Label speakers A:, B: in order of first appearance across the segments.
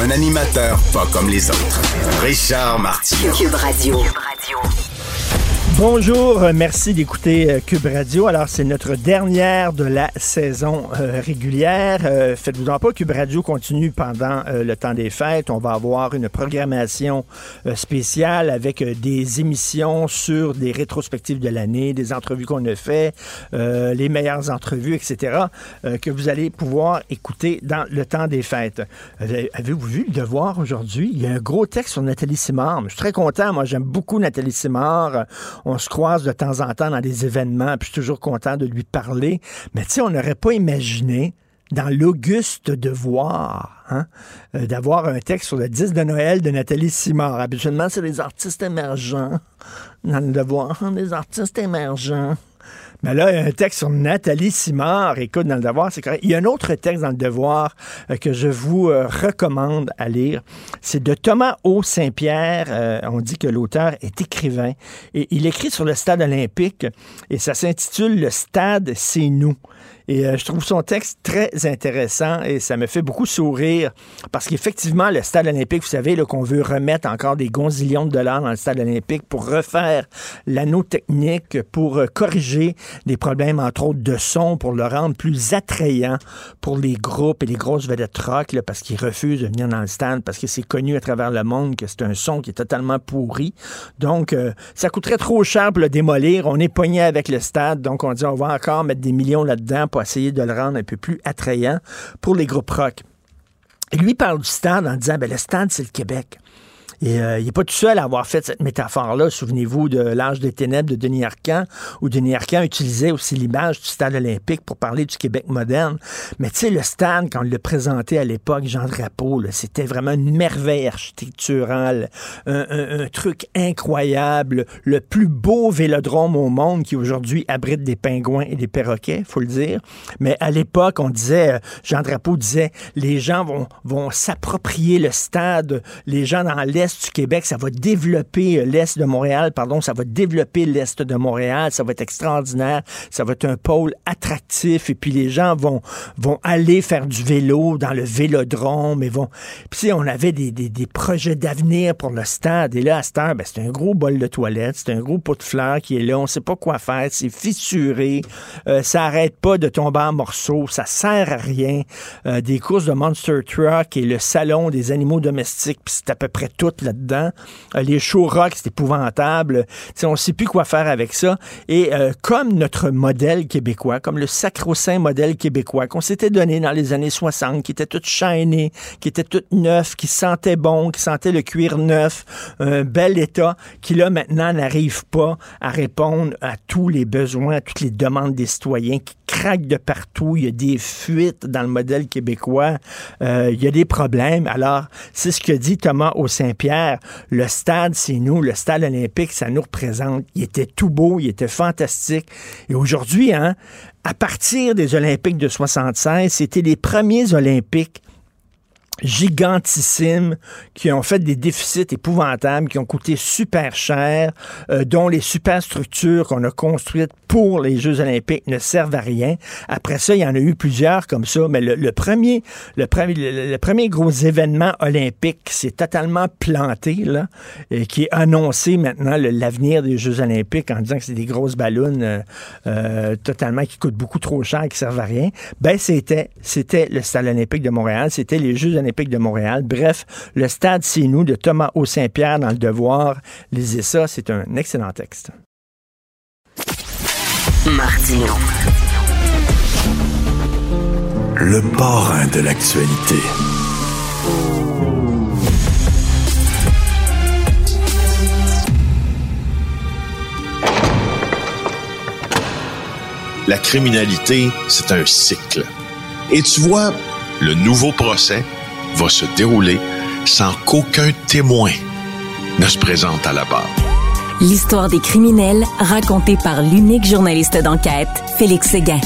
A: Un animateur pas comme les autres. Richard
B: Radio.
C: Bonjour, euh, merci d'écouter euh, Cube Radio. Alors, c'est notre dernière de la saison euh, régulière. Faites-vous en pas, Cube Radio continue pendant le temps des fêtes. On va avoir une programmation spéciale avec des émissions sur des rétrospectives de l'année, des entrevues qu'on a fait, les meilleures entrevues, etc., que vous allez pouvoir écouter dans le temps des fêtes. Avez- Avez-vous vu le devoir aujourd'hui? Il y a un gros texte sur Nathalie Simard. Je suis très content. Moi, j'aime beaucoup Nathalie Simard. On se croise de temps en temps dans des événements, puis toujours content de lui parler. Mais tu sais, on n'aurait pas imaginé dans l'auguste devoir, hein, euh, d'avoir un texte sur le 10 de Noël de Nathalie Simard. Habituellement, c'est les artistes émergents dans le devoir. Des artistes émergents. Mais là, il y a un texte sur Nathalie Simard. Écoute, dans le Devoir, c'est correct. Il y a un autre texte dans le Devoir euh, que je vous euh, recommande à lire. C'est de Thomas O. Saint-Pierre. Euh, on dit que l'auteur est écrivain. Et il écrit sur le stade olympique et ça s'intitule Le stade, c'est nous. Et euh, je trouve son texte très intéressant et ça me fait beaucoup sourire parce qu'effectivement, le stade olympique, vous savez, qu'on veut remettre encore des gonzillions de dollars dans le stade olympique pour refaire l'anneau technique, pour euh, corriger des problèmes, entre autres, de son, pour le rendre plus attrayant pour les groupes et les grosses vedettes rock, là, parce qu'ils refusent de venir dans le stade, parce que c'est connu à travers le monde que c'est un son qui est totalement pourri. Donc, euh, ça coûterait trop cher pour le démolir. On est pogné avec le stade, donc on dit on va encore mettre des millions là-dedans essayer de le rendre un peu plus attrayant pour les groupes rock. Et lui parle du stade en disant, ben, le stade, c'est le Québec. Et euh, il n'est pas tout seul à avoir fait cette métaphore-là. Souvenez-vous de l'âge des ténèbres de Denis Arcand, où Denis Arcand utilisait aussi l'image du stade olympique pour parler du Québec moderne. Mais tu sais, le stade, quand on l'a présenté à l'époque, Jean Drapeau, c'était vraiment une merveille architecturale, un, un- un truc incroyable, le plus beau vélodrome au monde qui aujourd'hui abrite des pingouins et des perroquets, faut le dire. Mais à l'époque, on disait, euh, Jean Drapeau disait, les gens vont, vont s'approprier le stade, les gens dans l'Est du Québec, ça va développer euh, l'Est de Montréal, pardon, ça va développer l'Est de Montréal, ça va être extraordinaire, ça va être un pôle attractif, et puis les gens vont, aller faire du vélo dans le vélodrome, et vont... Puis on avait des, projets d'avenir pour le stade, et là, à cette ben, c'est un gros bol de toilette, c'est un gros pot de fleurs qui est là, on sait pas quoi faire, c'est fissuré, euh, ça arrête pas de tomber en morceaux, ça sert à rien. Euh, des courses de Monster Truck et le salon des animaux domestiques, puis c'est à peu près tout là-dedans. Euh, les show rock, c'est épouvantable. Tu sais, on sait plus quoi faire avec ça. Et euh, comme notre modèle québécois, comme le sacro-saint modèle québécois qu'on s'était donné dans les années 60, qui était tout shiny, qui était tout neuf, qui sentait bon, qui sentait le cuir neuf, un bel état, qui là maintenant n'arrive pas à répondre à tous les besoins, à toutes les demandes des citoyens, qui craquent de partout. Il y a des fuites dans le modèle québécois. Euh, il y a des problèmes. Alors, c'est ce que dit Thomas au Saint-Pierre. Le stade, c'est nous. Le stade olympique, ça nous représente. Il était tout beau, il était fantastique. Et aujourd'hui, hein, à partir des Olympiques de 76, c'était les premiers Olympiques gigantissimes qui ont fait des déficits épouvantables, qui ont coûté super cher, euh, dont les superstructures qu'on a construites pour les Jeux olympiques ne servent à rien. Après ça, il y en a eu plusieurs comme ça, mais le, le premier, le, premier, le, premier gros événement olympique qui s'est totalement planté, là, et qui est annoncé maintenant l'avenir des Jeux olympiques en disant que c'est des grosses ballons euh, euh, totalement qui coûtent beaucoup trop cher, qui servent à rien, ben c'était, c'était le Stade olympique de Montréal, c'était les Jeux olympiques de Montréal. Bref, le Stade, c'est nous, de Thomas O. Saint-Pierre dans Le Devoir. Lisez ça, c'est un excellent texte.
B: Martino.
A: Le parrain de l'actualité.
D: La criminalité, c'est un cycle. Et tu vois, le nouveau procès va se dérouler sans qu'aucun témoin ne se présente à la barre.
B: L'histoire des criminels racontée par l'unique journaliste d'enquête, Félix Séguin.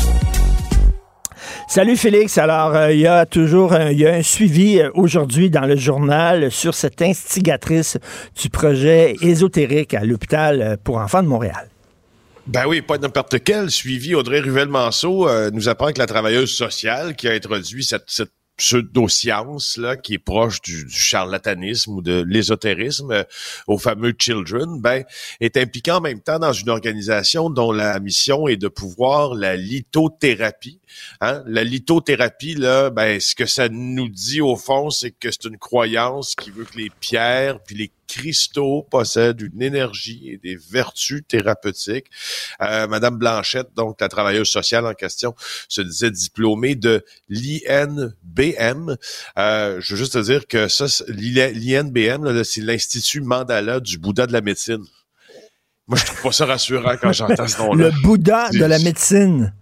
C: Salut Félix. Alors, euh, il y a toujours un, il y a un suivi euh, aujourd'hui dans le journal sur cette instigatrice du projet ésotérique à l'hôpital euh, pour enfants de Montréal.
E: Ben oui, pas n'importe quel suivi. Audrey Ruvel-Manceau nous apprend que la travailleuse sociale qui a introduit cette, cette pseudo-science là, qui est proche du, charlatanisme ou de l'ésotérisme au fameux Children, ben, est impliqué en même temps dans une organisation dont la mission est de pouvoir la lithothérapie. Hein? La lithothérapie, là, ben, ce que ça nous dit au fond, c'est que c'est une croyance qui veut que les pierres puis les cristaux possèdent une énergie et des vertus thérapeutiques. Euh, Madame Blanchette, donc la travailleuse sociale en question, se disait diplômée de l'INBM. Euh, je veux juste te dire que ça, l'INBM, c'est l'Institut Mandala du Bouddha de la médecine. Moi, je trouve pas ça rassurant quand j'entends ce nom-là.
C: Le Bouddha de la médecine.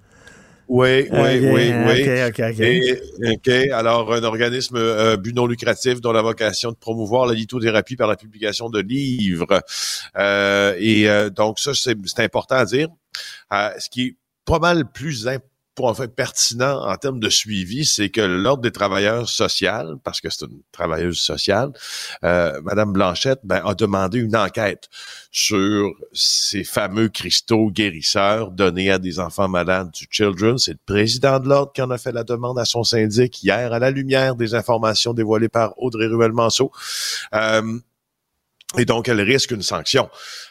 E: Oui, oui, oui, oui. OK, OK, OK. Alors, un organisme euh, but non lucratif dont la vocation de promouvoir la lithothérapie par la publication de livres. Euh, et euh, donc, ça, c'est important à dire. Euh, ce qui est pas mal plus important en fait pertinent en termes de suivi, c'est que l'Ordre des travailleurs sociaux, parce que c'est une travailleuse sociale, euh, Madame Blanchette ben, a demandé une enquête sur ces fameux cristaux guérisseurs donnés à des enfants malades du Children. C'est le président de l'Ordre qui en a fait la demande à son syndic hier à la lumière des informations dévoilées par Audrey Ruel-Manceau. Euh, et donc, elle risque une sanction,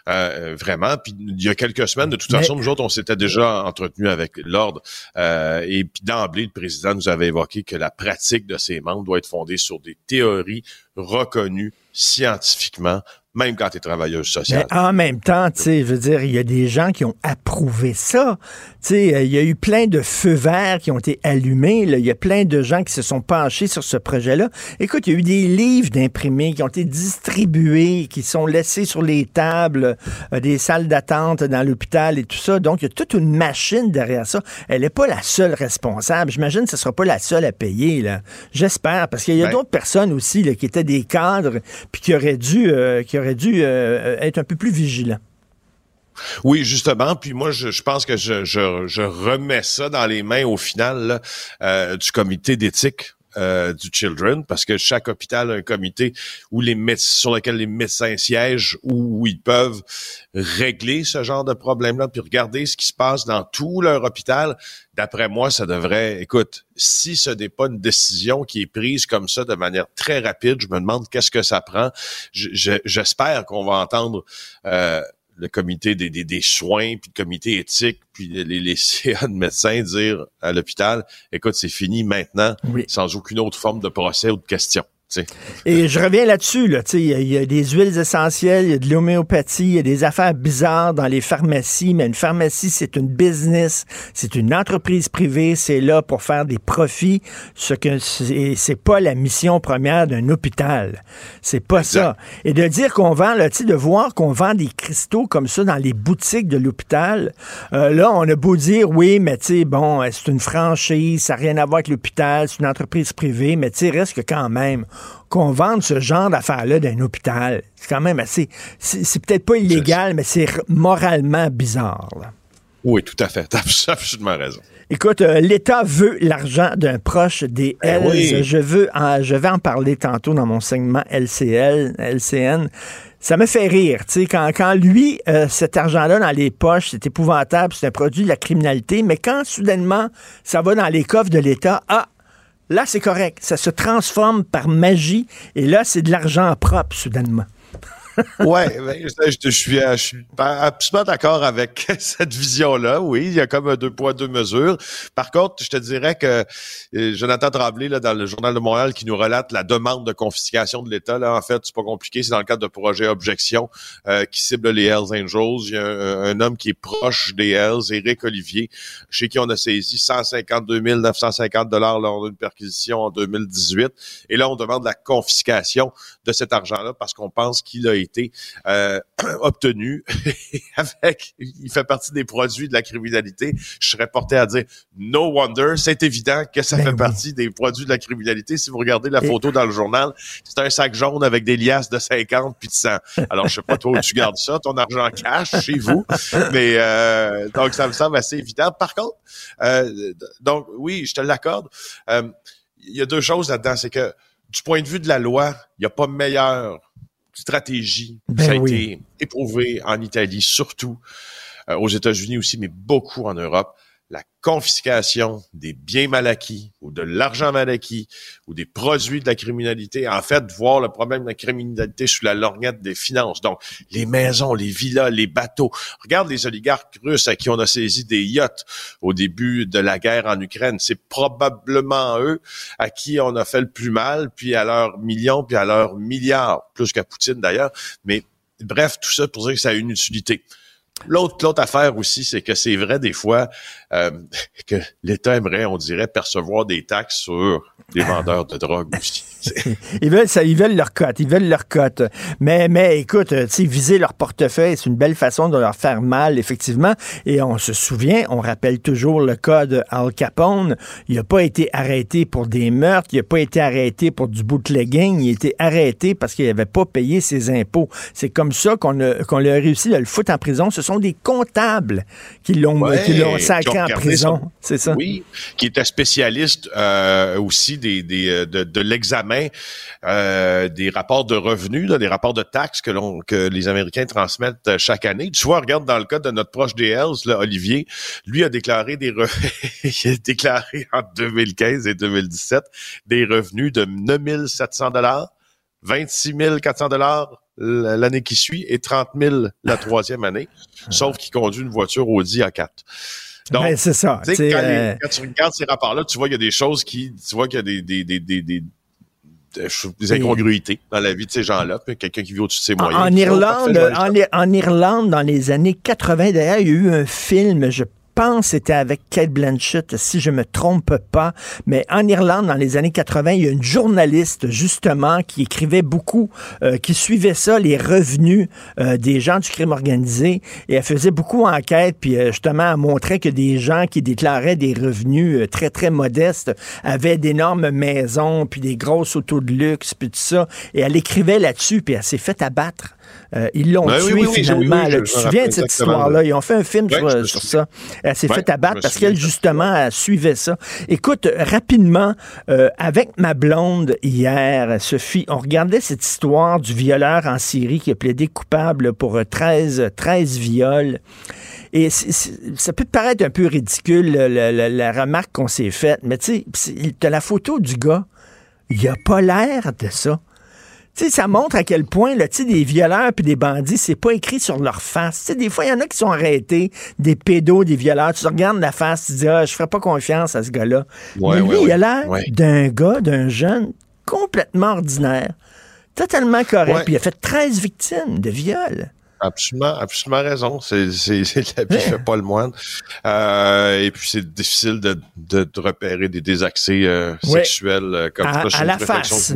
E: euh, vraiment. Puis il y a quelques semaines, de toute façon, nous autres, on s'était déjà entretenu avec l'ordre. Euh, et puis d'emblée, le président nous avait évoqué que la pratique de ces membres doit être fondée sur des théories reconnues scientifiquement même quand tu es travailleuse sociale.
C: Mais en même temps, tu sais, je veux dire, il y a des gens qui ont approuvé ça. Tu sais, euh, il y a eu plein de feux verts qui ont été allumés. Il y a plein de gens qui se sont penchés sur ce projet-là. Écoute, il y a eu des livres d'imprimés qui ont été distribués, qui sont laissés sur les tables euh, des salles d'attente dans l'hôpital et tout ça. Donc, il y a toute une machine derrière ça. Elle n'est pas la seule responsable. J'imagine que ce ne sera pas la seule à payer. là. J'espère, parce qu'il y a ben d'autres personnes aussi là, qui étaient des cadres puis qui auraient dû... Euh, qui auraient dû euh, être un peu plus vigilant.
E: Oui, justement. Puis moi, je, pense que je, remets ça dans les mains au final euh, du comité d'éthique euh, du Children, parce que chaque hôpital a un comité où les sur lequel les médecins siègent, où, ils peuvent régler ce genre de problème-là, puis regarder ce qui se passe dans tout leur hôpital. D'après moi, ça devrait, écoute, si ce n'est pas une décision qui est prise comme ça de manière très rapide, je me demande qu'est-ce que ça prend. J'espère qu'on va entendre euh, le comité des, des, des, soins, puis le comité éthique, puis les, les CA de médecins dire à l'hôpital, écoute, c'est fini maintenant, sans aucune autre forme de procès ou de question.
C: Et je reviens là-dessus. Là, il y, a des huiles essentielles, il y a de l'homéopathie, il y a des affaires bizarres dans les pharmacies, mais une pharmacie, c'est une business, c'est une entreprise privée, c'est là pour faire des profits, ce que c'est pas la mission première d'un hôpital. C'est pas ça. Et de dire qu'on vend, là, de voir qu'on vend des cristaux comme ça dans les boutiques de l'hôpital, euh, là, on a beau dire, oui, mais tu sais, bon, c'est une franchise, ça n'a rien à voir avec l'hôpital, c'est une entreprise privée, mais tu sais, reste que quand même, qu'on vende ce genre d'affaires-là d'un hôpital. C'est quand même assez. C'est peut-être pas illégal, mais c'est moralement bizarre.
E: Oui, tout à fait. T'as absolument raison.
C: Écoute, euh, l'État veut l'argent d'un proche des ben Hells. Je, veux je vais en parler tantôt dans mon segment LCL, LCN. Ça me fait rire, tu sais, quand, quand lui, euh, cet argent-là dans les poches, c'est épouvantable, c'est un produit de la criminalité, mais quand soudainement, ça va dans les coffres de l'État, ah, Là, c'est correct. Ça se transforme par magie et là, c'est de l'argent propre, soudainement
E: ouais, ben, je, suis, je suis absolument d'accord avec cette vision-là. Oui, il y a comme un deux poids, deux mesures. Par contre, je te dirais que euh, Jonathan Tremblay, là, dans le Journal de Montréal, qui nous relate la demande de confiscation de l'État, là, en fait, c'est pas compliqué. C'est dans le cadre de projet Objection euh, qui cible les Hells Angels. Il y a un, homme qui est proche des Hells, Éric Olivier, chez qui on a saisi 152 950 dollars lors d'une perquisition en 2018. Et là, on demande la confiscation de cet argent-là parce qu'on pense qu'il a été été euh, obtenu avec, il fait partie des produits de la criminalité. Je serais porté à dire no wonder. C'est évident que ça ben fait partie des produits de la criminalité. Si vous regardez la photo dans le journal, c'est un sac jaune avec des liasses de 50 puis de 100. Alors je sais pas toi où tu gardes ça, ton argent cash chez vous, mais euh, donc ça me semble assez évident. Par contre, euh, donc oui, je te l'accorde. Euh, il y a deux choses là-dedans, c'est que du point de vue de la loi, il n'y a pas meilleure stratégie. Ben ça a été éprouvé en Italie, surtout euh, aux États-Unis aussi, mais beaucoup en Europe la confiscation des biens mal acquis ou de l'argent mal acquis ou des produits de la criminalité, en fait, voir le problème de la criminalité sous la lorgnette des finances. Donc, les maisons, les villas, les bateaux. Regarde les oligarques russes à qui on a saisi des yachts au début de la guerre en Ukraine. C'est probablement eux à qui on a fait le plus mal, puis à leurs millions, puis à leurs milliards, plus qu'à Poutine d'ailleurs. Mais bref, tout ça pour dire que ça a une utilité. L'autre, l'autre affaire aussi, c'est que c'est vrai des fois euh, que l'État aimerait, on dirait, percevoir des taxes sur les vendeurs de drogue aussi.
C: ils veulent ça, ils veulent leur cote, ils veulent leur cote. Mais, mais écoute, euh, viser leur portefeuille, c'est une belle façon de leur faire mal, effectivement. Et on se souvient, on rappelle toujours le cas de Al Capone. Il n'a pas été arrêté pour des meurtres, il n'a pas été arrêté pour du bootlegging, il a été arrêté parce qu'il n'avait pas payé ses impôts. C'est comme ça qu'on a, qu'on a réussi à le foutre en prison. Ce sont des comptables qui l'ont sacré en prison. C'est ça?
E: Oui, qui était spécialiste euh, aussi des, des euh, de, de l'examen euh, des rapports de revenus, des rapports de taxes que, l'on, que les Américains transmettent euh, chaque année. Tu vois, regarde dans le cas de notre proche des Hells, là, Olivier, lui a déclaré des il a déclaré en 2015 et 2017 des revenus de 9700 dollars, 26 400 dollars l'année qui suit et 30 000 la troisième année, sauf qu'il conduit une voiture Audi A4.
C: Donc, c'est ça.
E: Quand, euh, quand, tu regardes ces rapports-là, tu vois qu'il y a des choses qui, tu vois qu'il y a des, des, des, des, des des incongruités dans la vie de ces gens-là, quelqu'un qui vit au-dessus de ses moyens.
C: En, Irlande, en, en, Irlande, dans les années 80, d'ailleurs, il y a eu un film, je pense c'était avec Kate Blanchett, si je me trompe pas. Mais en Irlande, dans les années 80, il y a une journaliste, justement, qui écrivait beaucoup, euh, qui suivait ça, les revenus euh, des gens du crime organisé. Et elle faisait beaucoup enquête, puis euh, justement, elle montrait que des gens qui déclaraient des revenus très, très modestes avaient d'énormes maisons, puis des grosses autos de luxe, puis tout ça. Et elle écrivait là-dessus, puis elle s'est fait abattre. Ils l'ont ben tué finalement. tu te souviens de cette histoire-là? Ils ont fait un film sur, ça. Elle s'est fait abattre parce qu'elle, justement, elle suivait ça. Écoute, rapidement, euh, avec ma blonde hier, Sophie, on regardait cette histoire du violeur en Syrie qui a plaidé coupable pour 13, 13 viols. Et ça peut paraître un peu ridicule, la, remarque qu'on s'est faite, mais tu sais, as la photo du gars. Il a pas l'air de ça ça montre à quel point là, des violeurs puis des bandits, c'est pas écrit sur leur face. des fois, il y en a qui sont arrêtés, des pédos, des violeurs. Tu regardes la face, tu dis, ah, je ferais pas confiance à ce gars-là. Mais lui, il a l'air d'un gars, d'un jeune complètement ordinaire, totalement correct. Puis il a fait 13 victimes de viol.
E: Absolument, absolument raison. C'est, c'est, c'est la vie fait pas le moindre. Euh, et puis c'est difficile de, de, de, repérer des désaccès euh, sexuels euh, comme
C: à, ça. À la face.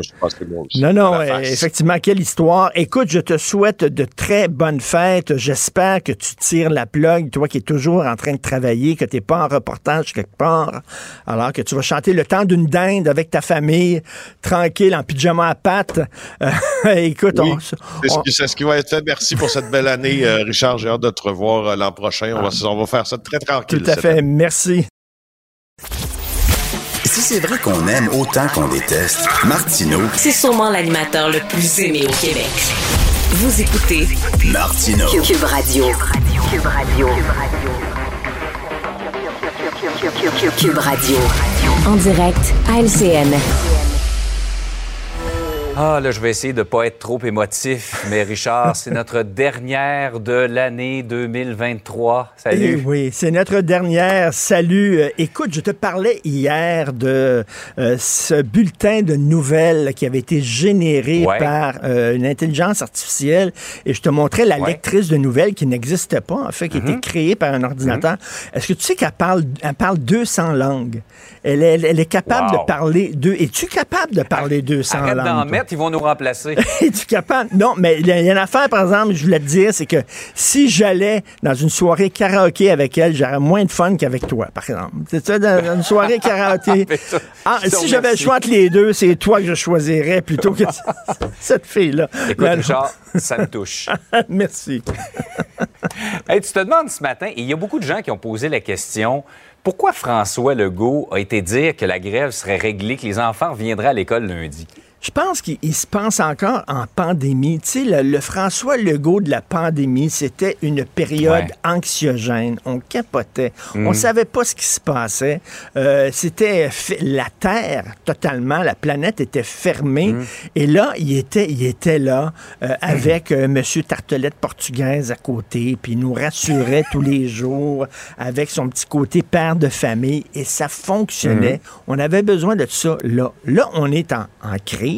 C: non, non, effectivement, quelle histoire. Écoute, je te souhaite de très bonnes fêtes. J'espère que tu tires la plug, toi qui es toujours en train de travailler, que tu n'es pas en reportage quelque part, alors que tu vas chanter le temps d'une dinde avec ta famille, tranquille, en pyjama à pattes. Euh, écoute,
E: on, c'est, ce qui va être fait. Merci pour cette belle année, euh, Richard. J'ai hâte de te revoir euh, l'an prochain. On va, on va faire ça très tranquille.
C: Tout à fait. Merci.
A: Si c'est vrai qu'on aime autant qu'on déteste, Martineau.
B: C'est sûrement l'animateur le plus aimé au Québec. Vous écoutez
A: Martineau.
B: Cube Radio. Cube Radio. Cube Radio. En direct à LCN.
F: Ah, là, je vais essayer de ne pas être trop émotif, mais Richard, c'est notre dernière de l'année 2023. Salut.
C: Eh oui, c'est notre dernière. Salut. Euh, écoute, je te parlais hier de euh, ce bulletin de nouvelles qui avait été généré par euh, une intelligence artificielle et je te montrais la lectrice de nouvelles qui n'existait pas, en fait, qui était mm-hmm. créée par un ordinateur. Mm-hmm. Est-ce que tu sais qu'elle parle, elle parle 200 langues? Elle est, elle est capable de parler deux. Es-tu capable de parler 200 langues?
F: Arrête, ils vont nous remplacer.
C: Es-tu capable? Non, mais il y, a une affaire, par exemple, je voulais te dire, c'est que si j'allais dans une soirée karaoké avec elle, j'aurais moins de fun qu'avec toi, par exemple. C'est ça, dans une soirée karaoké. ah, si j'avais le choix entre les deux, c'est toi que je choisirais plutôt que cette fille-là.
F: Écoute, Richard, ça me touche.
C: Merci.
F: hey, tu te demandes ce matin, et il y a beaucoup de gens qui ont posé la question pourquoi François Legault a été dire que la grève serait réglée, que les enfants reviendraient à l'école lundi?
C: Je pense qu'il se pense encore en pandémie. Tu sais, le, François Legault de la pandémie, c'était une période anxiogène. On capotait. On mm. savait pas ce qui se passait. Euh, c'était la Terre totalement, la planète était fermée. Mm. Et là, il était, il était là euh, avec euh, Monsieur Tartelette portugaise à côté, puis il nous rassurait tous les jours avec son petit côté père de famille. Et ça fonctionnait. Mm. On avait besoin de ça là. Là, on est en, en crise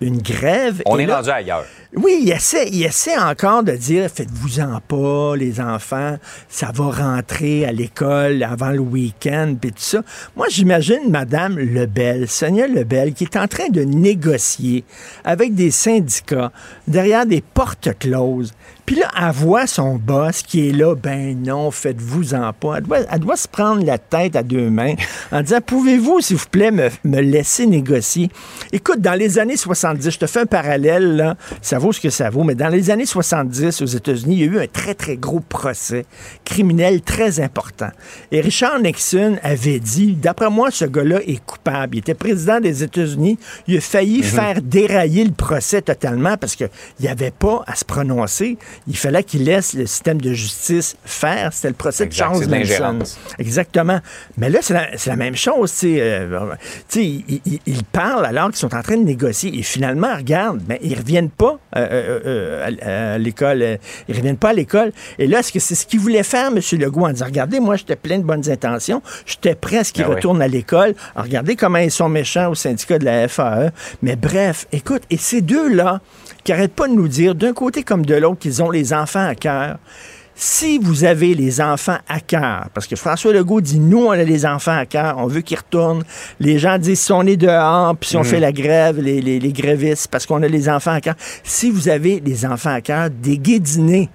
C: une grève.
F: On est rendu ailleurs.
C: Oui, il essaie, il essaie encore de dire faites-vous-en pas, les enfants, ça va rentrer à l'école avant le week-end, puis tout ça. Moi, j'imagine Madame Lebel, Sonia Lebel, qui est en train de négocier avec des syndicats derrière des portes closes. Puis là, elle voit son boss qui est là, ben non, faites-vous-en pas. Elle doit, se prendre la tête à deux mains en disant, pouvez-vous, s'il vous plaît, me, me, laisser négocier? Écoute, dans les années 70, je te fais un parallèle, là, ça vaut ce que ça vaut, mais dans les années 70 aux États-Unis, il y a eu un très, très gros procès criminel très important. Et Richard Nixon avait dit, d'après moi, ce gars-là est coupable. Il était président des États-Unis. Il a failli mhm. faire dérailler le procès totalement parce qu'il n'y avait pas à se prononcer il fallait qu'il laisse le système de justice faire. C'était le procès de Charles Manson. Exactement. Mais là, c'est la, même chose. Euh, ils, ils, parlent alors qu'ils sont en train de négocier. Et finalement, regarde, ben, ils ne reviennent pas euh, euh, à, l'école. Ils reviennent pas à l'école. Et là, est-ce que c'est ce qu'il voulait faire, M. Legault, en disant, regardez, moi, j'étais plein de bonnes intentions. J'étais prêt à ce qu'ils ben retournent à l'école. Regardez comment ils sont méchants au syndicat de la FAE. Mais bref, écoute, et ces deux-là, qui n'arrêtent pas de nous dire, d'un côté comme de l'autre, qu'ils ont les enfants à cœur. Si vous avez les enfants à cœur, parce que François Legault dit, nous, on a les enfants à cœur, on veut qu'ils retournent. Les gens disent, si on est dehors, puis si on mhm. fait la grève, les, les, les grévistes, parce qu'on a les enfants à cœur. Si vous avez les enfants à cœur, déguédinez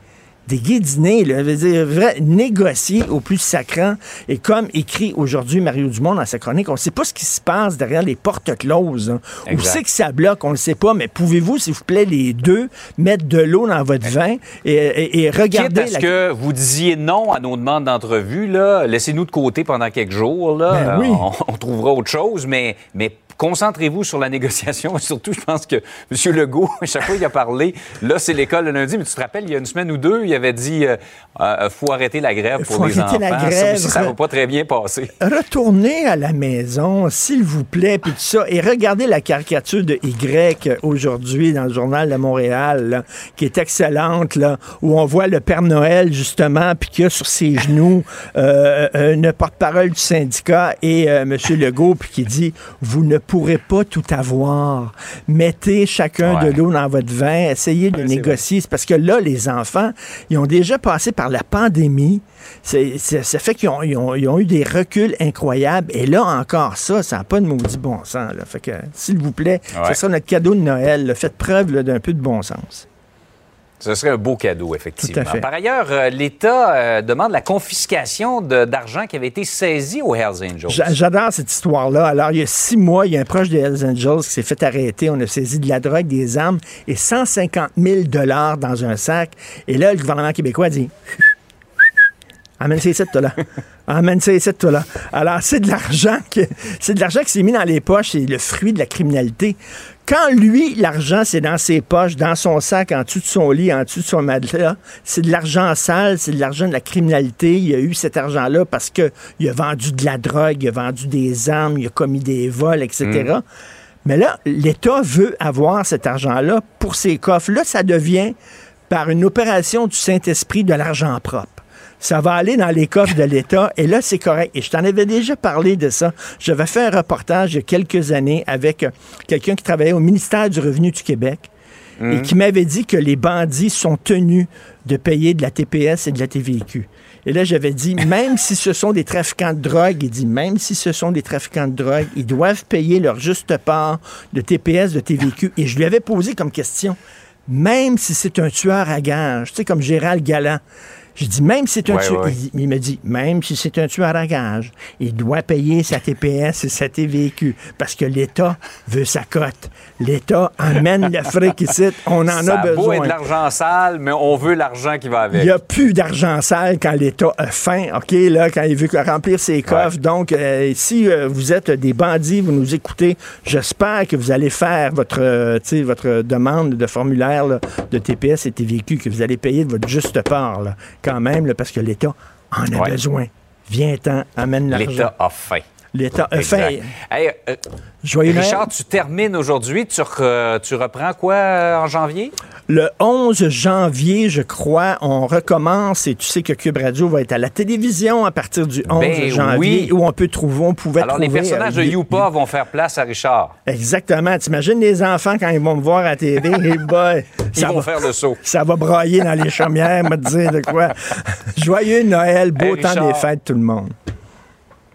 C: des guédinés, là, veut dire, vrai, négocier au plus sacrant. Et comme écrit aujourd'hui Mario Dumont dans sa chronique, on ne sait pas ce qui se passe derrière les portes closes. Hein. Où c'est que ça bloque, on ne le sait pas, mais pouvez-vous, s'il vous plaît, les deux, mettre de l'eau dans votre vin et, et, regarder...
F: Est-ce que vous disiez non à nos demandes d'entrevue, là, laissez-nous de côté pendant quelques jours, là,
C: ben oui.
F: on, trouvera autre chose, mais, mais concentrez-vous sur la négociation. Surtout, je pense que M. Legault, à chaque fois qu'il a parlé, là, c'est l'école le lundi, mais tu te rappelles, il y a une semaine ou deux, il avait dit euh, euh faut arrêter la grève pour les enfants. La grève, ça ne va pas très bien passer.
C: Retournez à la maison, s'il vous plaît, puis tout ça, et regardez la caricature de Y aujourd'hui dans le journal de Montréal, qui est excellente, là, où on voit le Père Noël, justement, puis qui a sur ses genoux euh, euh une porte-parole du syndicat et euh, M. Legault, puis qui dit, vous ne pourrez pas tout avoir. Mettez chacun de l'eau dans votre vin, essayez de négocier. C'est parce que là, les enfants, ils ont déjà passé par la pandémie. ça fait qu'ils ont, ont, eu des reculs incroyables. Et là, encore ça, ça n'a pas de maudit bon sens. Fait que, s'il vous plaît, ce sera notre cadeau de Noël. Faites preuve d'un peu de bon sens.
F: Ce serait un beau cadeau, effectivement. Par ailleurs, euh, l'État euh, demande la confiscation d'argent qui avait été saisi aux Hells Angels.
C: J'adore cette histoire-là. Alors, il y a six mois, il y a un proche des Hells Angels qui s'est fait arrêter. On a saisi de la drogue, des armes et 150 000 dollars dans un sac. Et là, le gouvernement québécois dit Amène ces toi là. Amène ces toi là. Alors, c'est de l'argent que, c'est de l'argent qui s'est mis dans les poches. C'est le fruit de la criminalité. Quand lui, l'argent, c'est dans ses poches, dans son sac, en dessous de son lit, en dessous de son matelas, c'est de l'argent sale, c'est de l'argent de la criminalité. Il a eu cet argent-là parce qu'il a vendu de la drogue, il a vendu des armes, il a commis des vols, etc. Mm. Mais là, l'État veut avoir cet argent-là pour ses coffres. Là, ça devient, par une opération du Saint-Esprit, de l'argent propre ça va aller dans les coffres de l'État. Et là, c'est correct. Et je t'en avais déjà parlé de ça. J'avais fait un reportage il y a quelques années avec euh, quelqu'un qui travaillait au ministère du Revenu du Québec et mhm. qui m'avait dit que les bandits sont tenus de payer de la TPS et de la TVQ. Et là, j'avais dit, même si ce sont des trafiquants de drogue, il dit, même si ce sont des trafiquants de drogue, ils doivent payer leur juste part de TPS, de TVQ. Et je lui avais posé comme question, même si c'est un tueur à gage, tu sais, comme Gérald Galland, j'ai dit, même si c'est un tueur, Il, me dit, même si c'est un tueur à gage, il doit payer sa TPS et sa TVQ parce que l'État veut sa cote. L'État amène l'Afrique ici, on en a besoin.
F: Beau de l'argent sale, mais on veut l'argent qui va avec.
C: Il n'y a plus d'argent sale quand l'État a faim, OK, là, quand il veut remplir ses coffres. Donc, euh, si euh, vous êtes des bandits, vous nous écoutez, j'espère que vous allez faire votre, euh, votre demande de formulaire de TPS et TVQ, que vous allez payer de votre juste part. Là quand même, parce que l'État en a besoin. Viens-t'en, amène l'argent.
F: L'État a faim.
C: L'État.
F: Hey, euh, Richard, tu termines aujourd'hui. Tu, tu, reprends quoi euh, en janvier?
C: Le 11 janvier, je crois, on recommence et tu sais que Cube Radio va être à la télévision à partir du 11 ben janvier où on peut trouver, on pouvait
F: Alors, les personnages de euh, Youpa vont faire place à Richard.
C: Exactement. T'imagines les enfants quand ils vont me voir à la
F: boy, ils vont faire le saut.
C: Ça va brailler dans les chaumières, me dire de quoi. Joyeux Noël, beau temps des fêtes, tout le monde.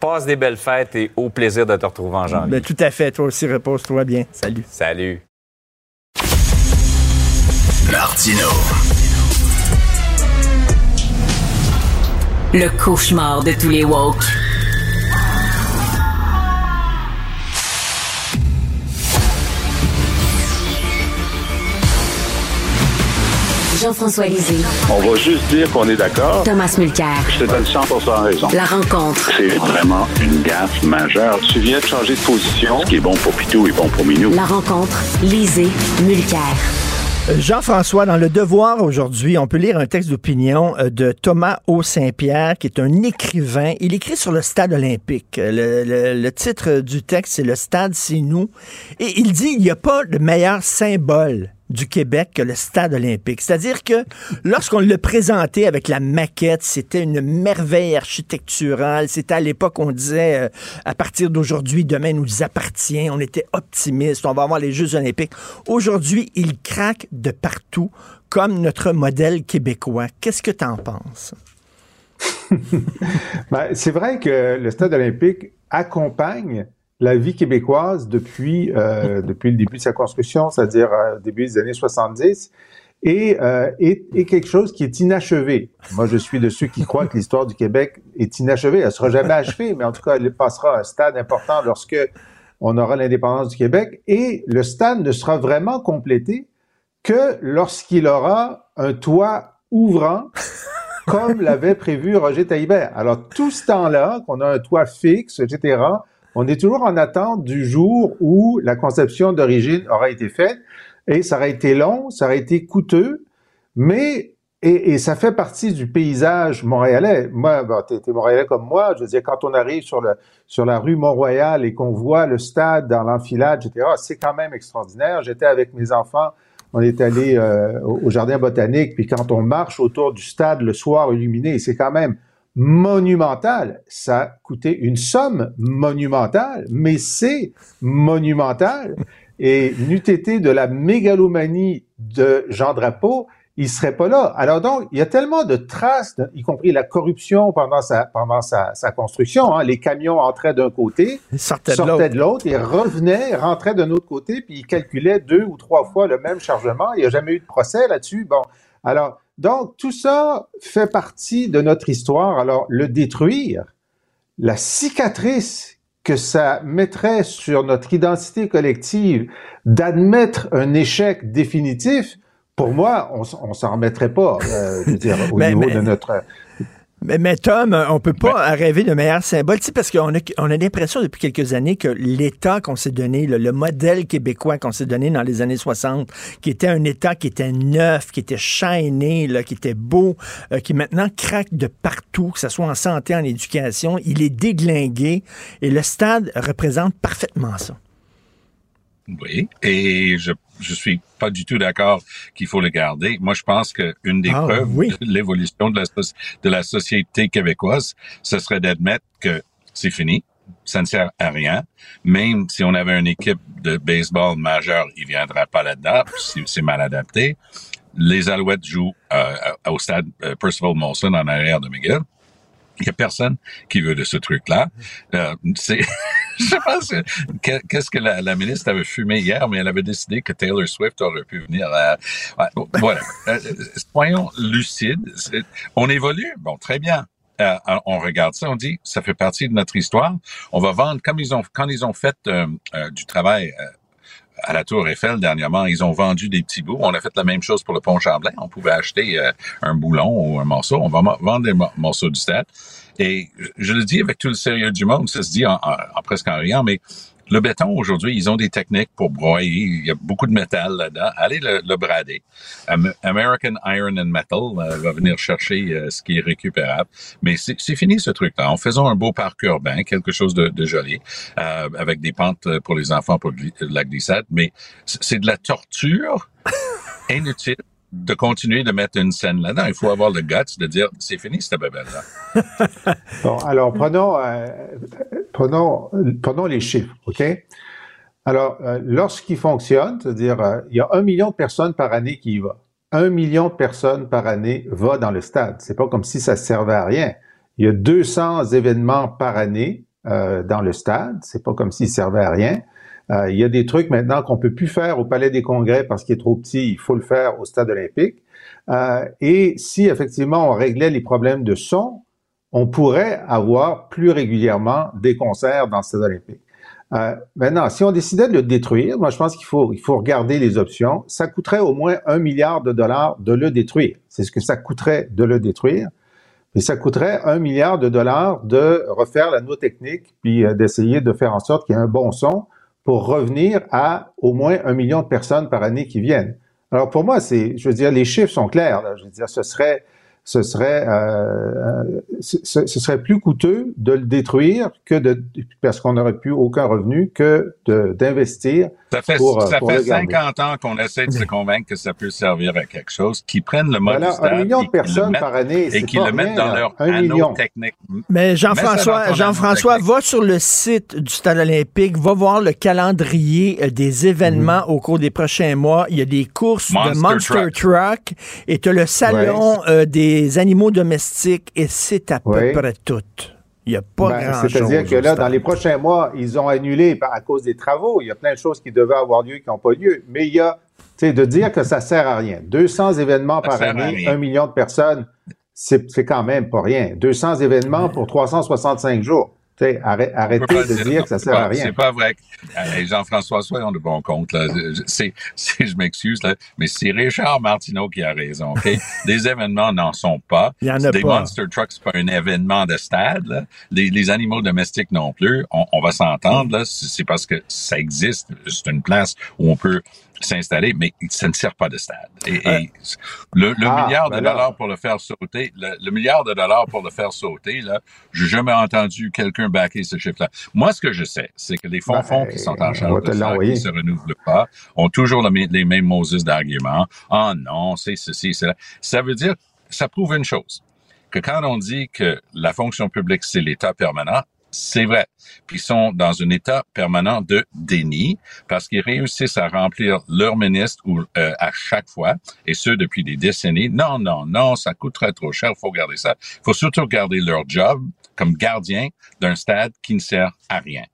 F: Passe des belles fêtes et au plaisir de te retrouver en janvier.
C: Ben, tout à fait. Toi aussi, repose-toi bien. Salut.
F: Salut.
B: Martino. Le cauchemar de tous les woke. Jean-François Lisée.
G: On va juste dire qu'on est d'accord.
B: Thomas Mulcair.
G: Je te donne 100 raison.
B: La rencontre.
G: C'est vraiment une gaffe majeure. Tu viens de changer de position. Ce qui est bon pour Pitou est bon pour Minou.
B: La rencontre. Lisée. Mulcair.
C: Jean-François, dans Le Devoir aujourd'hui, on peut lire un texte d'opinion euh, de Thomas O. Saint-Pierre, qui est un écrivain. Il écrit sur le stade olympique. Le, titre du texte, c'est Le stade, c'est nous. Et il dit, il n'y a pas de meilleur symbole du Québec que le stade olympique. C'est-à-dire que lorsqu'on le présentait avec la maquette, c'était une merveille architecturale. C'était à l'époque, on disait, euh, à partir d'aujourd'hui, demain nous appartient. On était optimiste. On va avoir les Jeux olympiques. Aujourd'hui, il craque de partout, comme notre modèle québécois. Qu'est-ce que tu en penses?
H: ben, c'est vrai que le stade olympique accompagne la vie québécoise depuis, euh, depuis le début de sa construction, c'est-à-dire euh, début des années 70, et, euh, est, quelque chose qui est inachevé. Moi, je suis de ceux qui croient que l'histoire du Québec est inachevée. Elle sera jamais achevée, mais en tout cas, elle passera à un stade important lorsque on aura l'indépendance du Québec. Et le stade ne sera vraiment complété que lorsqu'il aura un toit ouvrant comme l'avait prévu Roger Taillibert. Alors, tout ce temps-là, qu'on a un toit fixe, etc., on est toujours en attente du jour où la conception d'origine aura été faite et ça aurait été long, ça aurait été coûteux, mais et, ça fait partie du paysage montréalais. Moi, bon, t'es, montréalais comme moi. Je veux dire, quand on arrive sur le sur la rue Mont-Royal et qu'on voit le stade dans l'enfilade, etc., c'est quand même extraordinaire. J'étais avec mes enfants, on est allé euh, au jardin botanique, puis quand on marche autour du stade le soir illuminé, c'est quand même monumental. Ça a coûté une somme monumentale, mais c'est monumental. Et n'eût été de la mégalomanie de Jean Drapeau, il serait pas là. Alors donc, il y a tellement de traces, y compris la corruption pendant sa pendant sa, construction. Hein. Les camions entraient d'un côté, sortaient, de l'autre, et revenaient, rentraient d'un autre côté, puis ils calculaient deux ou trois fois le même chargement. Il n'y a jamais eu de procès là-dessus. Bon, alors donc, tout ça fait partie de notre histoire. Alors, le détruire, la cicatrice que ça mettrait sur notre identité collective d'admettre un échec définitif, pour moi, on, on s'en remettrait pas, euh, je veux dire, au niveau de notre
C: mais, Tom, on peut pas rêver de meilleur symbole, tu sais, parce qu'on a, on a l'impression depuis quelques années que l'État qu'on s'est donné, le, modèle québécois qu'on s'est donné dans les années 60, qui était un État qui était neuf, qui était shiny, là, qui était beau, euh, qui maintenant craque de partout, que ce soit en santé, en éducation, il est déglingué, et le stade représente parfaitement ça.
I: Oui, et je je suis pas du tout d'accord qu'il faut le garder. Moi, je pense qu'une des ah, preuves de l'évolution de la, de la société québécoise, ce serait d'admettre que c'est fini, ça ne sert à rien. Même si on avait une équipe de baseball majeure, il viendra pas là-dedans, c'est mal adapté. Les Alouettes jouent euh, au stade euh, Percival Molson en arrière de Miguel. Il y a personne qui veut de ce truc-là. Euh, c'est, je pense, qu'est-ce que la, la, ministre avait fumé hier, mais elle avait décidé que Taylor Swift aurait pu venir. À, voilà. Euh, soyons lucides. On évolue, bon, très bien. Euh, on regarde ça, on dit, ça fait partie de notre histoire. On va vendre, comme ils ont, quand ils ont fait euh, euh, du travail à la Tour Eiffel dernièrement, ils ont vendu des petits bouts. On a fait la même chose pour le pont Champlain. On pouvait acheter un boulon ou un morceau. On va vendre des morceaux du stade. Et je le dis avec tout le sérieux du monde, ça se dit en, en presque en riant, mais le béton, aujourd'hui, ils ont des techniques pour broyer. Il y a beaucoup de métal là-dedans. Allez le, brader. American Iron and Metal euh, va venir chercher euh, ce qui est récupérable. Mais c'est fini ce truc-là. En faisant un beau parc urbain, quelque chose de, de joli, euh, avec des pentes pour les enfants pour la glissade. Mais c'est de la torture inutile de continuer de mettre une scène là-dedans. Il faut avoir le guts de dire c'est fini cette bébelle-là.
H: bon, alors prenons, euh, prenons, prenons les chiffres, OK? Alors, euh, lorsqu'il fonctionne, c'est-à-dire, euh, il y a un million de personnes par année qui y va. Un million de personnes par année va dans le stade. C'est pas comme si ça servait à rien. Il y a 200 événements par année dans le stade. C'est pas comme s'il servait à rien. Euh, il y a des trucs maintenant qu'on peut plus faire au Palais des Congrès parce qu'il est trop petit. Il faut le faire au Stade olympique. Euh, et si effectivement on réglait les problèmes de son, on pourrait avoir plus régulièrement des concerts dans le Stade olympique. Euh, maintenant, si on décidait de le détruire, moi je pense qu'il faut, il faut regarder les options. Ça coûterait au moins un milliard de dollars de le détruire. C'est ce que ça coûterait de le détruire. Et ça coûterait un milliard de dollars de refaire la technique, puis d'essayer de faire en sorte qu'il y ait un bon son pour revenir à au moins un million de personnes par année qui viennent. Alors pour moi, c'est, je veux dire, les chiffres sont clairs. Je veux dire, ce serait ce serait, euh, euh ce, serait plus coûteux de le détruire que de, parce qu'on n'aurait plus aucun revenu que d'investir.
I: Ça fait, pour, ça fait 50 ans qu'on essaie de se convaincre que ça peut servir à quelque chose, qui prennent le mode
H: voilà, un million de personnes par année,
I: et qui le mettent dans leur million. technique.
C: Mais Jean-François, Jean-François, va sur le site du Stade olympique, va voir le calendrier euh, des événements au cours des prochains mois. Il y a des courses de Monster Truck, et tu as le salon euh, des animaux domestiques et c'est à peu près tout. Il n'y a pas ben, grand-chose.
H: C'est-à-dire que là, dans les prochains mois, ils ont annulé à cause des travaux. Il y a plein de choses qui devaient avoir lieu qui n'ont pas lieu. Mais il y a, tu sais, de dire que ça sert à rien. 200 événements par année, un million de personnes, c'est quand même pas rien. 200 événements pour 365 jours arrêtez de dire que ça sert à rien.
I: C'est pas vrai. Jean-François, soyons de bon compte. Là. C'est, je m'excuse, là, mais c'est Richard Martineau qui a raison. OK? Des événements n'en sont pas.
C: Il y en a
I: Des Monster Trucks, c'est pas un événement de stade. Là. Les, les animaux domestiques non plus. On, on va s'entendre. là. C'est parce que ça existe. C'est une place où on peut s'installer, mais ça ne sert pas de stade. Et, le, ah, milliard de ben dollars pour le faire sauter, le, milliard de dollars pour le faire sauter, là, j'ai jamais entendu quelqu'un backer ce chiffre-là. Moi, ce que je sais, c'est que les fonds fonds qui sont en ben, charge de ça, qui se renouvelent pas, ont toujours les mêmes Moses d'arguments. Ah oh non, c'est ceci, c'est là. Ça veut dire, ça prouve une chose que quand on dit que la fonction publique, c'est l'État permanent, c'est vrai. Puis ils sont dans un état permanent de déni parce qu'ils réussissent à remplir leur ministre ou euh, à chaque fois, et ce depuis des décennies. Non, non, non, ça coûterait trop cher, il faut garder ça. Il faut surtout garder leur job comme gardien d'un stade qui ne sert à rien.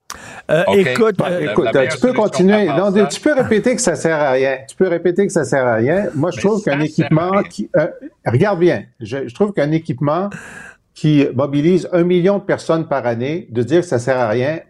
C: Euh, écoute,
H: euh, écoute tu peux continuer. Non, tu peux répéter que ça sert à rien. Tu peux répéter que ça sert à rien. Moi, je trouve qu'un équipement qui, regarde bien. Je, je trouve qu'un équipement qui mobilise un million de personnes par année, de dire que ça sert à rien,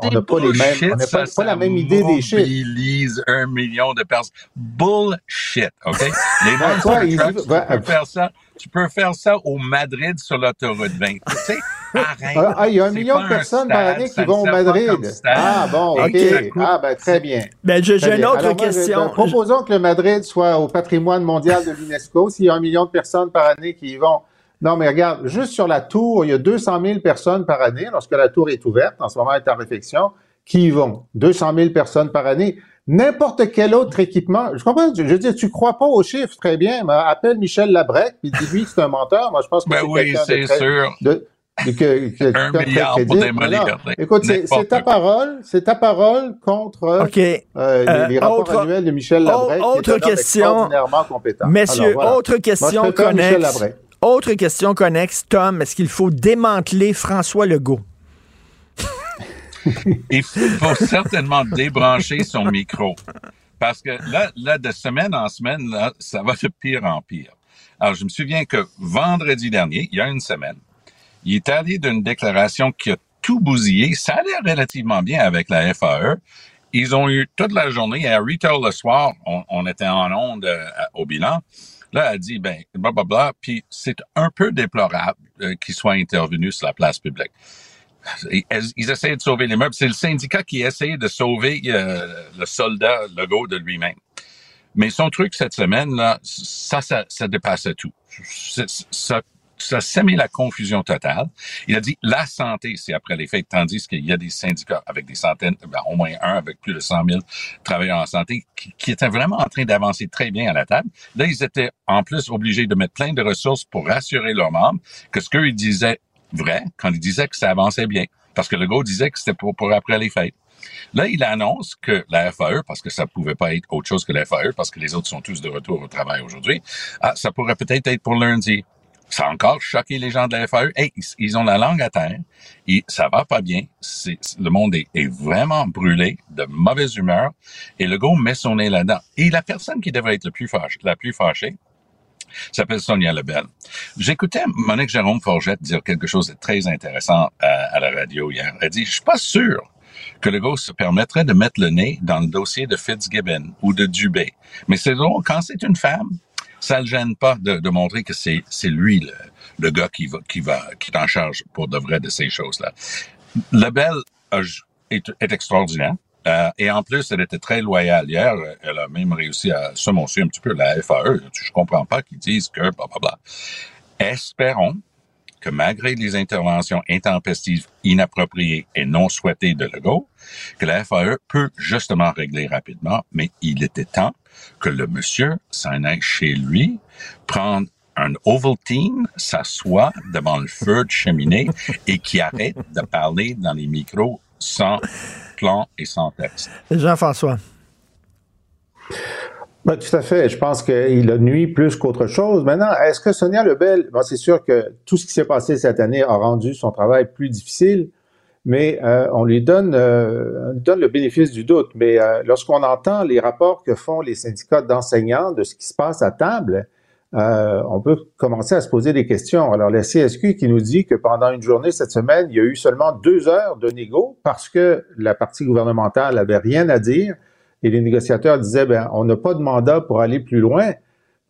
H: on n'a pas les mêmes, on n'a pas, la même idée des chiffres.
I: Mobilise un million de personnes. Bullshit, OK? Les ben, quoi, tu, peux faire ça, tu peux faire ça au Madrid sur l'autoroute 20. Tu sais, arrête.
H: Ah, ah, il y a un million de personnes par année qui vont au Madrid. Ah, bon, OK. Ah, ben, très bien.
C: Ben, j'ai une autre question.
H: proposons que le Madrid soit au patrimoine mondial de l'UNESCO s'il y a un million de personnes par année qui y vont. Non, mais regarde, juste sur la tour, il y a 200 000 personnes par année, lorsque la tour est ouverte, en ce moment elle est en réflexion, qui y vont? 200 000 personnes par année. N'importe quel autre équipement, je comprends, je, veux dire, tu crois pas aux chiffres, très bien, mais appelle Michel Labrec, puis dis-lui que c'est un menteur. Moi, je pense que
I: ben
H: c'est
I: oui, c'est sûr.
H: De, que, un milliard pour démolir. Écoute, c'est ta parole, c'est ta parole contre euh, euh, les, rapports annuels de Michel Labrec.
C: Autre question. Messieurs, autre question connexe. Autre question connexe, Tom, est-ce qu'il faut démanteler François Legault?
I: Il faut certainement débrancher son micro. Parce que là, là, de semaine en semaine, là, ça va de pire en pire. Alors, je me souviens que vendredi dernier, il y a une semaine, il est allé d'une déclaration qui a tout bousillé. Ça allait relativement bien avec la FAE. Ils ont eu toute la journée, à 8 heures le soir, on, était en onde euh, au bilan. Là, elle dit, ben, blablabla, puis c'est un peu déplorable euh, qu'il soit intervenu sur la place publique. Ils, essaient de sauver les meubles. C'est le syndicat qui essaie de sauver euh, le soldat Legault de lui-même. Mais son truc cette semaine, là, ça, ça, ça dépassait tout. Ça, ça sème la confusion totale. Il a dit la santé, c'est après les faits, tandis qu'il y a des syndicats avec des centaines, ben, au moins un avec plus de 100 000 travailleurs en santé qui, étaient vraiment en train d'avancer très bien à la table. Là, ils étaient en plus obligés de mettre plein de ressources pour rassurer leurs membres que ce qu'ils disaient vrai quand ils disaient que ça avançait bien. Parce que le gars disait que c'était pour, pour après les fêtes. Là, il annonce que la FAE, parce que ça pouvait pas être autre chose que la FAE, parce que les autres sont tous de retour au travail aujourd'hui, ah, ça pourrait peut-être être pour lundi. Ça a encore choqué les gens de la FAE. Hey, ils ont la langue à terre. Ça va pas bien. Le monde est, vraiment brûlé, de mauvaise humeur. Et le met son nez là-dedans. Et la personne qui devrait être le plus la plus fâchée, s'appelle Sonia Lebel. J'écoutais Monique Jérôme Forgette dire quelque chose de très intéressant à, la radio hier. Elle dit, je suis pas sûr que le se permettrait de mettre le nez dans le dossier de Fitzgibbon ou de Dubé. Mais c'est drôle, quand c'est une femme, ça le gêne pas de, de montrer que c'est c'est lui le, le, gars qui va qui va qui est en charge pour de vrai de ces choses-là. Lebel est, est extraordinaire. Euh, et en plus, elle était très loyale hier. Elle a même réussi à semoncer un petit peu la FAE. Je comprends pas qu'ils disent que bla bla bla. Espérons que malgré les interventions intempestives, inappropriées et non souhaitées de Legault, que la FAE peut justement régler rapidement, mais il était temps que le monsieur s'en aille chez lui, prendre un Ovaltine, s'assoit devant le feu de cheminée et qui arrête de parler dans les micros sans plan et sans texte.
C: Jean-François.
H: Ben, tout à fait. Je pense qu'il a nuit plus qu'autre chose. Maintenant, est-ce que Sonia Lebel, c'est sûr que tout ce qui s'est passé cette année a rendu son travail plus difficile, mais euh, on lui donne, euh, donne le bénéfice du doute. Mais euh, lorsqu'on entend les rapports que font les syndicats d'enseignants de ce qui se passe à table, on peut commencer à se poser des questions. Alors, la CSQ qui nous dit que pendant une journée cette semaine, il y a eu seulement deux heures de négo parce que la partie gouvernementale avait rien à dire et les négociateurs disaient, ben, on n'a pas de mandat pour aller plus loin.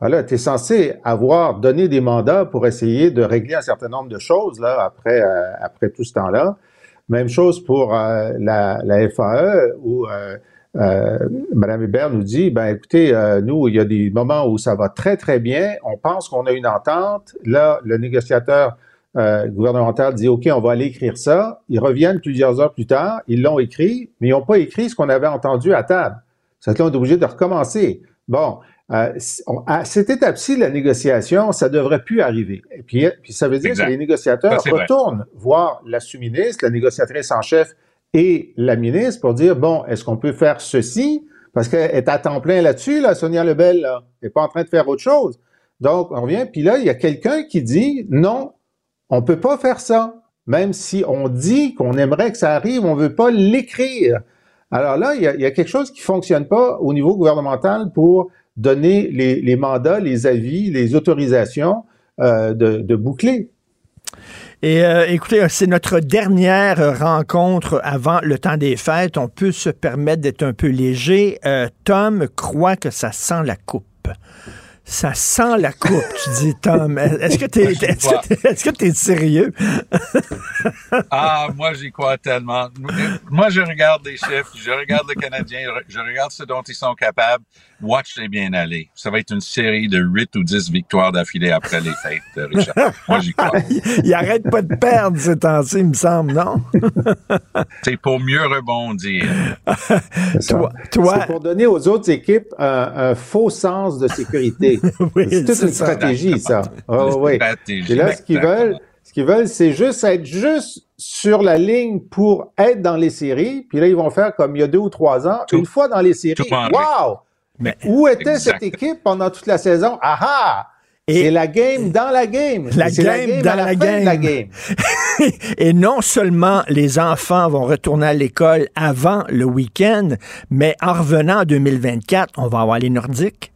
H: Voilà, tu es censé avoir donné des mandats pour essayer de régler un certain nombre de choses là après euh, après tout ce temps-là. Même chose pour euh, la, la, FAE où euh, euh, Mme Hébert nous dit, ben écoutez, nous, il y a des moments où ça va très, très bien. On pense qu'on a une entente. Là, le négociateur gouvernemental dit, OK, on va aller écrire ça. Ils reviennent plusieurs heures plus tard. Ils l'ont écrit, mais ils n'ont pas écrit ce qu'on avait entendu à table. C'est là, on est obligé de recommencer. Bon, euh, à cette étape-ci, la négociation, ça devrait plus arriver. Et puis, puis ça veut dire que les négociateurs retournent voir la sous-ministre, la négociatrice en chef et la ministre pour dire, bon, est-ce qu'on peut faire ceci? Parce qu'elle est à temps plein là-dessus, là, Sonia Lebel, là. Elle n'est pas en train de faire autre chose. Donc, on revient, puis là, il y a quelqu'un qui dit, non, on peut pas faire ça. Même si on dit qu'on aimerait que ça arrive, on veut pas l'écrire. Alors là, il y, a, quelque chose qui fonctionne pas au niveau gouvernemental pour donner les, mandats, les avis, les autorisations euh, de, boucler.
C: Et euh, écoutez, c'est notre dernière rencontre avant le temps des fêtes. On peut se permettre d'être un peu léger. Euh, Tom croit que ça sent la coupe ça sent la coupe, tu dis, Tom. Est-ce que tu es, est-ce que, es sérieux?
I: ah, moi, j'y crois tellement. Moi, je regarde les chiffres, je regarde le Canadien, je regarde ce dont ils sont capables. Watch les bien aller. Ça va être une série de 8 ou 10 victoires d'affilée après les fêtes, Richard. Moi, j'y crois.
C: il arrête pas de perdre ce temps-ci, il me semble, non?
I: C'est pour mieux rebondir.
H: toi, toi... C'est pour donner aux autres équipes un faux sens de sécurité. c'est toute une stratégie, ça. Oh, oui. Et là, ce qu'ils veulent, ce qu'ils veulent, c'est juste être juste sur la ligne pour être dans les séries. Puis là, ils vont faire comme il y a deux ou trois ans, une fois dans les séries. Wow! Mais où était cette équipe pendant toute la saison? Ah ah! C'est la game dans la game.
C: La game, dans la, game. Et non seulement les enfants vont retourner à l'école avant le week-end, mais en revenant en 2024, on va avoir les Nordiques.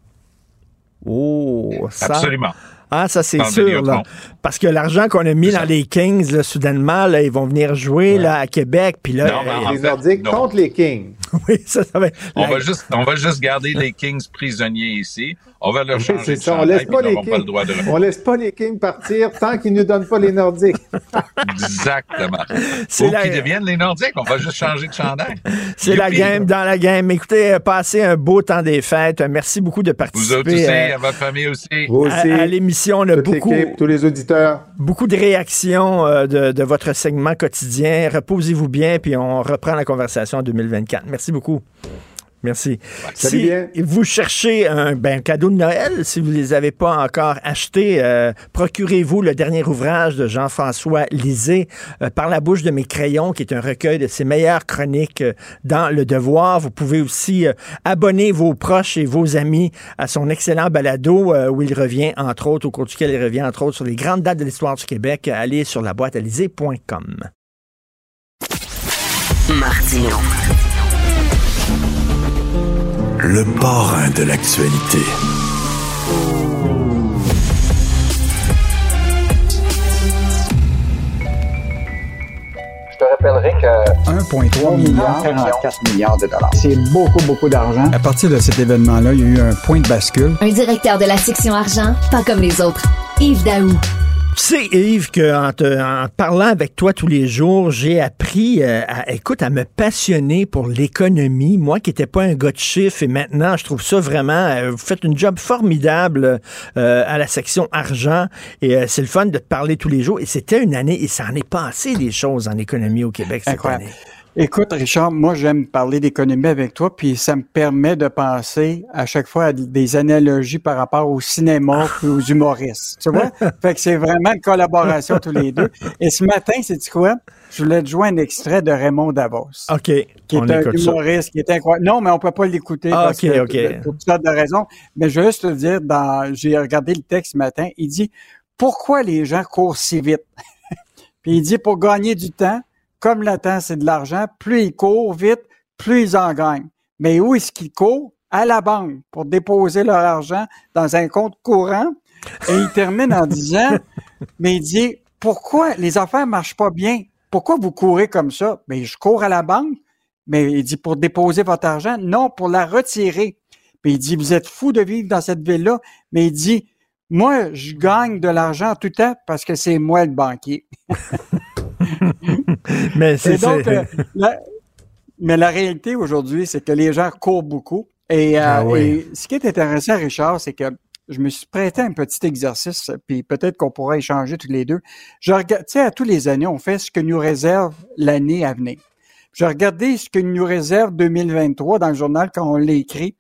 C: Oh, ça.
I: Absolument.
C: Ah, ça c'est sûr, là. Parce que l'argent qu'on a mis dans les Kings, là, soudainement, là, ils vont venir jouer là, à Québec. Puis là,
H: non, les Nordiques contre les Kings.
C: oui, ça, ça va
I: on, va juste, on va juste garder les Kings prisonniers ici. On va leur changer de
H: ça. On laisse pas les Kings. Pas le droit de... On laisse pas les Kings partir tant qu'ils ne nous donnent pas les Nordiques.
I: Exactement. Ou la... qu'ils deviennent les Nordiques. On va juste changer de chandail.
C: C'est la game dans la game. Écoutez, euh, passez un beau temps des fêtes. Merci beaucoup de participer.
I: Vous autres aussi, à, votre famille aussi.
H: Vous aussi.
C: À, l'émission, on a beaucoup,
H: tous les auditeurs.
C: Beaucoup de réactions euh, de, de votre segment quotidien. Reposez-vous bien, puis on reprend la conversation en 2024. Merci beaucoup. Merci. si vous cherchez un ben, cadeau de Noël, si vous ne les avez pas encore achetés, euh, procurez-vous le dernier ouvrage de Jean-François Lisée, euh, Par la bouche de mes crayons, qui est un recueil de ses meilleures chroniques euh, dans Le Devoir. Vous pouvez aussi abonner vos proches et vos amis à son excellent balado où il revient, entre autres, au cours duquel il revient, entre autres, sur les grandes dates de l'histoire du Québec. Allez sur la boîte
B: Martino
A: le parrain de l'actualité.
J: Je te rappellerai que
K: 1,3 milliard,
J: 44 milliards de dollars.
K: C'est beaucoup, beaucoup d'argent.
L: À partir de cet événement-là, il y a eu un point de bascule.
B: Un directeur de la section argent, pas comme les autres. Yves Daou.
C: Tu sais, Yves, qu'en en parlant avec toi tous les jours, j'ai appris, euh, à, écoute, à me passionner pour l'économie. Moi qui n'étais pas un gars de chiffres et maintenant, je trouve ça vraiment, euh, vous faites une job formidable euh, à la section argent et c'est le fun de te parler tous les jours. Et c'était une année, et ça en est passé des choses en économie au Québec cette année.
K: Écoute, Richard, moi, j'aime parler d'économie avec toi, puis ça me permet de penser à chaque fois à des analogies par rapport au cinéma et aux humoristes. Tu vois? fait que c'est vraiment une collaboration tous les deux. Et ce matin, c'est quoi? Je voulais te jouer un extrait de Raymond Davos.
C: OK.
K: Qui est un humoriste, qui est incroyable. Non, mais on peut pas l'écouter ah, parce que, OK. pour toutes sortes de raisons. Mais je veux juste te dire, dans, j'ai regardé le texte ce matin, il dit, pourquoi les gens courent si vite? puis il dit, pour gagner du temps, comme le temps, c'est de l'argent, plus ils courent vite, plus ils en gagnent. Mais où est-ce qu'ils courent? À la banque pour déposer leur argent dans un compte courant. Et il termine en disant, mais il dit, pourquoi les affaires marchent pas bien? Pourquoi vous courez comme ça? Mais je cours à la banque. Mais il dit, pour déposer votre argent? Non, pour la retirer. Puis il dit, vous êtes fou de vivre dans cette ville-là. Mais il dit, moi, je gagne de l'argent tout le temps parce que c'est moi le banquier.
C: mais c'est
K: euh, la, mais la réalité aujourd'hui, c'est que les gens courent beaucoup. Et, euh, ah ce qui est intéressant, Richard, c'est que je me suis prêté un petit exercice, puis peut-être qu'on pourra échanger tous les deux. Je regarde, tu sais, à tous les années, on fait ce que nous réserve l'année à venir. Je regardais ce que nous réserve 2023 dans le journal quand on l'a écrit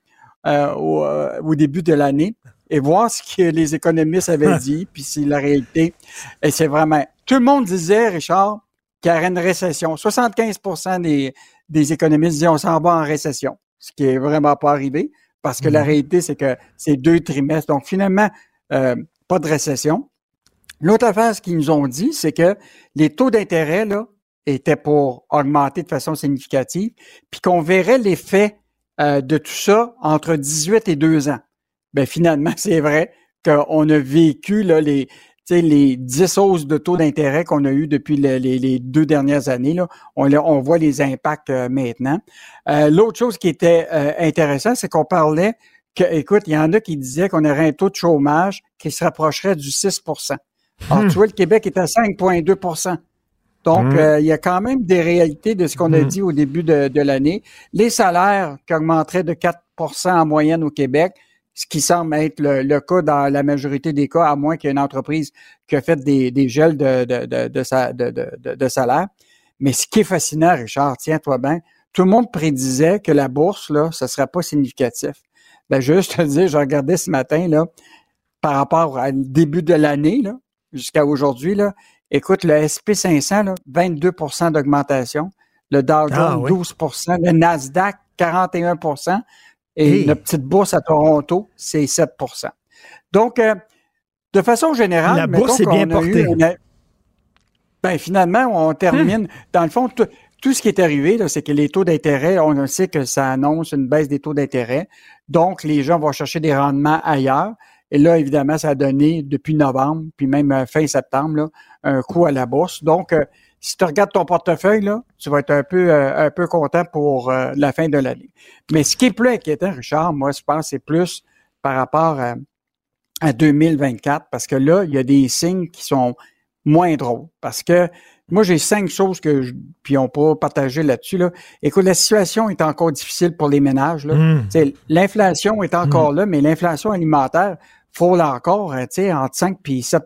K: euh, au, au, début de l'année et voir ce que les économistes avaient dit, puis c'est la réalité. Et c'est vraiment... Tout le monde disait, Richard, qu'il y aurait une récession. 75 des, des économistes disaient on s'en va en récession, ce qui est vraiment pas arrivé, parce que la mm-hmm. réalité, c'est que c'est deux trimestres. Donc, finalement, euh, pas de récession. L'autre affaire, ce qu'ils nous ont dit, c'est que les taux d'intérêt, là, étaient pour augmenter de façon significative, puis qu'on verrait l'effet euh, de tout ça entre 18 et 2 ans. Ben finalement, c'est vrai qu'on a vécu là, les, les 10 hausses de taux d'intérêt qu'on a eu depuis les, deux dernières années. Là, on, on voit les impacts euh, maintenant. Euh, l'autre chose qui était euh, intéressant, c'est qu'on parlait que, écoute, il y en a qui disaient qu'on aurait un taux de chômage qui se rapprocherait du 6% Alors, hmm. tu vois, le Québec est à 5,2% donc, hmm. il y a quand même des réalités de ce qu'on a hmm. dit au début de, de l'année. Les salaires qui augmenteraient de 4% en moyenne au Québec, ce qui semble être le, cas dans la majorité des cas, à moins qu'il y ait une entreprise qui a fait des, des gels de, de, de, de, de salaire. Mais ce qui est fascinant, Richard, tiens-toi bien, tout le monde prédisait que la bourse, là, ce ne serait pas significatif. Ben, juste te dire, je regardais ce matin, là, par rapport au début de l'année, là, jusqu'à aujourd'hui, là, écoute, le SP500, là, 22% d'augmentation, le Dow ah Jones, 12% le Nasdaq, 41 et notre petite bourse à Toronto, c'est 7% Donc, euh, de façon générale,
C: la bourse est bien portée.
K: ben, finalement, on termine. Hum. Dans le fond, tout ce qui est arrivé, c'est que les taux d'intérêt, on sait que ça annonce une baisse des taux d'intérêt. Donc, les gens vont chercher des rendements ailleurs. Et là, évidemment, ça a donné depuis novembre, puis même euh, fin septembre, là, un coup à la bourse. Donc, euh, si tu regardes ton portefeuille, là, tu vas être un peu, euh, un peu content pour la fin de l'année. Mais ce qui est plus inquiétant, Richard, moi, je pense, c'est plus par rapport à, à 2024, parce que là, il y a des signes qui sont moins drôles. Parce que moi, j'ai cinq choses que je, puis on peut partager là-dessus. Là. Écoute, la situation est encore difficile pour les ménages. Mmh. L'inflation est encore mmh. là, mais l'inflation alimentaire frôle encore euh, entre 5 et 7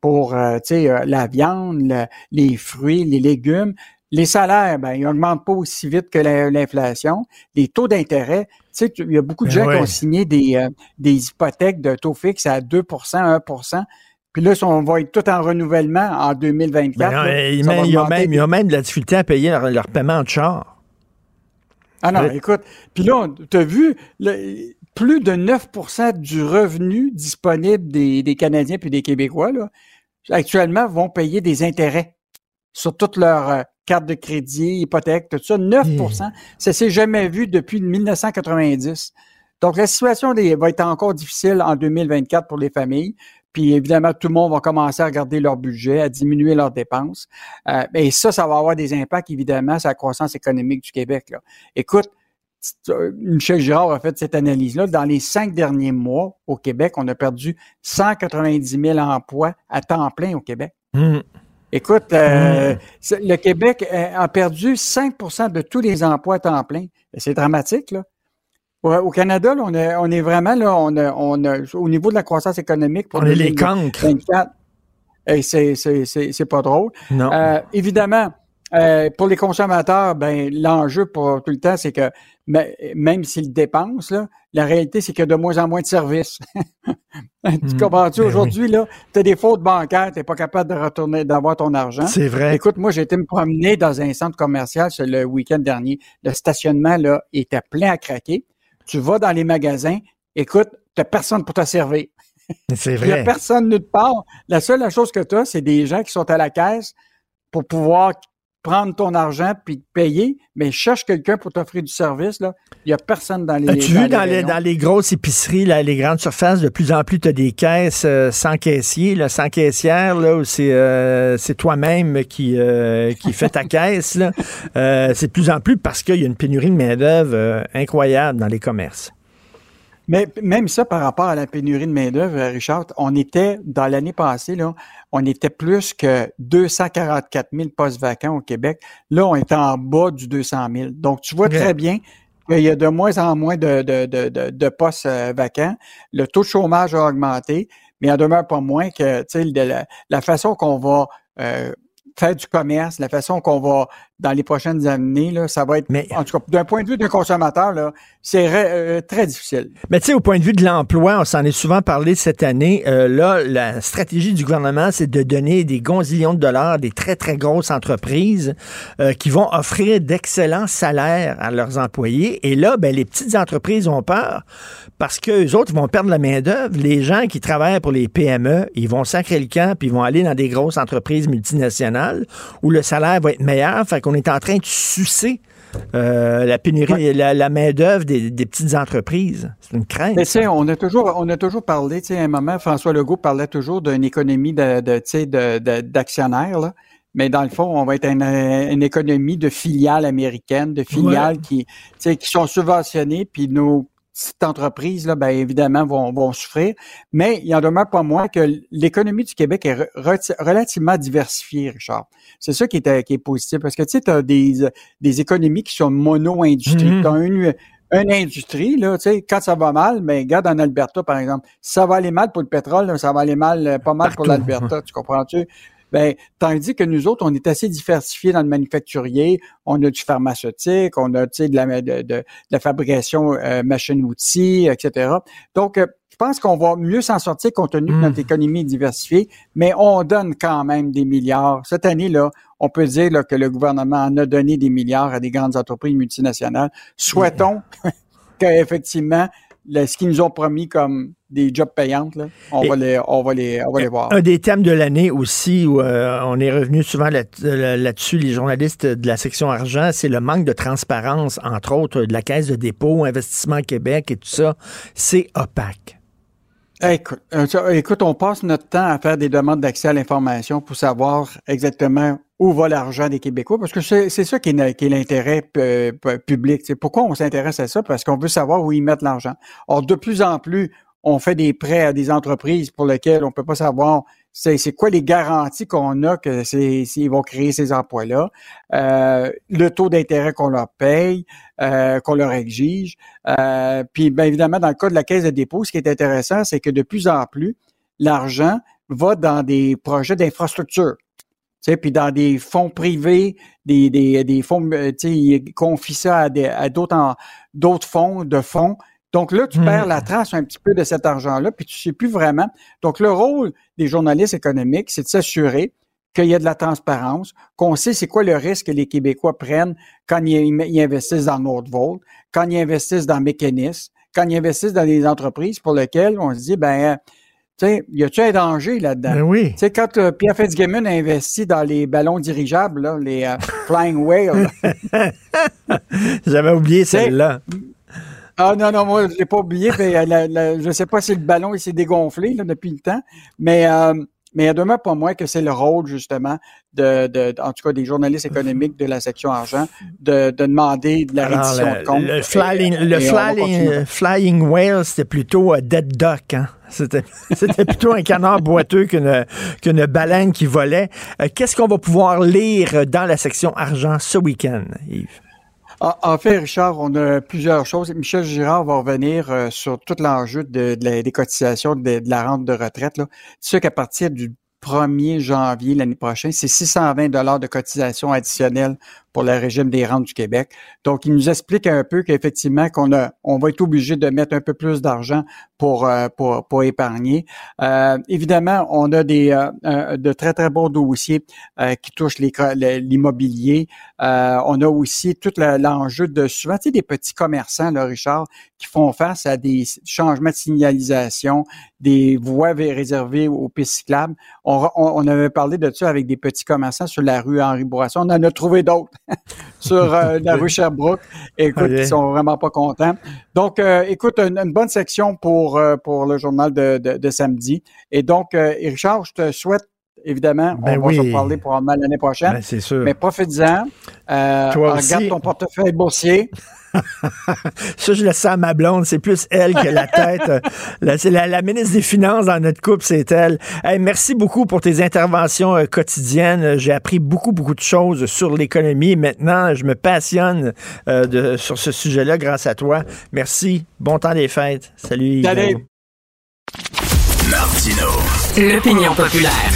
K: pour euh, euh, la viande, les fruits, les légumes. Les salaires, ben, ils augmentent pas aussi vite que l'inflation. Les taux d'intérêt, tu sais, il y a beaucoup de ben gens qui ont signé des, des hypothèques de taux fixe à 2% 1% puis là, on va être tout en renouvellement en 2024. Ben
C: il, y a même, il y a même de la difficulté à payer leur, paiement de char.
K: Ah non, écoute. Puis là, tu as vu, plus de 9% du revenu disponible des, Canadiens puis des Québécois, là, actuellement, vont payer des intérêts sur toutes leurs euh, cartes de crédit, hypothèques, tout ça. 9% Ça s'est jamais vu depuis 1990. Donc, la situation va être encore difficile en 2024 pour les familles. Puis évidemment, tout le monde va commencer à regarder leur budget, à diminuer leurs dépenses. Euh, et ça, ça va avoir des impacts, évidemment, sur la croissance économique du Québec. Là. Écoute, Michel Girard a fait cette analyse-là. Dans les cinq derniers mois, au Québec, on a perdu 190 000 emplois à temps plein au Québec. Mmh. Écoute, euh, mmh. le Québec a perdu 5% de tous les emplois à temps plein. C'est dramatique, là. Au Canada, on, est, on est vraiment là, on on au niveau de la croissance économique
C: pour on est les cancres.
K: C'est, c'est, pas drôle. Non. Euh, évidemment, euh, pour les consommateurs, ben l'enjeu pour tout le temps, c'est que même s'ils dépensent, là, la réalité, c'est qu'il y a de moins en moins de services. tu hmm. comprends-tu? Ben aujourd'hui, là, tu as des fautes bancaires, tu n'es pas capable de retourner, d'avoir ton argent.
C: C'est vrai.
K: Écoute, moi, j'ai été me promener dans un centre commercial le week-end dernier. Le stationnement, là, était plein à craquer tu vas dans les magasins, écoute, tu n'as personne pour te servir.
C: C'est vrai.
K: Il n'y a personne nulle part. La seule chose que tu as, c'est des gens qui sont à la caisse pour pouvoir prendre ton argent puis payer, mais cherche quelqu'un pour t'offrir du service. Là. Il n'y a personne dans les.
C: As-tu vu dans, les, dans les grosses épiceries, là, les grandes surfaces, de plus en plus, tu as des caisses euh, sans caissier, là, sans caissière, là, où c'est, euh, c'est toi-même qui, euh, qui fait ta caisse. Là. c'est de plus en plus parce qu'il y a une pénurie de main-d'œuvre incroyable dans les commerces.
K: Mais même ça, par rapport à la pénurie de main-d'œuvre, Richard, on était, dans l'année passée, là, on était plus que 244 000 postes vacants au Québec. Là, on est en bas du 200 000. Donc, tu vois très bien qu'il y a de moins en moins de, de, de, de, postes euh, vacants. Le taux de chômage a augmenté, mais il en demeure pas moins que la, la façon qu'on va euh, faire du commerce, la façon qu'on va dans les prochaines années, là, ça va être, mais, en tout cas, d'un point de vue d'un consommateur, là, c'est euh, très difficile.
C: Mais tu sais, au point de vue de l'emploi, on s'en est souvent parlé cette année. Euh, là, la stratégie du gouvernement, c'est de donner des gonzillions de dollars à des très, très grosses entreprises euh, qui vont offrir d'excellents salaires à leurs employés. Et là, ben, les petites entreprises ont peur parce qu'eux autres vont perdre la main-d'œuvre. Les gens qui travaillent pour les PME, ils vont sacrer le camp puis ils vont aller dans des grosses entreprises multinationales où le salaire va être meilleur. Fait qu'on est en train de sucer euh, la pénurie, la, main-d'œuvre des, petites entreprises. C'est une crainte.
K: Mais on a toujours, on a toujours parlé, tu sais, à un moment, François Legault parlait toujours d'une économie de, de, d'actionnaires, Mais dans le fond, on va être une, une économie de filiales américaines, de filiales qui, qui sont subventionnées, puis nos petites entreprises, là, bien évidemment, vont, vont souffrir. Mais il en demeure pas moins que l'économie du Québec est relativement diversifiée, Richard. C'est ça qui est, qui est positif. Parce que tu sais, tu as des, des économies qui sont mono-industrie. Mm-hmm. Tu as une, une industrie, là, tu sais, quand ça va mal, mais ben, regarde en Alberta, par exemple, ça va aller mal pour le pétrole, ça va aller mal, euh, pas mal pour l'Alberta, tu comprends-tu? Ben, tandis que nous autres, on est assez diversifiés dans le manufacturier. On a du pharmaceutique, on a de la, de, de, la fabrication euh, machine-outils, etc. Donc, euh, je pense qu'on va mieux s'en sortir compte tenu de notre hmm. économie diversifiée, mais on donne quand même des milliards. Cette année-là, on peut dire là, que le gouvernement en a donné des milliards à des grandes entreprises multinationales. Souhaitons qu'effectivement, ce qu'ils nous ont promis comme des jobs payantes, on, va les, on, va les, on va les voir.
C: Un des thèmes de l'année aussi, où euh, on est revenu souvent là-dessus, les journalistes de la section argent, c'est le manque de transparence, entre autres, de la Caisse de dépôt, Investissement Québec et tout ça. C'est opaque.
K: Écoute, euh, écoute, on passe notre temps à faire des demandes d'accès à l'information pour savoir exactement où va l'argent des Québécois, parce que c'est ça qui est, l'intérêt euh, public. C'est pourquoi on s'intéresse à ça, parce qu'on veut savoir où ils mettent l'argent. Or, de plus en plus, on fait des prêts à des entreprises pour lesquelles on peut pas savoir c'est quoi les garanties qu'on a que s'ils vont créer ces emplois-là, euh, le taux d'intérêt qu'on leur paye, euh, qu'on leur exige. Euh, puis bien évidemment, dans le cas de la caisse de dépôt, ce qui est intéressant, c'est que de plus en plus, l'argent va dans des projets d'infrastructure. Puis dans des fonds privés, des, des, des fonds, tu sais, ils confient ça à, à d'autres, d'autres fonds de fonds donc là, tu perds la hmm. trace un petit peu de cet argent-là, puis tu ne sais plus vraiment. Donc le rôle des journalistes économiques, c'est de s'assurer qu'il y a de la transparence, qu'on sait c'est quoi le risque que les Québécois prennent quand ils, investissent dans Nordvolt, quand ils investissent dans Mécanisme, quand ils investissent dans des entreprises pour lesquelles on se dit, ben, sais, y a-tu un danger là-dedans?
C: Ben oui.
K: Tu sais, quand euh, Pierre Fitzgibbon a investi dans les ballons dirigeables, là, les euh, Flying Whale.
C: J'avais oublié celle-là.
K: Ah non, non, moi, je l'ai pas oublié. Mais, euh, je ne sais pas si le ballon il s'est dégonflé là, depuis le temps, mais, euh, mais il demeure pas moins que c'est le rôle, justement, de, de, en tout cas des journalistes économiques de la section argent, de, de demander de la reddition de compte.
C: Le flying, le flying, flying whale, c'était plutôt dead duck, hein? C'était, plutôt un canard boiteux qu'une, baleine qui volait. Euh, qu'est-ce qu'on va pouvoir lire dans la section argent ce week-end, Yves?
K: Ah, en fait, Richard, on a plusieurs choses. Michel Girard va revenir euh, sur tout l'enjeu de, des cotisations de, la rente de retraite. Là. Tu sais qu'à partir du 1er janvier l'année prochaine, c'est 620 dollars de cotisation additionnelle pour le régime des rentes du Québec. Donc, il nous explique un peu qu'effectivement, qu'on a, on va être obligé de mettre un peu plus d'argent pour, euh, pour, pour épargner. Euh, évidemment, on a des euh, de très, très bons dossiers qui touchent l'immobilier. on a aussi tout l'enjeu de souvent, tu sais, des petits commerçants, là, Richard, qui font face à des changements de signalisation, des voies réservées aux pistes cyclables. On, on, avait parlé de ça avec des petits commerçants sur la rue Henri Bourassa. On en a trouvé d'autres. sur euh, la rue Sherbrooke. Écoute, ils sont vraiment pas contents. Donc, euh, écoute, une, bonne section pour, euh, pour le journal de, de, samedi. Et donc, Richard, je te souhaite Évidemment, ben on va se parler probablement l'année prochaine.
C: Ben, c'est sûr.
K: Mais profites-en. regarde ton portefeuille boursier.
C: ça, je laisse ça à ma blonde. C'est plus elle qui a la tête. c'est la, ministre des Finances dans notre couple, c'est elle. merci beaucoup pour tes interventions euh, quotidiennes. J'ai appris beaucoup, beaucoup de choses sur l'économie. Maintenant, je me passionne euh, sur ce sujet-là grâce à toi. Merci. Bon temps des fêtes. Salut.
K: Salut.
B: Martino. L'opinion populaire.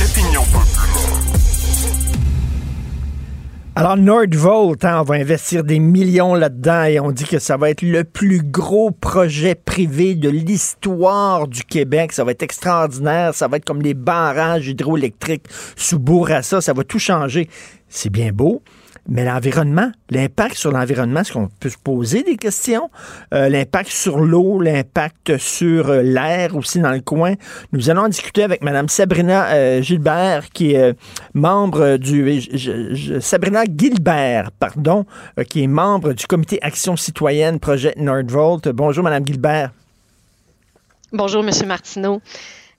C: Alors, Nordvolt, hein, on va investir des millions là-dedans et on dit que ça va être le plus gros projet privé de l'histoire du Québec. Ça va être extraordinaire. Ça va être comme les barrages hydroélectriques sous Bourassa. Ça va tout changer. C'est bien beau. Mais l'environnement, l'impact sur l'environnement, est-ce qu'on peut se poser des questions? Euh, l'impact sur l'eau, l'impact sur euh, l'air aussi dans le coin. Nous allons en discuter avec Mme Sabrina euh, Gilbert, qui est membre du... Sabrina Gilbert, pardon, qui est membre du comité Action citoyenne Projet Nordvolt. Bonjour, Mme Gilbert.
M: Bonjour, M. Martineau.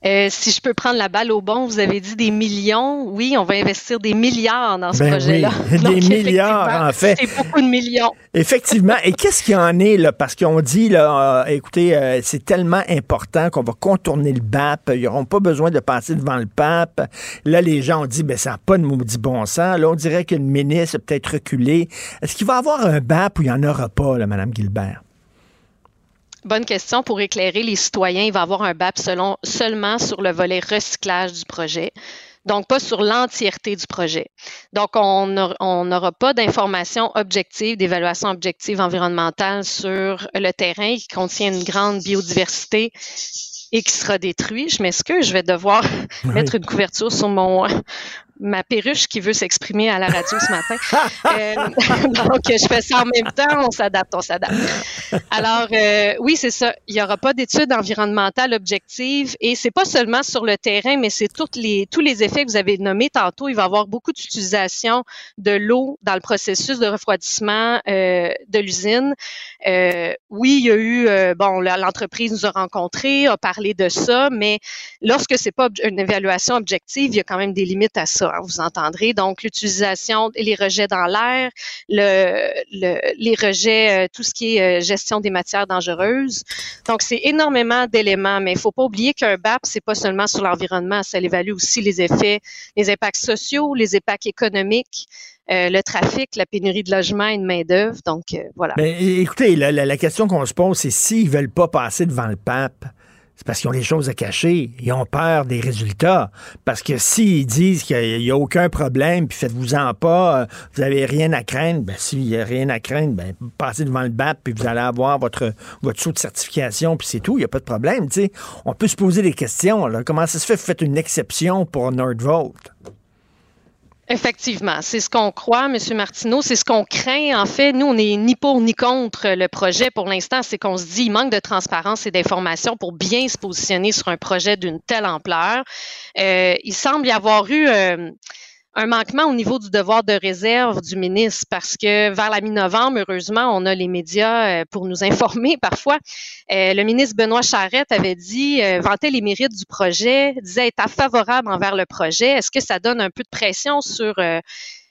M: Euh, si je peux prendre la balle au bon, vous avez dit des millions. Oui, on va investir des milliards dans ce ben projet-là.
C: des milliards, en fait.
M: C'est beaucoup de millions.
C: Effectivement. Et qu'est-ce qu'il y en est, là? Parce qu'on dit, là, euh, écoutez, euh, c'est tellement important qu'on va contourner le BAP. Ils n'auront pas besoin de passer devant le pape. Là, les gens ont dit, ben, ça n'a pas de maudit bon sens. Là, on dirait qu'une ministre peut-être reculé. Est-ce qu'il va y avoir un BAP ou il n'y en aura pas, là, Mme Gilbert?
M: Bonne question pour éclairer les citoyens. Il va y avoir un BAP selon, seulement sur le volet recyclage du projet. Donc, pas sur l'entièreté du projet. Donc, on n'aura pas d'informations objectives, d'évaluation objective environnementale sur le terrain qui contient une grande biodiversité et qui sera détruit. Je m'excuse, je vais devoir mettre une couverture sur mon, ma perruche qui veut s'exprimer à la radio ce matin. euh, donc, je fais ça en même temps, on s'adapte, on s'adapte. Alors, euh, oui, c'est ça. Il n'y aura pas d'études environnementales objectives et c'est pas seulement sur le terrain, mais c'est les, tous les effets que vous avez nommés tantôt. Il va y avoir beaucoup d'utilisation de l'eau dans le processus de refroidissement euh, de l'usine. Euh, oui, il y a eu, euh, bon, l'entreprise nous a rencontrés, a parlé de ça, mais lorsque c'est pas une évaluation objective, il y a quand même des limites à ça, vous entendrez. Donc, l'utilisation les rejets dans l'air, le, les rejets, euh, tout ce qui est gestion des matières dangereuses. Donc, c'est énormément d'éléments, mais il faut pas oublier qu'un BAP, c'est pas seulement sur l'environnement, ça évalue aussi les effets, les impacts sociaux, les impacts économiques. Euh, le trafic, la pénurie de logement et de main-d'œuvre. Donc, euh, voilà.
C: Mais écoutez, la, question qu'on se pose, c'est s'ils ne veulent pas passer devant le pape, c'est parce qu'ils ont des choses à cacher. Ils ont peur des résultats. Parce que s'ils disent qu'il n'y a, aucun problème, puis faites-vous-en pas, euh, vous n'avez rien à craindre, ben s'il n'y a rien à craindre, ben passez devant le BAP, puis vous allez avoir votre, votre saut de certification, puis c'est tout, il n'y a pas de problème. On peut se poser des questions. Comment ça se fait que vous faites une exception pour Nordvolt?
M: Effectivement, c'est ce qu'on croit, M. Martineau, c'est ce qu'on craint. En fait, nous, on n'est ni pour ni contre le projet pour l'instant. C'est qu'on se dit il manque de transparence et d'information pour bien se positionner sur un projet d'une telle ampleur. Euh, il semble y avoir eu euh, un manquement au niveau du devoir de réserve du ministre parce que vers la mi-novembre, heureusement, on a les médias euh, pour nous informer parfois. Euh, le ministre Benoît Charette avait dit, euh, vantait les mérites du projet, disait être favorable envers le projet. Est-ce que ça donne un peu de pression sur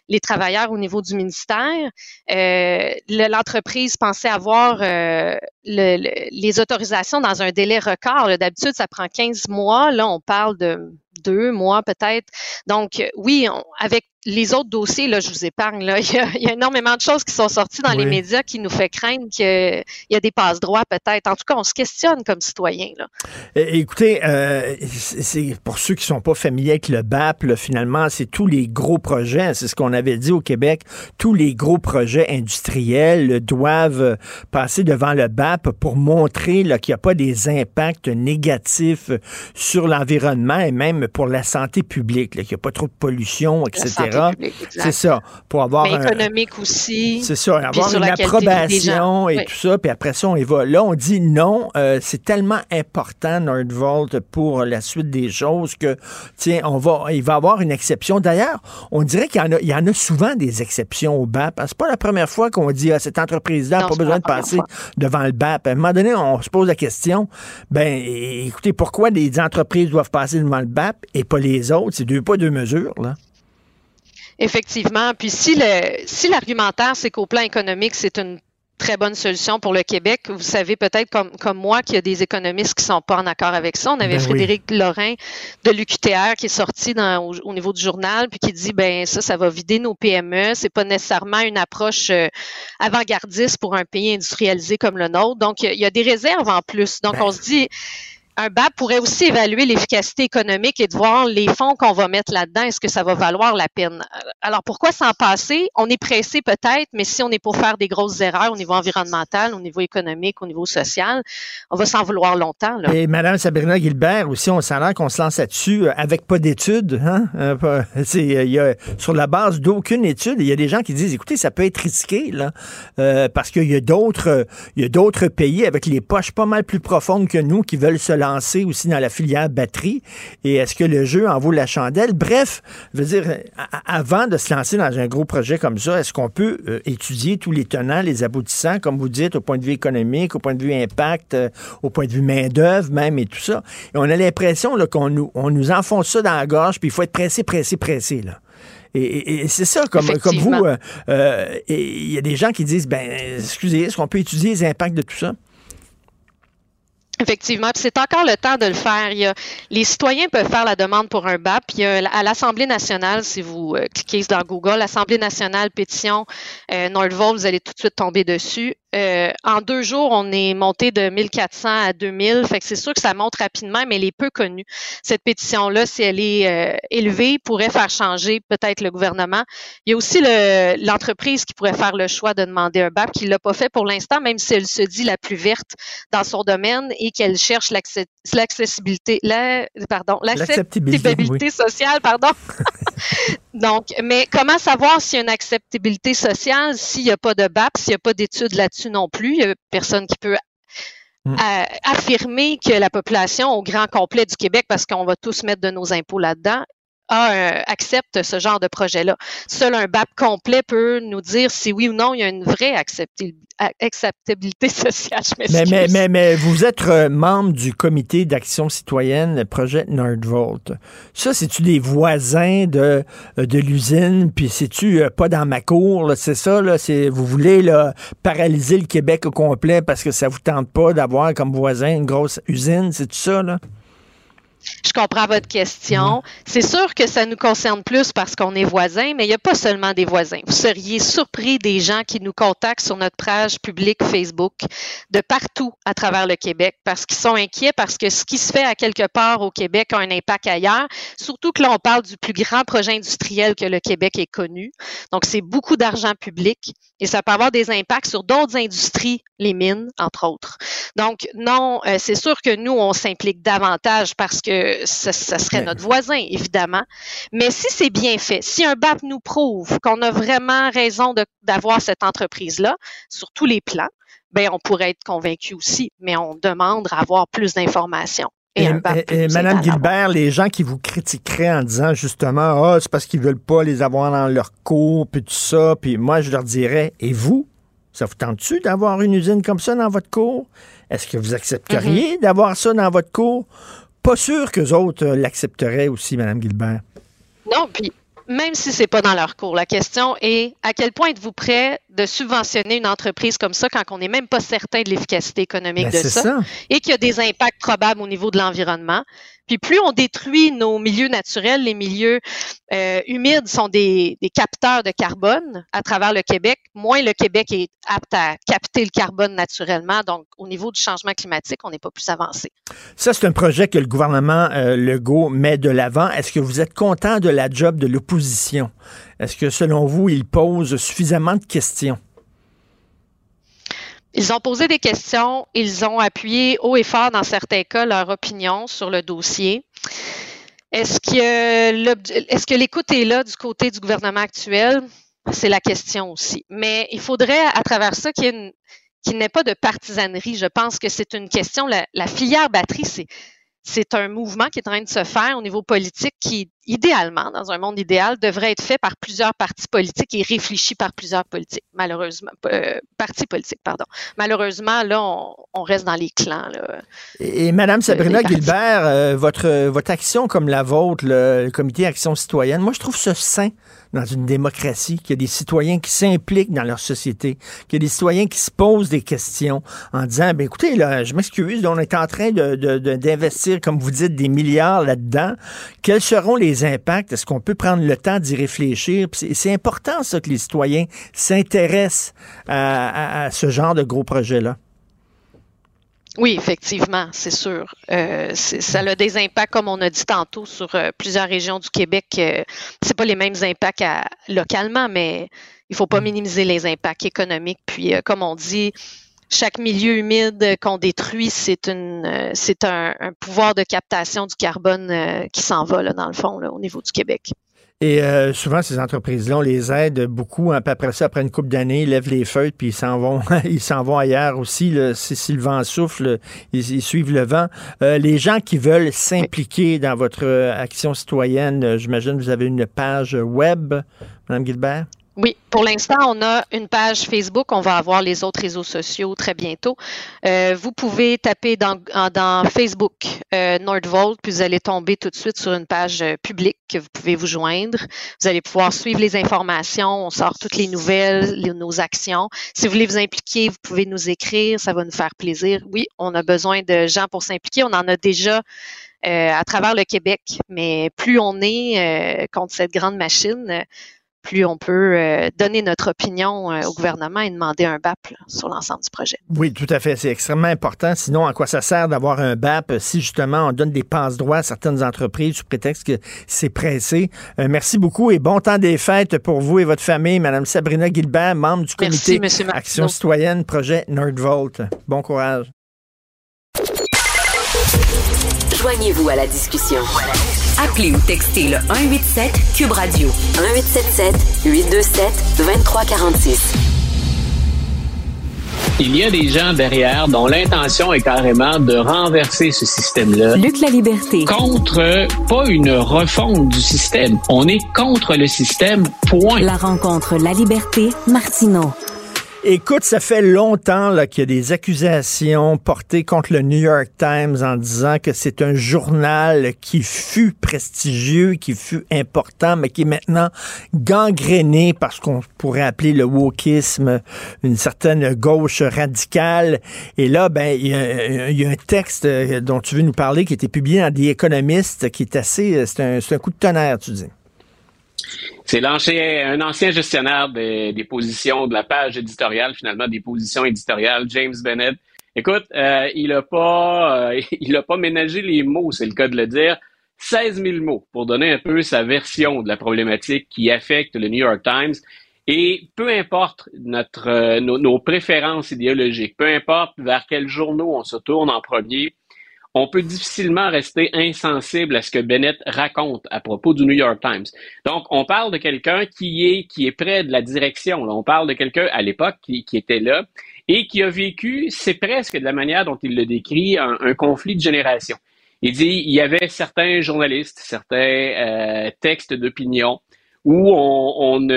M: les travailleurs au niveau du ministère? L'entreprise pensait avoir les autorisations dans un délai record. D'habitude, ça prend 15 mois. Là, on parle de deux mois peut-être. Donc, oui, avec les autres dossiers, là, je vous épargne. Là. Il, y a, énormément de choses qui sont sorties dans les médias qui nous fait craindre qu'il y a des passe-droits peut-être. En tout cas, on se questionne comme citoyen. Là.
C: Écoutez, euh, c'est pour ceux qui sont pas familiers avec le BAP, finalement, c'est tous les gros projets. C'est ce qu'on avait dit au Québec. Tous les gros projets industriels doivent passer devant le BAP pour montrer qu'il n'y a pas des impacts négatifs sur l'environnement et même pour la santé publique, qu'il n'y a pas trop de pollution, etc. C'est ça. Pour avoir.
M: Mais économique aussi.
C: C'est ça. Avoir une approbation et tout ça. Puis après ça, on y va. Là, on dit non. Euh, c'est tellement important, Nordvolt, pour la suite des choses que, tiens, on va, il va y avoir une exception. D'ailleurs, on dirait qu'il y en a, il y en a souvent des exceptions au BAP. C'est pas la première fois qu'on dit à cette entreprise-là n'a pas besoin de passer devant le BAP. À un moment donné, on se pose la question, ben, écoutez, pourquoi des entreprises doivent passer devant le BAP et pas les autres? C'est deux pas deux mesures, là.
M: Effectivement. Puis si le si l'argumentaire, c'est qu'au plan économique, c'est une très bonne solution pour le Québec. Vous savez peut-être comme, comme moi qu'il y a des économistes qui sont pas en accord avec ça. On avait ben Frédéric Lorrain de l'UQTR qui est sorti dans, au, niveau du journal puis qui dit ben ça ça va vider nos PME, c'est pas nécessairement une approche euh, avant-gardiste pour un pays industrialisé comme le nôtre. Donc il y, a des réserves en plus. Donc ben on se dit un BAP pourrait aussi évaluer l'efficacité économique et de voir les fonds qu'on va mettre là-dedans, est-ce que ça va valoir la peine? Alors pourquoi s'en passer? On est pressé peut-être, mais si on est pour faire des grosses erreurs au niveau environnemental, au niveau économique, au niveau social, on va s'en vouloir longtemps.
C: Et Mme Sabrina Gilbert aussi, on sent qu'on se lance là-dessus euh, avec pas d'études. Hein? Euh, a, sur la base d'aucune étude, il y a des gens qui disent, écoutez, ça peut être risqué là, euh, parce qu'il y a d'autres pays avec les poches pas mal plus profondes que nous qui veulent se lancer aussi dans la filière batterie? Et est-ce que le jeu en vaut la chandelle? Bref, je veux dire, avant de se lancer dans un gros projet comme ça, est-ce qu'on peut euh, étudier tous les tenants, les aboutissants, comme vous dites, au point de vue économique, au point de vue impact, euh, au point de vue main-d'œuvre même et tout ça? Et on a l'impression qu'on nous, on nous enfonce ça dans la gorge, puis il faut être pressé, pressé, pressé, là. Et, c'est ça, comme, comme vous, euh, il y a des gens qui disent, ben, excusez, est-ce qu'on peut étudier les impacts de tout ça?
M: Effectivement, c'est encore le temps de le faire. Il les citoyens peuvent faire la demande pour un BAP. Y a, à l'Assemblée nationale, si vous euh, cliquez dans Google, l'Assemblée nationale pétition euh, Nordvolt, vous allez tout de suite tomber dessus. Euh, en deux jours, on est monté de 1400 à 2000. Fait que c'est sûr que ça monte rapidement, mais elle est peu connue. Cette pétition-là, si elle est euh, élevée, pourrait faire changer peut-être le gouvernement. Il y a aussi l'entreprise qui pourrait faire le choix de demander un BAP, qui l'a pas fait pour l'instant, même si elle se dit la plus verte dans son domaine et qu'elle cherche l'accessibilité, la, pardon, l'acceptabilité sociale, pardon. Donc, mais comment savoir s'il y a une acceptabilité sociale s'il n'y a pas de BAP, s'il n'y a pas d'études là-dessus non plus? Il n'y a personne qui peut mm. affirmer que la population au grand complet du Québec, parce qu'on va tous mettre de nos impôts là-dedans, accepte ce genre de projet-là. Seul un BAP complet peut nous dire si oui ou non il y a une vraie acceptabilité sociale.
C: mais, mais, mais, mais, vous êtes euh, membre du comité d'action citoyenne Projet Nordvolt. Ça, c'est-tu des voisins de, euh, de l'usine, puis c'est-tu euh, pas dans ma cour, c'est ça, là, vous voulez là, paralyser le Québec au complet parce que ça vous tente pas d'avoir comme voisin une grosse usine, c'est tout ça, là?
M: Je comprends votre question. C'est sûr que ça nous concerne plus parce qu'on est voisins, mais il n'y a pas seulement des voisins. Vous seriez surpris des gens qui nous contactent sur notre page publique Facebook de partout à travers le Québec parce qu'ils sont inquiets parce que ce qui se fait à quelque part au Québec a un impact ailleurs. Surtout que là, on parle du plus grand projet industriel que le Québec ait connu. Donc, c'est beaucoup d'argent public et ça peut avoir des impacts sur d'autres industries, les mines, entre autres. Donc, non, euh, c'est sûr que nous, on s'implique davantage parce que que ce, serait notre voisin, évidemment. Mais si c'est bien fait, si un BAP nous prouve qu'on a vraiment raison d'avoir cette entreprise-là sur tous les plans, ben on pourrait être convaincu aussi, mais on demande à avoir plus d'informations.
C: Et, Madame Gilbert, les gens qui vous critiqueraient en disant justement, ah, c'est parce qu'ils veulent pas les avoir dans leur cours, puis tout ça, puis moi, je leur dirais, et vous, ça vous tente-tu d'avoir une usine comme ça dans votre cours? Est-ce que vous accepteriez mm-hmm. d'avoir ça dans votre cours? Pas sûr qu'eux autres euh, l'accepteraient aussi, Mme Gilbert.
M: Non, puis même si c'est pas dans leur cours, la question est à quel point êtes-vous prêt de subventionner une entreprise comme ça quand on n'est même pas certain de l'efficacité économique ben, de ça, et qu'il y a des impacts probables au niveau de l'environnement? Puis plus on détruit nos milieux naturels, les milieux euh, humides sont des, capteurs de carbone à travers le Québec, moins le Québec est apte à capter le carbone naturellement. Donc, au niveau du changement climatique, on n'est pas plus avancé.
C: Ça, c'est un projet que le gouvernement euh, Legault met de l'avant. Est-ce que vous êtes content de la job de l'opposition? Est-ce que, selon vous, il pose suffisamment de questions?
M: Ils ont posé des questions, ils ont appuyé haut et fort dans certains cas leur opinion sur le dossier. Est-ce que, l'écoute est là du côté du gouvernement actuel? C'est la question aussi. Mais il faudrait, à travers ça, qu'il n'y ait pas de partisanerie. Je pense que c'est une question. La, la filière batterie, c'est, c'est un mouvement qui est en train de se faire au niveau politique qui, idéalement, dans un monde idéal, devrait être fait par plusieurs partis politiques et réfléchi par plusieurs politiques, malheureusement, euh, partis politiques, pardon. Malheureusement, là, on, reste dans les clans. Là,
C: et, Madame Sabrina Gilbert, euh, votre, votre action comme la vôtre, le, Comité Action citoyenne, moi, je trouve ça sain dans une démocratie, qu'il y a des citoyens qui s'impliquent dans leur société, qu'il y a des citoyens qui se posent des questions en disant, ben écoutez, là, je m'excuse, on est en train d'investir, de, comme vous dites, des milliards là-dedans. Quels seront les impacts? Est-ce qu'on peut prendre le temps d'y réfléchir? C'est important, ça, que les citoyens s'intéressent à, ce genre de gros projets-là.
M: Oui, effectivement, c'est sûr. Euh, ça a des impacts, comme on a dit tantôt, sur euh, plusieurs régions du Québec. Euh, c'est pas les mêmes impacts localement, mais il faut pas mm. minimiser les impacts économiques. Puis, comme on dit, chaque milieu humide qu'on détruit, c'est une, euh, c'est un, pouvoir de captation du carbone euh, qui s'en va dans le fond au niveau du Québec.
C: Et euh, souvent, ces entreprises-là, on les aide beaucoup. Hein, après ça, après une couple d'années, ils lèvent les feuilles, puis ils s'en vont, ils s'en vont ailleurs aussi. si, le vent souffle, ils, suivent le vent. les gens qui veulent s'impliquer dans votre action citoyenne, j'imagine vous avez une page web, Mme Gilbert?
M: Oui, pour l'instant, on a une page Facebook. On va avoir les autres réseaux sociaux très bientôt. Euh, vous pouvez taper dans, dans Facebook euh, Nordvolt, puis vous allez tomber tout de suite sur une page euh, publique que vous pouvez vous joindre. Vous allez pouvoir suivre les informations. On sort toutes les nouvelles, nos actions. Si vous voulez vous impliquer, vous pouvez nous écrire. Ça va nous faire plaisir. Oui, on a besoin de gens pour s'impliquer. On en a déjà euh, à travers le Québec, mais plus on est contre cette grande machine, plus on peut euh, donner notre opinion euh, au gouvernement et demander un BAP sur l'ensemble du projet.
C: Oui, tout à fait. C'est extrêmement important. Sinon, à quoi ça sert d'avoir un BAP si justement on donne des passe-droits à certaines entreprises sous prétexte que c'est pressé? Euh, merci beaucoup et bon temps des fêtes pour vous et votre famille, Madame Sabrina Gilbert, membre du comité Action citoyenne, projet Nordvolt. Bon courage.
B: Joignez-vous à la discussion. Appelez ou textez le 187 Cube Radio 1877 827 2346.
N: Il y a des gens derrière dont l'intention est carrément de renverser ce système-là.
B: Luc la liberté.
N: Contre pas une refonte du système. On est contre le système. Point.
B: La rencontre La Liberté Martineau.
C: Écoute, ça fait longtemps qu'il y a des accusations portées contre le New York Times en disant que c'est un journal qui fut prestigieux, qui fut important, mais qui est maintenant gangréné par ce qu'on pourrait appeler le wokisme, une certaine gauche radicale. Et là, ben, il y, a, un texte dont tu veux nous parler qui a été publié dans The Economist, qui est assez, c'est un, un coup de tonnerre, tu dis.
N: C'est un ancien gestionnaire des, positions de la page éditoriale, finalement, des positions éditoriales, James Bennett. Écoute, euh, il n'a pas, euh, il a pas ménagé les mots, c'est le cas de le dire. 16 000 mots pour donner un peu sa version de la problématique qui affecte le New York Times. Et peu importe notre, euh, nos, préférences idéologiques, peu importe vers quels journaux on se tourne en premier, on peut difficilement rester insensible à ce que Bennett raconte à propos du New York Times. Donc, on parle de quelqu'un qui est, qui est près de la direction. On parle de quelqu'un à l'époque qui, était là et qui a vécu, c'est presque de la manière dont il le décrit, un, conflit de génération. Il dit, il y avait certains journalistes, certains euh, textes d'opinion où on, on,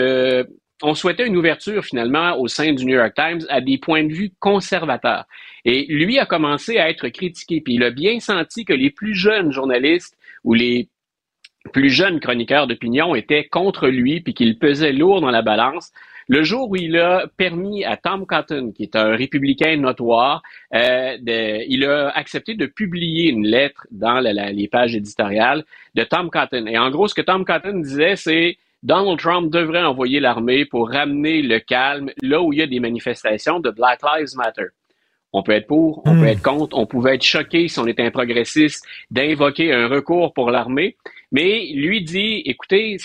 N: on souhaitait une ouverture finalement au sein du New York Times à des points de vue conservateurs. Et lui a commencé à être critiqué, puis il a bien senti que les plus jeunes journalistes ou les plus jeunes chroniqueurs d'opinion étaient contre lui, puis qu'il pesait lourd dans la balance. Le jour où il a permis à Tom Cotton, qui est un républicain notoire, euh, il a accepté de publier une lettre dans les pages éditoriales de Tom Cotton. Et en gros, ce que Tom Cotton disait, c'est Donald Trump devrait envoyer l'armée pour ramener le calme là où il y a des manifestations de Black Lives Matter. On peut être pour, on peut hmm. être contre, on pouvait être choqué si on était un progressiste d'invoquer un recours pour l'armée, mais lui dit, écoutez,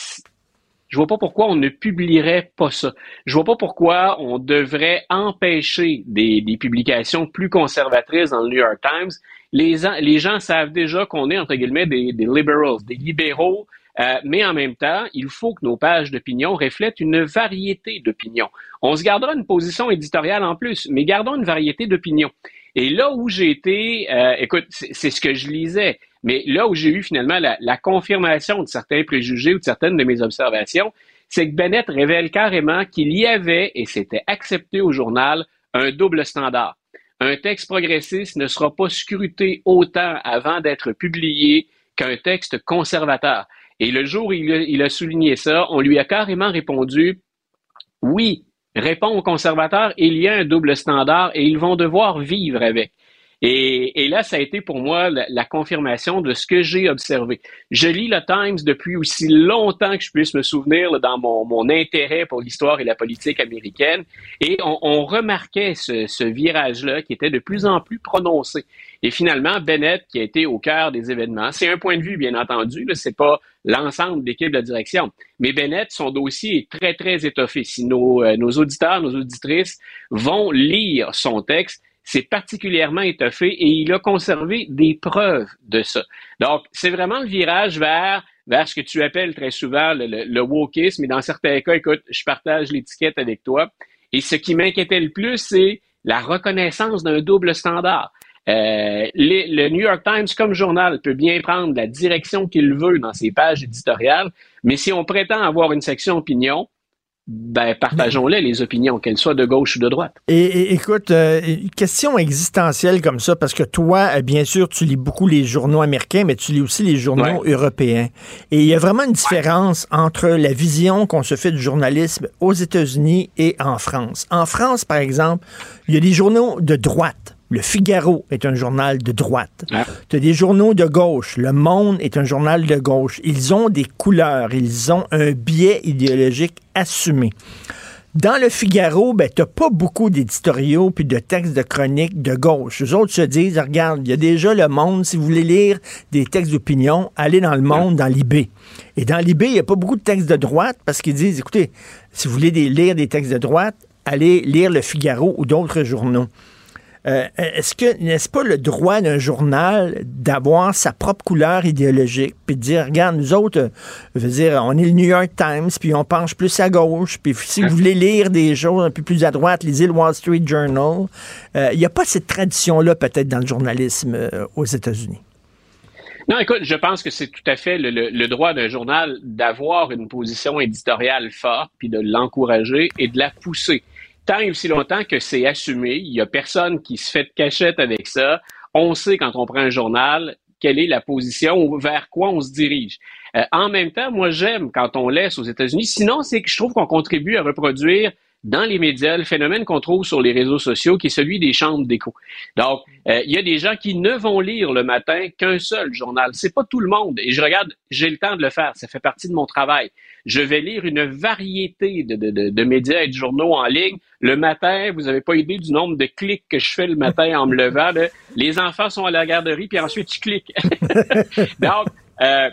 N: je vois pas pourquoi on ne publierait pas ça. Je vois pas pourquoi on devrait empêcher des, publications plus conservatrices dans le New York Times. Les, les gens savent déjà qu'on est, entre guillemets, des, des liberals, des libéraux euh, mais en même temps, il faut que nos pages d'opinion reflètent une variété d'opinions. On se gardera une position éditoriale en plus, mais gardons une variété d'opinions. Et là où j'ai été, euh, écoute, c'est ce que je lisais, mais là où j'ai eu finalement la, la, confirmation de certains préjugés ou de certaines de mes observations, c'est que Bennett révèle carrément qu'il y avait, et c'était accepté au journal, un double standard. Un texte progressiste ne sera pas scruté autant avant d'être publié qu'un texte conservateur. Et le jour où il a, souligné ça, on lui a carrément répondu, oui, réponds aux conservateurs, il y a un double standard et ils vont devoir vivre avec. Et, là, ça a été pour moi la, confirmation de ce que j'ai observé. Je lis le Times depuis aussi longtemps que je puisse me souvenir dans mon, intérêt pour l'histoire et la politique américaine, et on, remarquait ce, ce virage-là qui était de plus en plus prononcé. Et finalement, Bennett, qui a été au cœur des événements, c'est un point de vue, bien entendu, ce n'est pas l'ensemble de l'équipe de direction. Mais Bennett, son dossier est très, très étoffé. Si nos, euh, nos auditeurs, nos auditrices vont lire son texte, c'est particulièrement étoffé et il a conservé des preuves de ça. Donc, c'est vraiment le virage vers, vers ce que tu appelles très souvent le, le, le wokisme. Dans certains cas, écoute, je partage l'étiquette avec toi. Et ce qui m'inquiétait le plus, c'est la reconnaissance d'un double standard. Euh, le New York Times, comme journal, peut bien prendre la direction qu'il veut dans ses pages éditoriales, mais si on prétend avoir une section opinion, ben, partageons-les, les opinions, qu'elles soient de gauche ou de droite.
C: Et, écoute, euh, question existentielle comme ça, parce que toi, euh, bien sûr, tu lis beaucoup les journaux américains, mais tu lis aussi les journaux européens. Et il y a vraiment une différence entre la vision qu'on se fait du journalisme aux États-Unis et en France. En France, par exemple, il y a des journaux de droite le Figaro est un journal de droite. Ah. Tu as des journaux de gauche. Le Monde est un journal de gauche. Ils ont des couleurs. Ils ont un biais idéologique assumé. Dans le Figaro, ben, tu pas beaucoup d'éditoriaux puis de textes de chroniques de gauche. Les autres se disent, regarde, il y a déjà le Monde. Si vous voulez lire des textes d'opinion, allez dans le Monde, dans l'IB. Et dans l'IB, il n'y a pas beaucoup de textes de droite parce qu'ils disent, écoutez, si vous voulez lire des textes de droite, allez lire le Figaro ou d'autres journaux. Euh, est-ce que n'est-ce pas le droit d'un journal d'avoir sa propre couleur idéologique, puis de dire, regarde, nous autres, euh, veux dire, on est le New York Times, puis on penche plus à gauche, puis si vous voulez lire des choses un peu plus à droite, lisez le Wall Street Journal. Il n'y a pas cette tradition-là peut-être dans le journalisme aux États-Unis?
N: Non, écoute, je pense que c'est tout à fait le, droit d'un journal d'avoir une position éditoriale forte, puis de l'encourager et de la pousser. Tant et aussi longtemps que c'est assumé, il y a personne qui se fait de cachette avec ça. On sait quand on prend un journal quelle est la position, vers quoi on se dirige. Euh, en même temps, moi j'aime quand on laisse aux États-Unis. Sinon, c'est que je trouve qu'on contribue à reproduire dans les médias le phénomène qu'on trouve sur les réseaux sociaux, qui est celui des chambres d'écho. Donc, euh, il y a des gens qui ne vont lire le matin qu'un seul journal. C'est pas tout le monde. Et je regarde, j'ai le temps de le faire. Ça fait partie de mon travail. Je vais lire une variété de, de, de, de médias et de journaux en ligne. Le matin, vous n'avez pas idée du nombre de clics que je fais le matin en me levant. Les enfants sont à la garderie, puis ensuite, tu cliques. Donc, euh,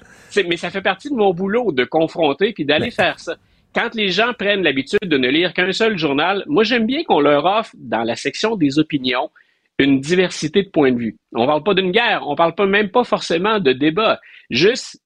N: mais ça fait partie de mon boulot de confronter puis d'aller faire ça quand les gens prennent l'habitude de ne lire qu'un seul journal, moi j'aime bien qu'on leur offre dans la section des opinions une diversité de points de vue. On parle pas d'une guerre, on parle pas même pas forcément de débat. Juste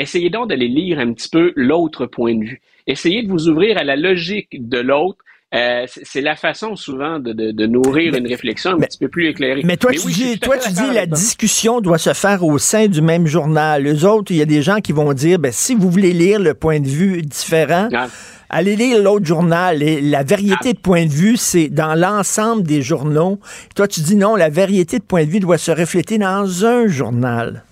N: essayez donc d'aller lire un petit peu l'autre point de vue. Essayez de vous ouvrir à la logique de l'autre euh, c'est la façon souvent de, nourrir une réflexion un petit peu plus éclairée.
C: Mais toi, tu dis, toi, tu dis la discussion doit se faire au sein du même journal. Les autres, il y a des gens qui vont dire, ben, si vous voulez lire le point de vue différent, allez lire l'autre journal. Et la variété de points de vue, c'est dans l'ensemble des journaux. Toi, tu dis non, la variété de points de vue doit se refléter dans un journal.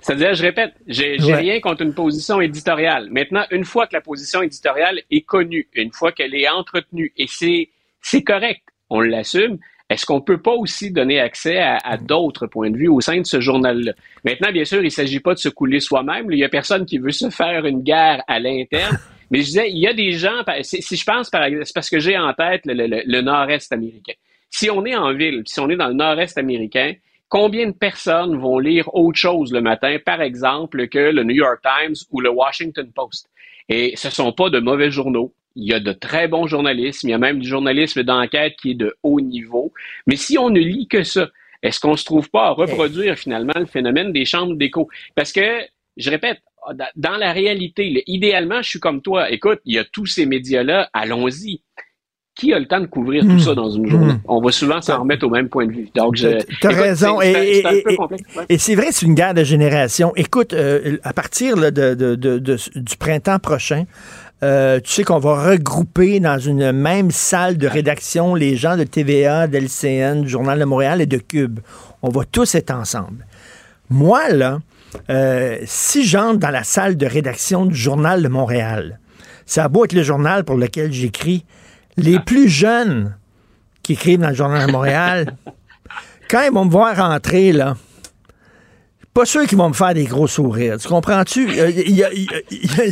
N: C'est-à-dire, je répète, j'ai rien contre une position éditoriale. Maintenant, une fois que la position éditoriale est connue, une fois qu'elle est entretenue, et c'est correct, on l'assume, est-ce qu'on peut pas aussi donner accès à, d'autres points de vue au sein de ce journal-là? Maintenant, bien sûr, il ne s'agit pas de se couler soi-même. Il y a personne qui veut se faire une guerre à l'interne. Mais je disais, il y a des gens, si je pense, c'est parce que j'ai en tête le nord-est américain. Si on est en ville, si on est dans le nord-est américain, combien de personnes vont lire autre chose le matin, par exemple, que le New York Times ou le Washington Post? Et ce ne sont pas de mauvais journaux. Il y a de très bons journalistes. Il y a même du journalisme d'enquête qui est de haut niveau. Mais si on ne lit que ça, est-ce qu'on ne se trouve pas à reproduire finalement le phénomène des chambres d'écho? Parce que, je répète, dans la réalité, idéalement, je suis comme toi. Écoute, il y a tous ces médias-là, allons-y qui a le temps de couvrir tout hmm. ça dans une journée? Hmm. On va souvent s'en remettre au même point de vue. Donc,
C: je. Tu as raison. Et, c'est vrai, c'est une guerre de génération. Écoute, euh, à partir de, du printemps prochain, euh, tu sais qu'on va regrouper dans une même salle de rédaction les gens de TVA, d'LCN, du Journal de Montréal et de Cube. On va tous être ensemble. Moi, là, euh, si j'entre dans la salle de rédaction du Journal de Montréal, ça a beau être le journal pour lequel j'écris, les plus jeunes qui écrivent dans le Journal de Montréal, quand ils vont me voir rentrer, là, pas sûr qu'ils vont me faire des gros sourires. Tu comprends-tu?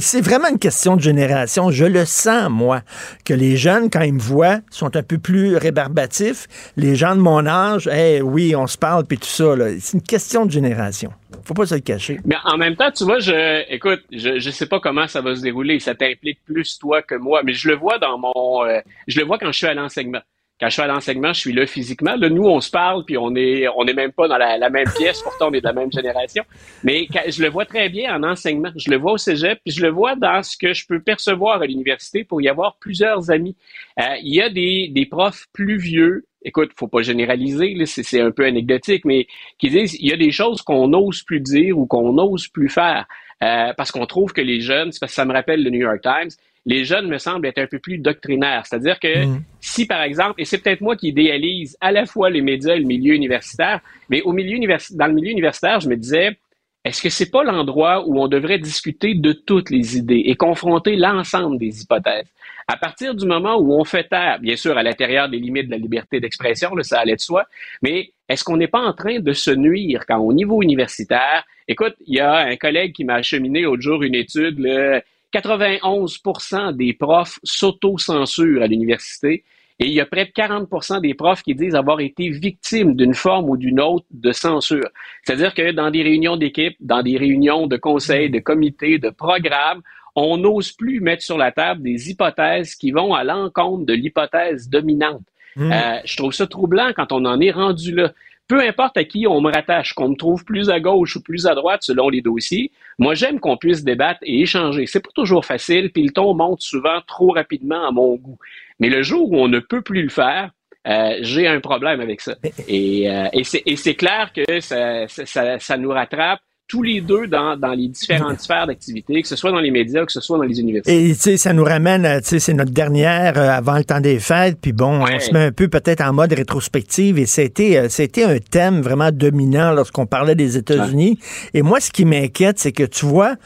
C: C'est vraiment une question de génération. Je le sens, moi, que les jeunes, quand ils me voient, sont un peu plus rébarbatifs. Les gens de mon âge, hey, oui, on se parle, puis tout ça. C'est une question de génération. Faut pas se le cacher.
N: Mais en même temps, tu vois, je, écoute, je, je sais pas comment ça va se dérouler. Ça t'implique plus toi que moi, mais je le vois dans mon, euh, je le vois quand je suis à l'enseignement quand je suis à l'enseignement, je suis là physiquement. Là, nous, on se parle, puis on est, on est même pas dans la, même pièce, pourtant on est de la même génération. Mais je le vois très bien en enseignement. Je le vois au cégep, puis je le vois dans ce que je peux percevoir à l'université pour y avoir plusieurs amis. Euh, il y a des, des profs plus vieux, écoute, faut pas généraliser, c'est un peu anecdotique, mais qui disent il y a des choses qu'on n'ose plus dire ou qu'on n'ose plus faire. Euh, parce qu'on trouve que les jeunes, parce que ça me rappelle le New York Times, les jeunes me semblent être un peu plus doctrinaires. C'est-à-dire que mm. si, par exemple, et c'est peut-être moi qui idéalise à la fois les médias et le milieu universitaire, mais au milieu dans le milieu universitaire, je me disais, est-ce que c'est pas l'endroit où on devrait discuter de toutes les idées et confronter l'ensemble des hypothèses? À partir du moment où on fait taire, bien sûr, à l'intérieur des limites de la liberté d'expression, ça allait de soi, mais est-ce qu'on n'est pas en train de se nuire quand au niveau universitaire, écoute, il y a un collègue qui m'a acheminé l'autre jour une étude, le 91% des profs s'auto-censurent à l'université et il y a près de 40 des profs qui disent avoir été victimes d'une forme ou d'une autre de censure. C'est-à-dire que dans des réunions d'équipe, dans des réunions de conseils, de comités, de programmes, on n'ose plus mettre sur la table des hypothèses qui vont à l'encontre de l'hypothèse dominante. Mm. Euh, je trouve ça troublant quand on en est rendu là. Peu importe à qui on me rattache, qu'on me trouve plus à gauche ou plus à droite selon les dossiers, moi j'aime qu'on puisse débattre et échanger. C'est pas toujours facile, puis le ton monte souvent trop rapidement à mon goût. Mais le jour où on ne peut plus le faire, euh, j'ai un problème avec ça. Et, euh, et c'est clair que ça, ça, ça, nous rattrape tous les deux dans, dans les différentes sphères d'activité, que ce soit dans les médias, que ce soit dans les universités.
C: Et tu sais, ça nous ramène, tu sais, c'est notre dernière euh, avant le temps des fêtes, puis bon, on se met un peu peut-être en mode rétrospective, et c'était c'était un thème vraiment dominant lorsqu'on parlait des États-Unis. Et moi, ce qui m'inquiète, c'est que tu vois,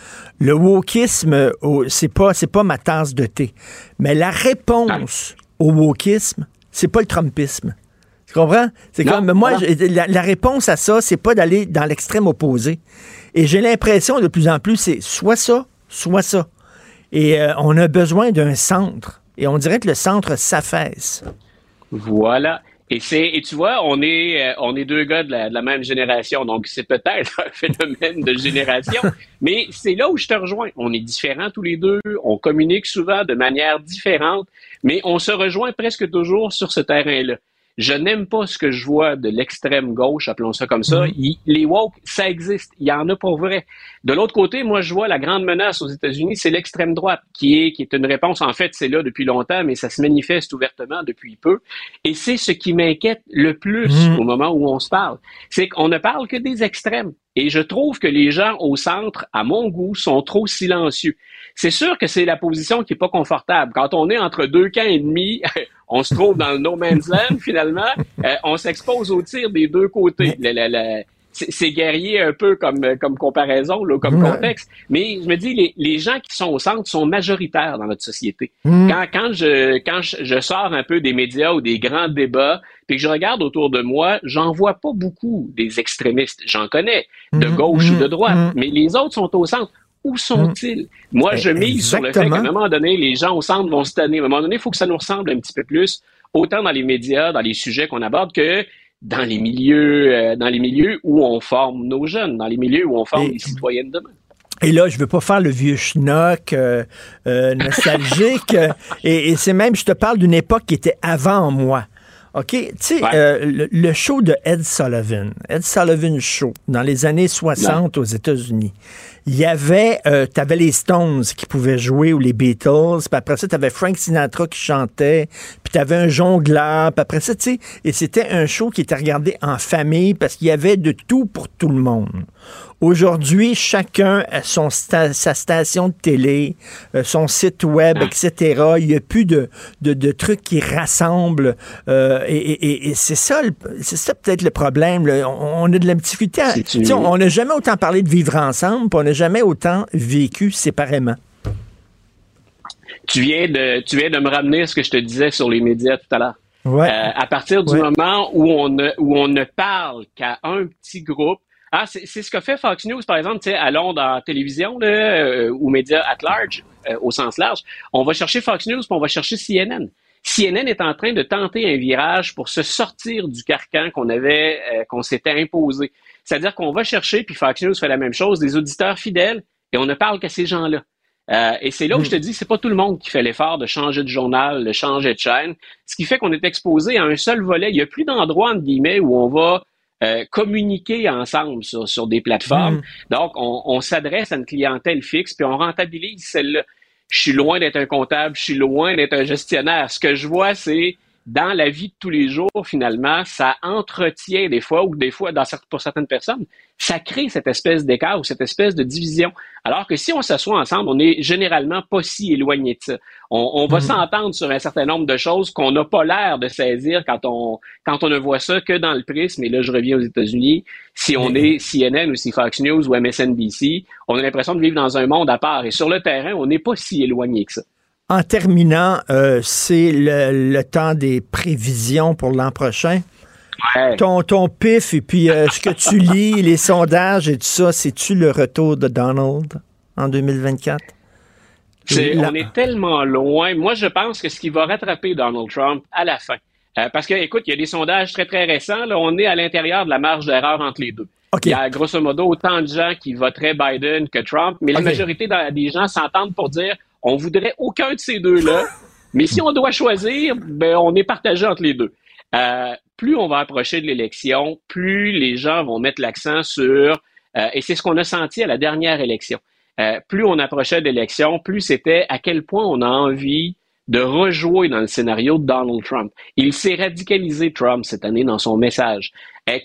C: le wokisme, c'est pas c'est pas ma tasse de thé, mais la réponse au wokisme, c'est pas le Trumpisme. Tu comprends? C'est comme, moi, la, réponse à ça, c'est pas d'aller dans l'extrême opposé. Et j'ai l'impression de plus en plus, c'est soit ça, soit ça. Et euh, on a besoin d'un centre. Et on dirait que le centre s'affaisse.
N: Voilà. Et c'est et tu vois, on est euh, on est deux gars de la, de la même génération, donc c'est peut-être un phénomène de génération, mais c'est là où je te rejoins. On est différents tous les deux, on communique souvent de manière différente, mais on se rejoint presque toujours sur ce terrain-là. Je n'aime pas ce que je vois de l'extrême gauche, appelons ça comme ça. Mhm. les woke, ça existe. Il y en a pour vrai. De l'autre côté, moi, je vois la grande menace aux États-Unis, c'est l'extrême droite, qui est, qui est une réponse. En fait, c'est là depuis longtemps, mais ça se manifeste ouvertement depuis peu. Et c'est ce qui m'inquiète le plus mhm. au moment où on se parle. C'est qu'on ne parle que des extrêmes. Et je trouve que les gens au centre, à mon goût, sont trop silencieux. C'est sûr que c'est la position qui est pas confortable. Quand on est entre deux camps et demi, on se trouve dans le no man's land finalement. Euh, on s'expose au tir des deux côtés. c'est guerrier un peu comme, comme comparaison, là, comme contexte. Mais je me dis, les, les, gens qui sont au centre sont majoritaires dans notre société. Mm. Quand, quand, je, quand je, sors un peu des médias ou des grands débats, puis que je regarde autour de moi, j'en vois pas beaucoup des extrémistes. J'en connais, de mm. gauche ou de mm. droite. Mais les autres sont au centre. Où sont-ils? Moi, je mise sur le fait qu'à un moment donné, les gens au centre vont se tanner. À un moment donné, il faut que ça nous ressemble un petit peu plus, autant dans les médias, dans les sujets qu'on aborde, que dans les milieux, euh, dans les milieux où on forme nos jeunes, dans les milieux où on forme les citoyennes demain.
C: Et là, je veux pas faire le vieux schnock euh, euh, nostalgique. et, et c'est même, je te parle d'une époque qui était avant moi. OK, tu sais, euh, le, show de Ed Sullivan, Ed Sullivan Show, dans les années 60 aux États-Unis, il y avait, euh, tu avais les Stones qui pouvaient jouer ou les Beatles, puis après ça, tu avais Frank Sinatra qui chantait, puis tu avais un jongleur, puis après ça, tu sais, et c'était un show qui était regardé en famille parce qu'il y avait de tout pour tout le monde. Aujourd'hui, chacun a son sa station de télé, euh, son site web, ah. etc. Il n'y a plus de, de, trucs qui rassemblent. Euh, et, c'est ça, c'est ça peut-être le problème. On, a de la difficulté. on n'a jamais autant parlé de vivre ensemble, puis on n'a jamais autant vécu séparément.
N: Tu viens de, tu viens de me ramener à ce que je te disais sur les médias tout à l'heure.
C: Ouais.
N: Euh, à partir du moment où on, ne, où on ne parle qu'à un petit groupe, ah, c'est ce que fait Fox News, par exemple, à Londres en télévision là, euh, ou médias at large, euh, au sens large. On va chercher Fox News, puis on va chercher CNN. CNN est en train de tenter un virage pour se sortir du carcan qu'on avait, euh, qu'on s'était imposé. C'est-à-dire qu'on va chercher, puis Fox News fait la même chose, des auditeurs fidèles, et on ne parle qu'à ces gens-là. Euh, et c'est là où je te dis, c'est pas tout le monde qui fait l'effort de changer de journal, de changer de chaîne. Ce qui fait qu'on est exposé à un seul volet. Il n'y a plus d'endroit, entre guillemets, où on va euh, communiquer ensemble sur, sur des plateformes. Mm. Donc, on, on s'adresse à une clientèle fixe, puis on rentabilise celle-là. Je suis loin d'être un comptable, je suis loin d'être un gestionnaire. Ce que je vois, c'est dans la vie de tous les jours, finalement, ça entretient des fois, ou des fois, dans, pour certaines personnes, ça crée cette espèce d'écart ou cette espèce de division. Alors que si on s'assoit ensemble, on est généralement pas si éloigné de ça. On, va mhm. s'entendre sur un certain nombre de choses qu'on n'a pas l'air de saisir quand on, quand on ne voit ça que dans le prisme. Et là, je reviens aux États-Unis. Si on est CNN ou si Fox News ou MSNBC, on a l'impression de vivre dans un monde à part. Et sur le terrain, on n'est pas si éloigné que ça.
C: En terminant, euh, c'est le, temps des prévisions pour l'an prochain. Ton, ton pif et puis euh, ce que tu lis, les sondages et tout ça, c'est-tu le retour de Donald en 2024?
N: On est tellement loin. Moi, je pense que ce qui va rattraper Donald Trump à la fin, euh, parce que, écoute, il y a des sondages très, très récents. Là, on est à l'intérieur de la marge d'erreur entre les deux. Il y a grosso modo autant de gens qui voteraient Biden que Trump, mais la majorité des gens s'entendent pour dire on voudrait aucun de ces deux-là. Mais si on doit choisir, ben, on est partagé entre les deux. euh, plus on va approcher de l'élection, plus les gens vont mettre l'accent sur, euh, et c'est ce qu'on a senti à la dernière élection, euh, plus on approchait de l'élection, plus c'était à quel point on a envie de rejouer dans le scénario de Donald Trump. Il s'est radicalisé, Trump, cette année dans son message.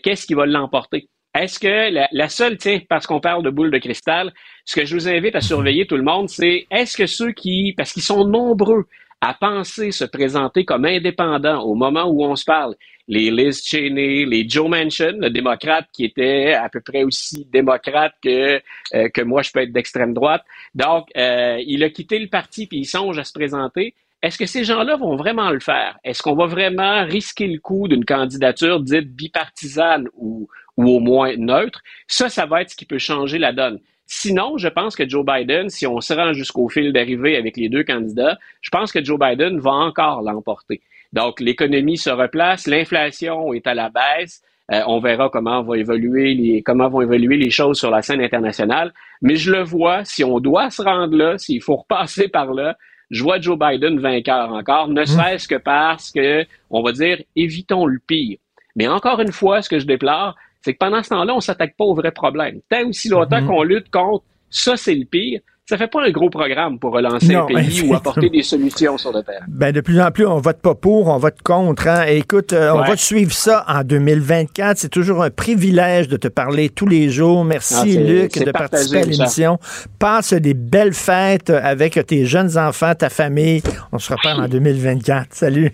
N: Qu'est-ce qui va l'emporter? Est-ce que la, la, seule, tiens, parce qu'on parle de boule de cristal, ce que je vous invite à surveiller tout le monde, c'est est-ce que ceux qui, parce qu'ils sont nombreux à penser se présenter comme indépendants au moment où on se parle, les Liz Cheney, les Joe Manchin, le démocrate qui était à peu près aussi démocrate que euh, que moi je peux être d'extrême droite. Donc euh, il a quitté le parti puis il songe à se présenter. Est-ce que ces gens-là vont vraiment le faire? Est-ce qu'on va vraiment risquer le coup d'une candidature dite bipartisane ou ou au moins neutre? Ça, ça va être ce qui peut changer la donne. Sinon, je pense que Joe Biden, si on se rend jusqu'au fil d'arrivée avec les deux candidats, je pense que Joe Biden va encore l'emporter. Donc, l'économie se replace, l'inflation est à la baisse. Euh, on verra comment vont évoluer les comment vont évoluer les choses sur la scène internationale. Mais je le vois, si on doit se rendre là, s'il faut repasser par là, je vois Joe Biden vainqueur encore, ne mmh. serait-ce que parce que, on va dire, évitons le pire. Mais encore une fois, ce que je déplore, c'est que pendant ce temps-là, on s'attaque pas au vrai problème. Tant aussi longtemps mhm. qu'on lutte contre ça, c'est le pire, ça fait pas un gros programme pour relancer un pays ou apporter des solutions sur le terrain.
C: Ben, de plus en plus, on vote pas pour, on vote contre. Hein. écoute, euh, on va suivre ça en 2024. C'est toujours un privilège de te parler tous les jours. Merci, ah, Luc, de participer à l'émission. Passe des belles fêtes avec tes jeunes enfants, ta famille. On se reparle en 2024. Salut.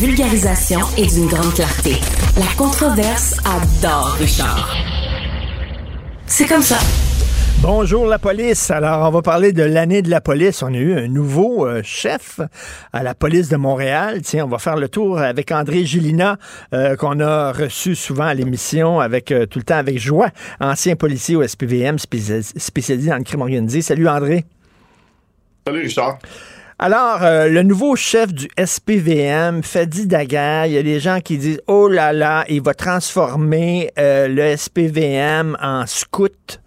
B: Vulgarisation est d'une grande clarté. La controverse adore Richard. C'est comme ça.
C: Bonjour la police. Alors, on va parler de l'année de la police. On a eu un nouveau euh, chef à la police de Montréal. Tiens, on va faire le tour avec André Gilina, euh, qu'on a reçu souvent à l'émission avec euh, tout le temps avec joie, ancien policier au SPVM spécialisé dans le crime organisé. Salut André.
O: Salut Richard.
C: Alors, euh, le nouveau chef du SPVM, Fadi Daguerre, il y a des gens qui disent Oh là là, il va transformer euh, le SPVM en scout.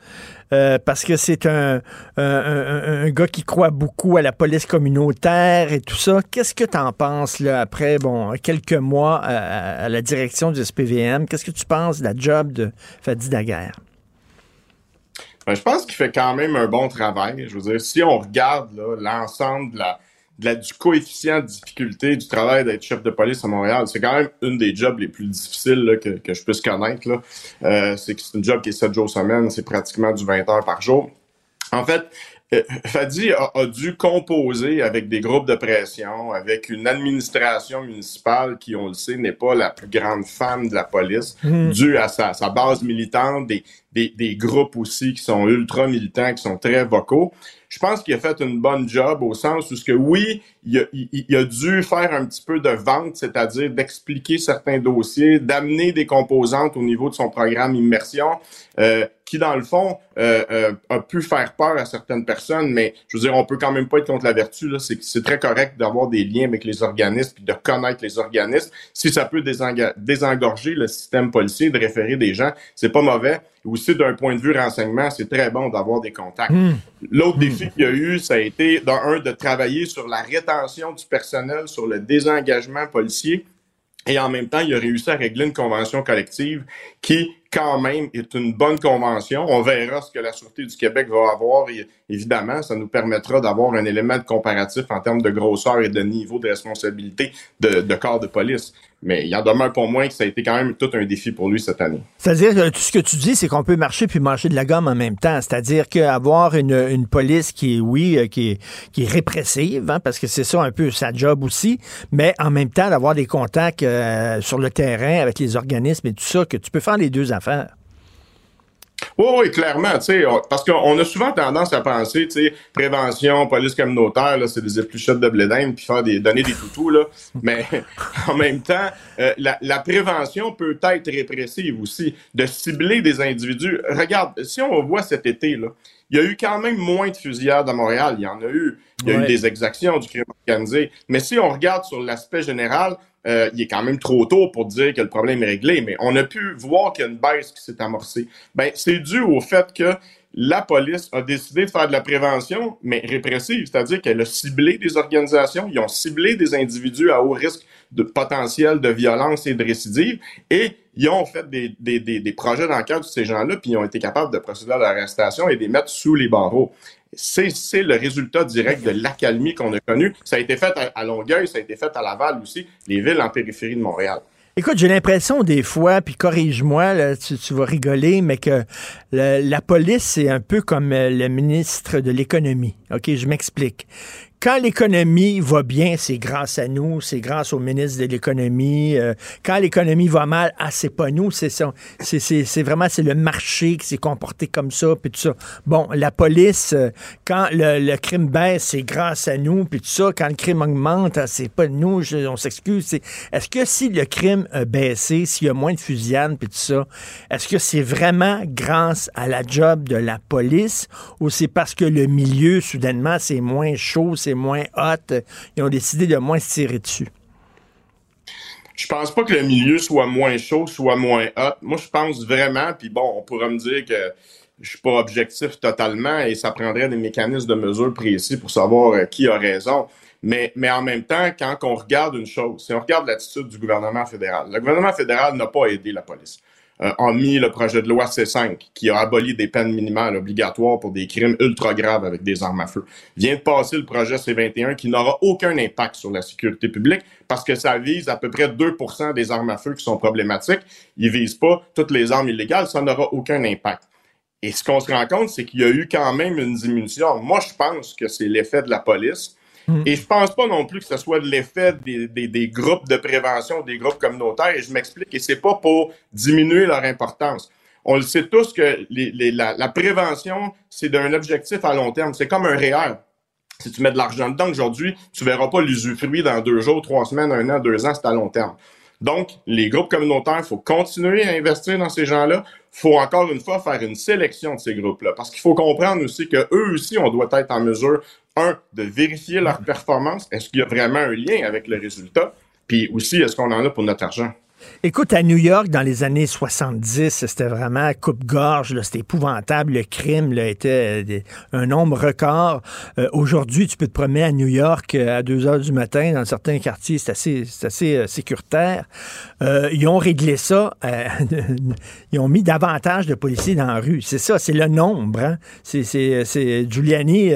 C: Euh, parce que c'est un, gars qui croit beaucoup à la police communautaire et tout ça. Qu'est-ce que tu en penses là, après bon, quelques mois à, la direction du SPVM? Qu'est-ce que tu penses de la job de Fadi Daguerre?
O: Ben, je pense qu'il fait quand même un bon travail. Je veux dire, si on regarde l'ensemble de la, de la, du coefficient de difficulté du travail d'être chef de police à Montréal, c'est quand même une des jobs les plus difficiles que, que, je puisse connaître. Euh, c'est une job qui est 7 jours semaine, c'est pratiquement du 20 heures par jour. En fait, Fadi a, dû composer avec des groupes de pression, avec une administration municipale qui, on le sait, n'est pas la plus grande fan de la police, mmh. due à sa, sa base militante, des, des, des, groupes aussi qui sont ultra militants, qui sont très vocaux. Je pense qu'il a fait une bonne job au sens où ce que oui, il a, il, a dû faire un petit peu de vente, c'est-à-dire d'expliquer certains dossiers, d'amener des composantes au niveau de son programme immersion, euh, qui dans le fond euh, euh, a pu faire peur à certaines personnes, mais je veux dire, on peut quand même pas être contre la vertu. Là, c'est c'est très correct d'avoir des liens avec les organismes puis de connaître les organismes. Si ça peut désengorger le système policier, de référer des gens, c'est pas mauvais aussi d'un point de vue renseignement, c'est très bon d'avoir des contacts. Hmm. L'autre hmm. défi qu'il y a eu, ça a été, d'un, de travailler sur la rétention du personnel, sur le désengagement policier. Et en même temps, il a réussi à régler une convention collective qui, quand même, est une bonne convention. On verra ce que la Sûreté du Québec va avoir. Évidemment, ça nous permettra d'avoir un élément de comparatif en termes de grosseur et de niveau de responsabilité de, corps de police. Mais il en demeure pour moi que ça a été quand même tout un défi pour lui cette année.
C: C'est-à-dire que tout ce que tu dis, c'est qu'on peut marcher puis manger de la gomme en même temps. C'est-à-dire qu'avoir une, police qui est, oui, euh, qui est, qui est répressive, hein, parce que c'est ça un peu sa job aussi, mais en même temps d'avoir des contacts euh, sur le terrain avec les organismes et tout ça, que tu peux faire les deux affaires.
O: Oui, oui, clairement, tu sais, parce qu'on a souvent tendance à penser, tu sais, prévention, police communautaire, là, c'est des épluchettes de blé puis faire des, donner des toutous, là. Mais en même temps, euh, la, la, prévention peut être répressive aussi, de cibler des individus. Regarde, si on voit cet été, là, il y a eu quand même moins de fusillades à Montréal. Il y en a eu. Il y a eu des exactions du crime organisé. Mais si on regarde sur l'aspect général, euh, il est quand même trop tôt pour dire que le problème est réglé, mais on a pu voir qu'il y a une baisse qui s'est amorcée. Ben, c'est dû au fait que la police a décidé de faire de la prévention, mais répressive, c'est-à-dire qu'elle a ciblé des organisations, ils ont ciblé des individus à haut risque de potentiel de violence et de récidive, et ils ont fait des, des, des, des projets d'enquête de ces gens-là, puis ils ont été capables de procéder à l'arrestation et de les mettre sous les barreaux. C'est le résultat direct de l'accalmie qu'on a connu. Ça a été fait à, à Longueuil, ça a été fait à Laval aussi, les villes en périphérie de Montréal.
C: Écoute, j'ai l'impression des fois, puis corrige-moi, tu, tu, vas rigoler, mais que la police, c'est un peu comme euh, le ministre de l'économie. OK, je m'explique quand l'économie va bien, c'est grâce à nous, c'est grâce au ministre de l'économie. Euh, quand l'économie va mal, ah, c'est pas nous, c'est ça. C'est vraiment c'est le marché qui s'est comporté comme ça, puis tout ça. Bon, la police, euh, quand le, crime baisse, c'est grâce à nous, puis tout ça. Quand le crime augmente, ah, c'est pas nous, on s'excuse. Est-ce que si le crime a baissé, s'il y a moins de fusillades, puis tout ça, est-ce que c'est vraiment grâce à la job de la police ou c'est parce que le milieu, soudainement, c'est moins chaud, c'est moins hot, ils ont décidé de moins tirer dessus?
O: Je pense pas que le milieu soit moins chaud, soit moins hot. Moi, je pense vraiment, puis bon, on pourrait me dire que je suis pas objectif totalement et ça prendrait des mécanismes de mesure précis pour savoir euh, qui a raison. Mais, mais en même temps, quand on regarde une chose, si on regarde l'attitude du gouvernement fédéral, le gouvernement fédéral n'a pas aidé la police. Euh, a mis le projet de loi C5 qui a aboli des peines minimales obligatoires pour des crimes ultra graves avec des armes à feu. Vient de passer le projet C21 qui n'aura aucun impact sur la sécurité publique parce que ça vise à peu près 2% des armes à feu qui sont problématiques. Il vise pas toutes les armes illégales, ça n'aura aucun impact. Et ce qu'on se rend compte, c'est qu'il y a eu quand même une diminution. Moi, je pense que c'est l'effet de la police Mm. Et je pense pas non plus que ce soit de l'effet des, groupes de prévention, des groupes communautaires. Et je m'explique, et c'est pas pour diminuer leur importance. On le sait tous que la, prévention, c'est d'un objectif à long terme. C'est comme un REER. Si tu mets de l'argent dedans aujourd'hui, tu verras pas l'usufruit dans deux jours, trois semaines, un an, deux ans, c'est à long terme. Donc, les groupes communautaires, il faut continuer à investir dans ces gens-là. Il faut encore une fois faire une sélection de ces groupes-là. Parce qu'il faut comprendre aussi qu'eux aussi, on doit être en mesure un, de vérifier leur performance. Est-ce qu'il y a vraiment un lien avec le résultat? Puis aussi, est-ce qu'on en a pour notre argent?
C: Écoute, à New York, dans les années 70, c'était vraiment coupe-gorge, c'était épouvantable. Le crime là, était euh, un nombre record. Euh, aujourd'hui, tu peux te promener à New York euh, à 2 heures du matin. Dans certains quartiers, c'est assez, assez sécuritaire. ils ont réglé ça. ils ont mis davantage de policiers dans la rue. C'est ça, c'est le nombre. Hein. C'est Giuliani.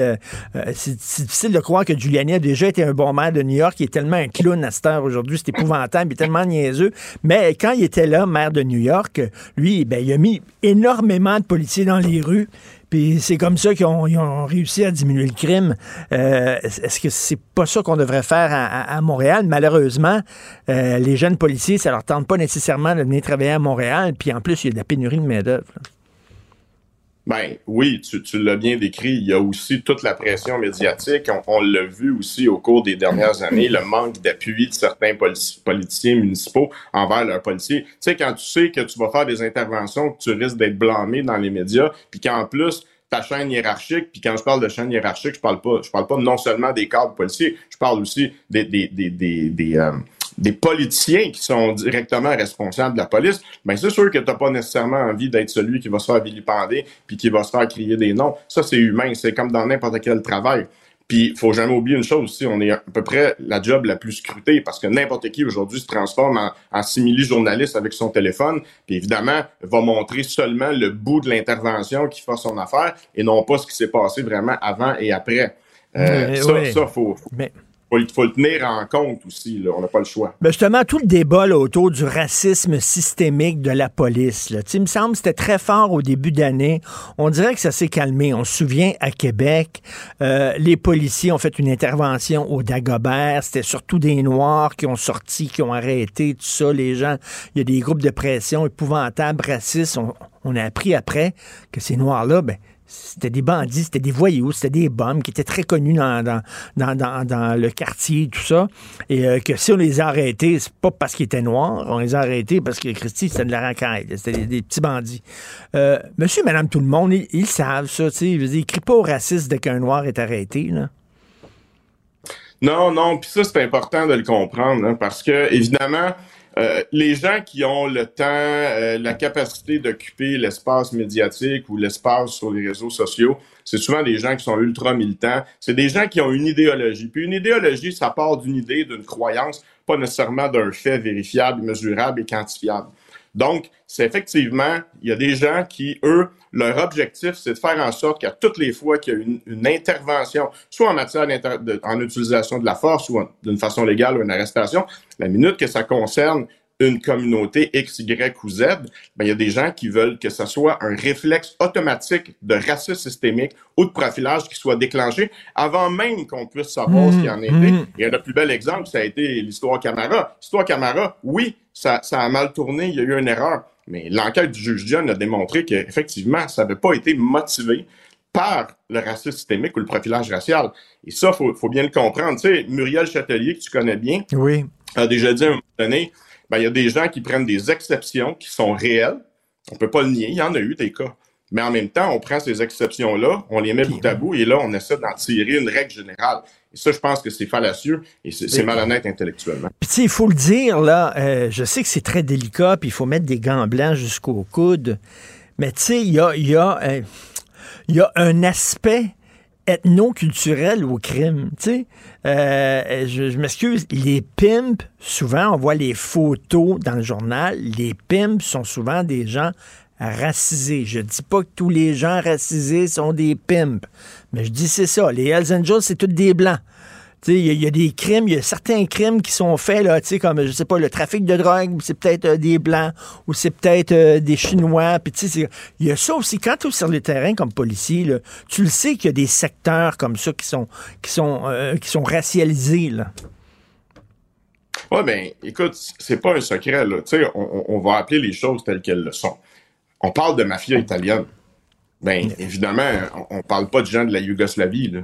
C: c'est difficile de croire que Giuliani a déjà été un bon maire de New York. Il est tellement un clown à cette heure aujourd'hui. C'est épouvantable. Il est tellement niaiseux. Mais quand il était là, maire de New York, lui, ben, il a mis énormément de policiers dans les rues. Puis c'est comme ça qu'ils ont, réussi à diminuer le crime. Euh, est-ce que c'est pas ça qu'on devrait faire à, Montréal? Malheureusement, euh, les jeunes policiers, ça leur tente pas nécessairement de venir travailler à Montréal. Puis en plus, il y a de la pénurie de main-d'œuvre.
O: Ben oui, tu, tu l'as bien décrit. Il y a aussi toute la pression médiatique. On, l'a vu aussi au cours des dernières années, le manque d'appui de certains politiciens municipaux envers leurs policiers. Tu sais, quand tu sais que tu vas faire des interventions, tu risques d'être blâmé dans les médias, puis qu'en plus, ta chaîne hiérarchique, puis quand je parle de chaîne hiérarchique, je parle pas, je parle pas non seulement des cadres policiers, je parle aussi des, des, des, des, des euh, des politiciens qui sont directement responsables de la police, ben c'est sûr que tu n'as pas nécessairement envie d'être celui qui va se faire vilipender puis qui va se faire crier des noms. Ça, c'est humain. C'est comme dans n'importe quel travail. Puis, faut jamais oublier une chose aussi, on est à peu près la job la plus scrutée parce que n'importe qui aujourd'hui se transforme en, en simili-journaliste avec son téléphone, puis évidemment, va montrer seulement le bout de l'intervention qui fait son affaire et non pas ce qui s'est passé vraiment avant et après. Euh, ça, ça, faut, faut le tenir en compte aussi. Là. On n'a pas le choix.
C: Ben justement, tout le débat autour du racisme systémique de la police, là. il me semble que c'était très fort au début d'année. On dirait que ça s'est calmé. On se souvient à Québec, euh, les policiers ont fait une intervention au Dagobert. C'était surtout des Noirs qui ont sorti, qui ont arrêté, tout ça. Les gens, il y a des groupes de pression épouvantables, racistes. On, on a appris après que ces Noirs-là, ben, c'était des bandits, c'était des voyous, c'était des bombes qui étaient très connus dans, le quartier, tout ça. Et euh, que si on les a arrêtés, c'est pas parce qu'ils étaient noirs, on les a arrêtés parce que Christy, c'était de la racaille, c'était des, petits bandits. Euh, monsieur madame tout le monde, ils, savent ça, tu sais. Ils crient pas au racisme dès qu'un noir est arrêté, là.
O: Non, non, puis ça, c'est important de le comprendre, hein, parce que, évidemment, euh, les gens qui ont le temps, euh, la capacité d'occuper l'espace médiatique ou l'espace sur les réseaux sociaux, c'est souvent des gens qui sont ultra militants. C'est des gens qui ont une idéologie. Puis une idéologie, ça part d'une idée, d'une croyance, pas nécessairement d'un fait vérifiable, mesurable et quantifiable. Donc, c'est effectivement, il y a des gens qui, eux, leur objectif, c'est de faire en sorte qu'à toutes les fois qu'il y a une, une intervention, soit en matière de, en utilisation de la force ou d'une façon légale ou une arrestation, la minute que ça concerne une communauté X, Y ou Z, ben, il y a des gens qui veulent que ce soit un réflexe automatique de racisme systémique ou de profilage qui soit déclenché avant même qu'on puisse savoir ce qu'il en a été. Mmh. Et le plus bel exemple, ça a été l'histoire Camara. L'histoire Camara, oui, ça, ça a mal tourné, il y a eu une erreur. Mais l'enquête du juge John a démontré qu'effectivement, ça n'avait pas été motivé par le racisme systémique ou le profilage racial. Et ça, faut, faut bien le comprendre. Tu sais, Muriel Châtelier, que tu connais bien,
C: oui.
O: a déjà dit à un moment donné, ben, il y a des gens qui prennent des exceptions qui sont réelles. On peut pas le nier, il y en a eu des cas. Mais en même temps, on prend ces exceptions-là, on les met bout à bout, et là, on essaie d'en tirer une règle générale. Et ça, je pense que c'est fallacieux et c'est malhonnête intellectuellement.
C: Puis, il faut le dire, là, euh, je sais que c'est très délicat, puis il faut mettre des gants blancs jusqu'au coude, mais tu sais, il y a, y, a, euh, y a un aspect ethno-culturel au crime. Tu sais, euh, je, je m'excuse, les pimps, souvent, on voit les photos dans le journal, les pimps sont souvent des gens racisés. Je dis pas que tous les gens racisés sont des pimps, mais je dis c'est ça. Les Hells Angels, c'est tous des blancs. Il y, a des crimes, il y a certains crimes qui sont faits, là, comme, je sais pas, le trafic de drogue, c'est peut-être euh, des Blancs ou c'est peut-être euh, des Chinois. il y a ça aussi. Quand tu es sur le terrain comme policier, là, tu le sais qu'il y a des secteurs comme ça qui sont, qui sont, euh, qui sont racialisés. Là.
O: Oui, ben, écoute, c'est pas un secret, là. On, va appeler les choses telles qu'elles le sont. On parle de mafia italienne. Ben, évidemment, on, on parle pas de gens de la Yougoslavie, là.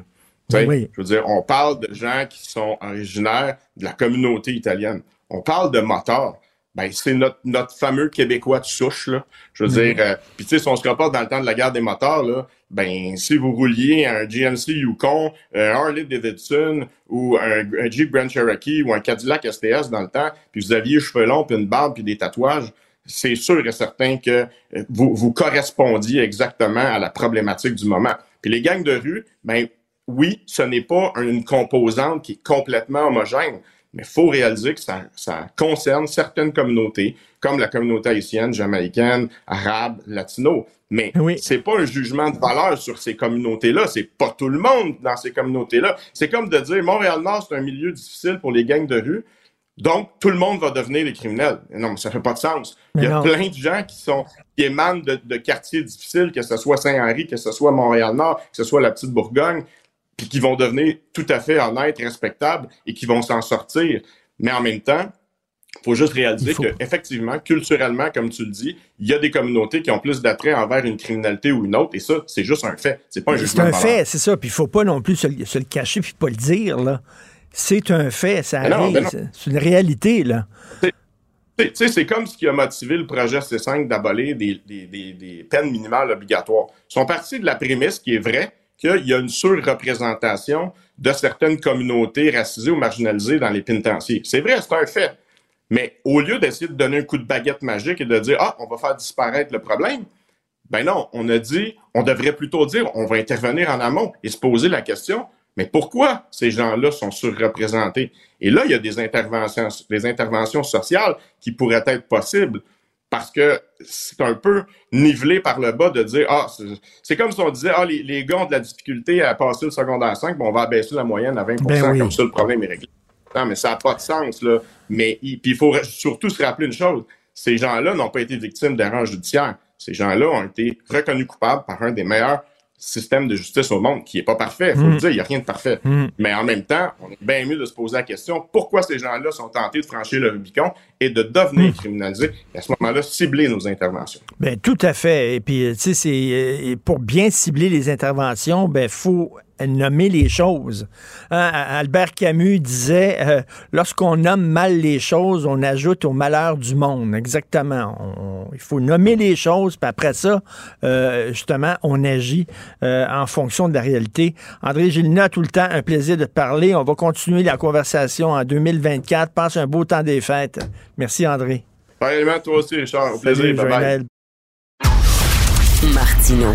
O: Oui. Je veux dire, on parle de gens qui sont originaires de la communauté italienne. On parle de motards. Ben, c'est notre, notre fameux Québécois de souche, là. Je veux dire, euh, puis tu sais, si on se rapporte dans le temps de la guerre des motards, là, ben, si vous rouliez un GMC Yukon, un Harley Davidson, ou un, Jeep Grand Cherokee, ou un Cadillac STS dans le temps, puis vous aviez cheveux longs, puis une barbe, puis des tatouages, c'est sûr et certain que euh, vous, vous correspondiez exactement à la problématique du moment. Puis les gangs de rue, ben, oui, ce n'est pas une composante qui est complètement homogène, mais il faut réaliser que ça, ça, concerne certaines communautés, comme la communauté haïtienne, jamaïcaine, arabe, latino. Mais oui. c'est pas un jugement de valeur sur ces communautés-là. C'est pas tout le monde dans ces communautés-là. C'est comme de dire Montréal-Nord, c'est un milieu difficile pour les gangs de rue. Donc, tout le monde va devenir des criminels. Non, mais ça fait pas de sens. Il y a plein de gens qui sont qui émanent de, de quartiers difficiles, que ce soit Saint-Henri, que ce soit Montréal-Nord, que ce soit la petite Bourgogne puis qui vont devenir tout à fait honnêtes, respectables et qui vont s'en sortir. Mais en même temps, il faut juste réaliser que effectivement, culturellement, comme tu le dis, il y a des communautés qui ont plus d'attrait envers une criminalité ou une autre, et ça, c'est juste un fait. C'est pas un
C: C'est un fait, c'est ça. Puis il faut pas non plus se, le cacher puis pas le dire là. C'est un fait, ça arrive. C'est une réalité là.
O: C'est comme ce qui a motivé le projet C5 d'abolir des, des, des, des, peines minimales obligatoires. Ils sont partis de la prémisse qui est vraie, qu'il y a une surreprésentation de certaines communautés racisées ou marginalisées dans les pénitenciers. C'est vrai, c'est un fait. Mais au lieu d'essayer de donner un coup de baguette magique et de dire Ah, on va faire disparaître le problème, ben non, on a dit, on devrait plutôt dire on va intervenir en amont et se poser la question mais pourquoi ces gens-là sont surreprésentés? Et là, il y a des interventions, des interventions sociales qui pourraient être possibles parce que c'est un peu nivelé par le bas de dire ah c'est comme si on disait ah les, les, gars ont de la difficulté à passer le secondaire 5 bon on va abaisser la moyenne à 20% ben comme ça le problème est réglé. Non mais ça n'a pas de sens là. Mais puis il faut surtout se rappeler une chose, ces gens-là n'ont pas été victimes d'erreurs judiciaires. Ces gens-là ont été reconnus coupables par un des meilleurs système de justice au monde qui est pas parfait. Il faut le mm. dire, il n'y a rien de parfait. Mm. Mais en même temps, on est bien mieux de se poser la question pourquoi ces gens-là sont tentés de franchir le Rubicon et de devenir mm. criminalisés et à ce moment-là, cibler nos interventions?
C: Ben, tout à fait. Et puis, tu sais, c'est, pour bien cibler les interventions, ben, faut nommer les choses. Hein, Albert Camus disait, euh, lorsqu'on nomme mal les choses, on ajoute au malheur du monde. Exactement. il faut nommer les choses, puis après ça, euh, justement, on agit euh, en fonction de la réalité. André Gilina, tout le temps, un plaisir de te parler. On va continuer la conversation en 2024. Passe un beau temps des fêtes. Merci, André.
O: Pareillement, toi aussi, Richard. Au plaisir. Bye bye.
B: Martino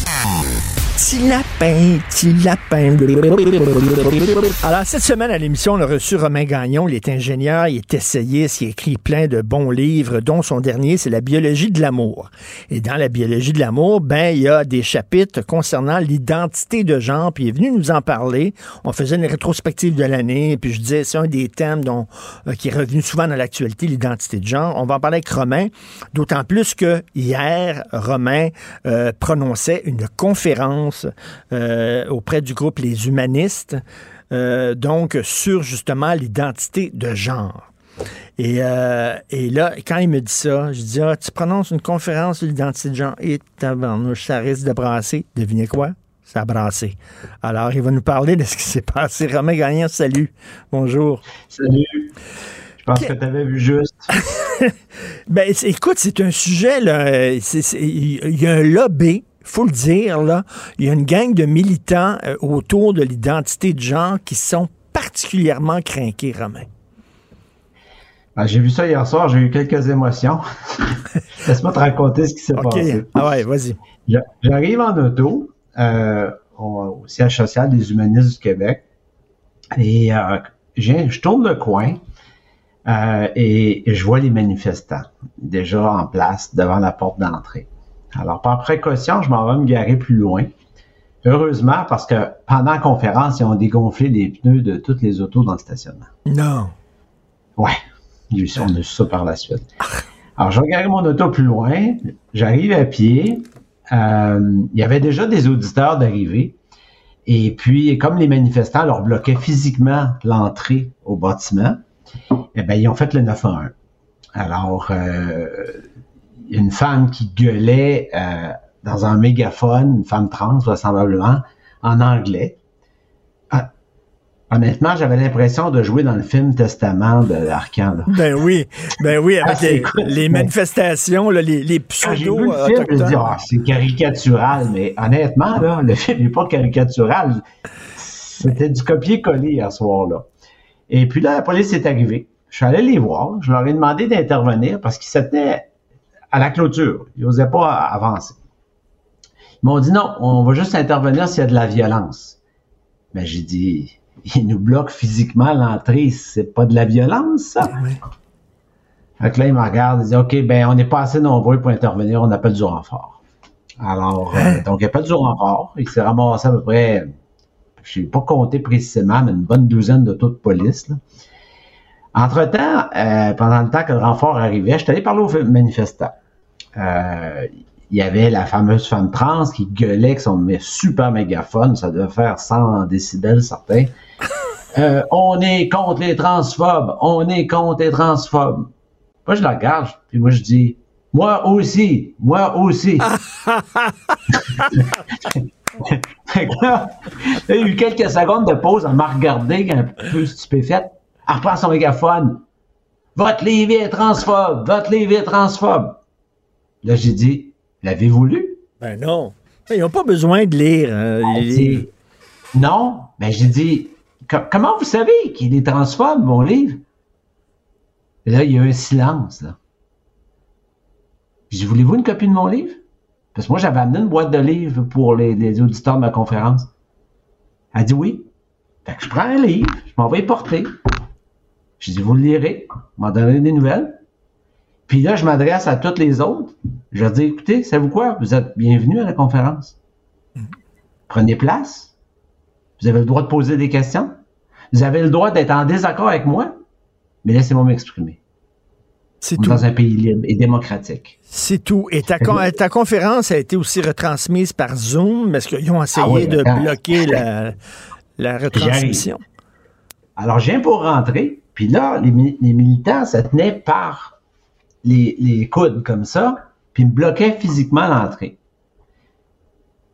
C: Petit lapin, petit lapin. Alors, cette semaine à l'émission, on a reçu Romain Gagnon. Il est ingénieur, il est essayiste, il écrit plein de bons livres, dont son dernier, c'est La biologie de l'amour. Et dans La biologie de l'amour, ben, il y a des chapitres concernant l'identité de genre, puis il est venu nous en parler. On faisait une rétrospective de l'année, puis je disais, c'est un des thèmes dont, euh, qui est revenu souvent dans l'actualité, l'identité de genre. On va en parler avec Romain, d'autant plus que hier, Romain euh, prononçait une conférence euh, auprès du groupe Les Humanistes, euh, donc sur justement l'identité de genre. Et, euh, et, là, quand il me dit ça, je dis Ah, tu prononces une conférence sur l'identité de genre et ça risque de brasser. Devinez quoi? Ça a brassé. Alors, il va nous parler de ce qui s'est passé. Romain Gagnant, salut. Bonjour.
P: Salut. Je pense que tu avais vu juste.
C: ben, écoute, c'est un sujet, là. Il y a un lobby faut le dire, là, il y a une gang de militants euh, autour de l'identité de genre qui sont particulièrement craqués, Romain.
P: Ben, j'ai vu ça hier soir, j'ai eu quelques émotions. Laisse-moi te raconter ce qui s'est passé.
C: Ah ouais, vas-y.
P: J'arrive en auto euh, au siège social des humanistes du Québec et euh, je tourne le coin et je vois les manifestants déjà en place devant la porte d'entrée. Alors, par précaution, je m'en vais me garer plus loin. Heureusement, parce que pendant la conférence, ils ont dégonflé les pneus de toutes les autos dans le stationnement.
C: Non.
P: Ouais. On a su ça par la suite. Alors, je regarde mon auto plus loin. J'arrive à pied. Euh, il y avait déjà des auditeurs d'arriver. Et puis, comme les manifestants leur bloquaient physiquement l'entrée au bâtiment, eh bien, ils ont fait le 911. Alors, euh, une femme qui gueulait euh, dans un mégaphone, une femme trans vraisemblablement, en anglais. Ah, honnêtement, j'avais l'impression de jouer dans le film Testament de Arcan.
C: Ben oui, ben oui, avec ah, les, manifestations, les, les pseudo
P: ah, c'est caricatural, mais honnêtement, là, le film n'est pas caricatural. C'était du copier-coller à ce soir-là. Et puis là, la police est arrivée. Je suis allé les voir. Je leur ai demandé d'intervenir parce qu'ils s'étaient à la clôture. Ils n'osaient pas avancer. Ils m'ont dit non, on va juste intervenir s'il y a de la violence. Mais j'ai dit, ils nous bloquent physiquement l'entrée, c'est pas de la violence, ça? Oui. Fait là, ils me regardent, ils disent, OK, ben, on n'est pas assez nombreux pour intervenir, on appelle du renfort. Alors, euh, hein? donc, il appelle du renfort. Il s'est ramassé à peu près, je n'ai pas compté précisément, mais une bonne douzaine de taux de police, là. Entre-temps, euh, pendant le temps que le renfort arrivait, je suis allé parler aux manifestants. Euh, il y avait la fameuse femme trans qui gueulait avec son super mégaphone, ça devait faire 100 décibels certains. Euh, on est contre les transphobes, on est contre les transphobes. Moi, je la regarde, puis moi, je dis, moi aussi, moi aussi. il y a eu quelques secondes de pause, elle m'a regardé un peu stupéfaite. Elle reprend son mégaphone. Votre livre est transphobe, votre livre est transphobe. Là, j'ai dit, l'avez-vous lu?
C: Ben non. Ils n'ont pas besoin de lire. Hein,
P: non, ben j'ai dit, comment vous savez qu'il est transphobe, mon livre? Et là, il y a un silence. Là. J'ai dit, voulez-vous une copie de mon livre? Parce que moi, j'avais amené une boîte de livres pour les, auditeurs de ma conférence. Elle dit oui. Fait que je prends un livre, je m'en vais porter. Je dis, vous le lirez, m'en donnerez des nouvelles. Puis là, je m'adresse à toutes les autres. Je dis, écoutez, savez-vous quoi? Vous êtes bienvenus à la conférence. Prenez place. Vous avez le droit de poser des questions. Vous avez le droit d'être en désaccord avec moi, mais laissez-moi m'exprimer. C'est tout. Dans un pays libre et démocratique.
C: C'est tout. Et ta, ta, conférence a été aussi retransmise par Zoom, parce qu'ils ont essayé ah de bloquer la, la retransmission.
P: Alors, je viens pour rentrer, puis là, les, les militants se tenaient par les, coudes comme ça. puis il me bloquait physiquement l'entrée.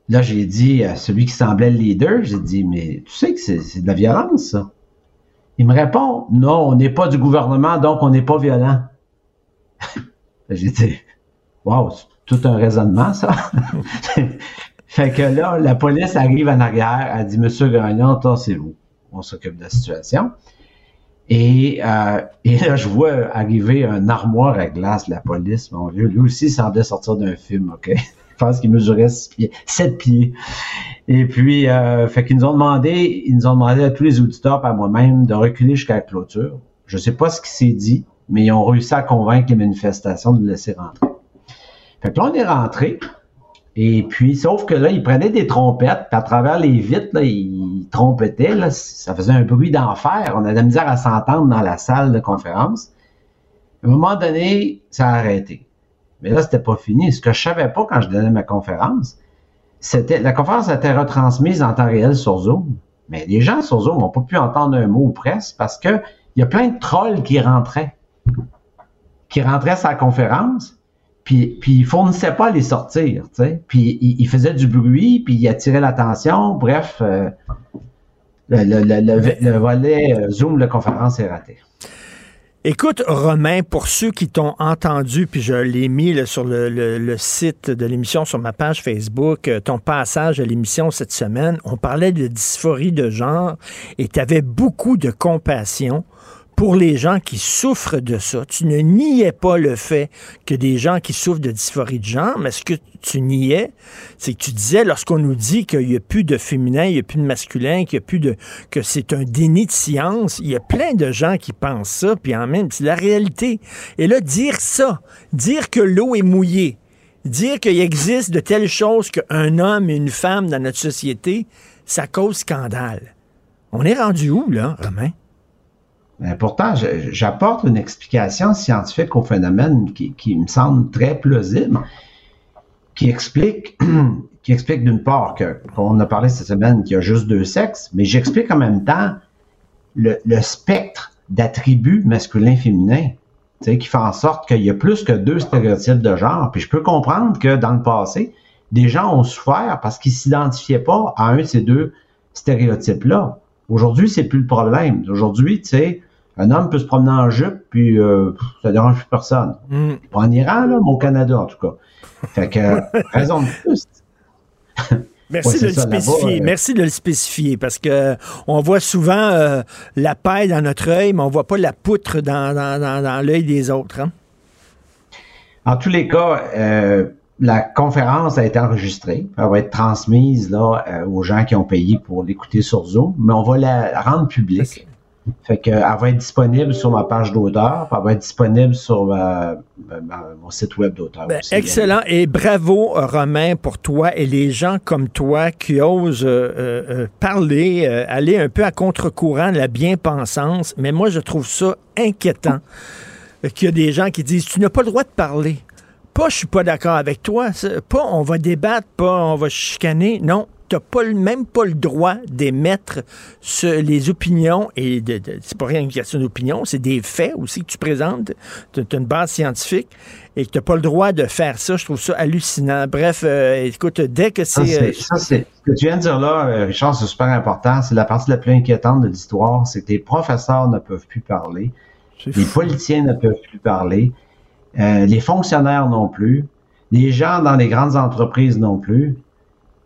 P: Là, j'ai dit à celui qui semblait le leader, j'ai dit, mais tu sais que c'est de la violence, ça. Il me répond, non, on n'est pas du gouvernement, donc on n'est pas violent. j'ai dit, wow, c'est tout un raisonnement, ça. fait que là, la police arrive en arrière, elle dit, Monsieur Gagnon, c'est vous. On s'occupe de la situation. Et, euh, et là, je vois arriver un armoire à glace de la police, mon vieux. Lui aussi semblait sortir d'un film, OK? Je pense qu'il mesurait 7 pieds, 7 pieds. Et puis, euh, fait qu'ils nous ont demandé, ils nous ont demandé à tous les auditeurs, à moi-même, de reculer jusqu'à la clôture. Je sais pas ce qui s'est dit, mais ils ont réussi à convaincre les manifestations de laisser rentrer. Fait que là, on est rentré. Et puis, sauf que là, ils prenaient des trompettes, puis à travers les vitres, là, ils trompetaient, là, ça faisait un bruit d'enfer. On a de misère à s'entendre dans la salle de conférence. À un moment donné, ça a arrêté. Mais là, c'était pas fini. Ce que je savais pas quand je donnais ma conférence, c'était la conférence été retransmise en temps réel sur Zoom. Mais les gens sur Zoom n'ont pas pu entendre un mot ou presque parce que il y a plein de trolls qui rentraient. Qui rentraient à sa conférence puis, puis il fournissait pas à les sortir, tu sais. Puis il, faisait du bruit, puis il attirait l'attention. Bref, euh, le, volet euh, Zoom de conférence est raté.
C: Écoute, Romain, pour ceux qui t'ont entendu, puis je l'ai mis sur le, site de l'émission, sur ma page Facebook, euh, ton passage à l'émission cette semaine, on parlait de dysphorie de genre et tu avais beaucoup de compassion pour les gens qui souffrent de ça. Tu ne niais pas le fait que des gens qui souffrent de dysphorie de genre, mais ce que tu niais, c'est que tu disais, lorsqu'on nous dit qu'il n'y a plus de féminin, il n'y a plus de masculin, qu'il y a plus de, que c'est un déni de science, il y a plein de gens qui pensent ça, puis en même, c'est la réalité. Et là, dire ça, dire que l'eau est mouillée, dire qu'il existe de telles choses qu'un homme et une femme dans notre société, ça cause scandale. On est rendu où, là, Romain?
P: Mais pourtant, j'apporte une explication scientifique au phénomène qui, me semble très plausible, qui explique, qui explique d'une part qu'on a parlé cette semaine qu'il y a juste deux sexes, mais j'explique en même temps le, spectre d'attributs masculins-féminins, qui fait en sorte qu'il y a plus que deux stéréotypes de genre. Puis je peux comprendre que dans le passé, des gens ont souffert parce qu'ils s'identifiaient pas à un de ces deux stéréotypes-là. Aujourd'hui, c'est plus le problème. Aujourd'hui, tu sais, un homme peut se promener en jupe, puis euh, ça dérange plus personne. Mm. Pas en Iran, là, mais au Canada, en tout cas. Fait que, raison de plus.
C: Merci de le spécifier. Euh, Merci de le spécifier parce que on voit souvent euh, la paille dans notre œil, mais on voit pas la poutre dans, dans, l'œil des autres. Hein.
P: En tous les cas, la conférence a été enregistrée. Elle va être transmise là, aux gens qui ont payé pour l'écouter sur Zoom, mais on va la rendre publique. Fait qu'elle va être disponible sur ma page d'auteur, elle va être disponible sur mon site web d'auteur.
C: Ben, excellent et bravo Romain pour toi et les gens comme toi qui osent euh, euh, euh, parler, aller un peu à contre-courant de la bien-pensance. Mais moi, je trouve ça inquiétant qu'il y a des gens qui disent tu n'as pas le droit de parler. Pas je suis pas d'accord avec toi, pas on va débattre, pas on va chicaner. Non, tu n'as pas, même pas le droit d'émettre les opinions, et de, c'est pas rien une question d'opinion, c'est des faits aussi que tu présentes, tu as une base scientifique, et tu n'as pas le droit de faire ça. Je trouve ça hallucinant. Bref, euh, écoute, dès que c'est...
P: Ça, euh, c'est ce que tu viens de dire là, euh, Richard, c'est super important. C'est la partie la plus inquiétante de l'histoire, c'est que les professeurs ne peuvent plus parler, les politiciens ne peuvent plus parler, les fonctionnaires non plus, les gens dans les grandes entreprises non plus.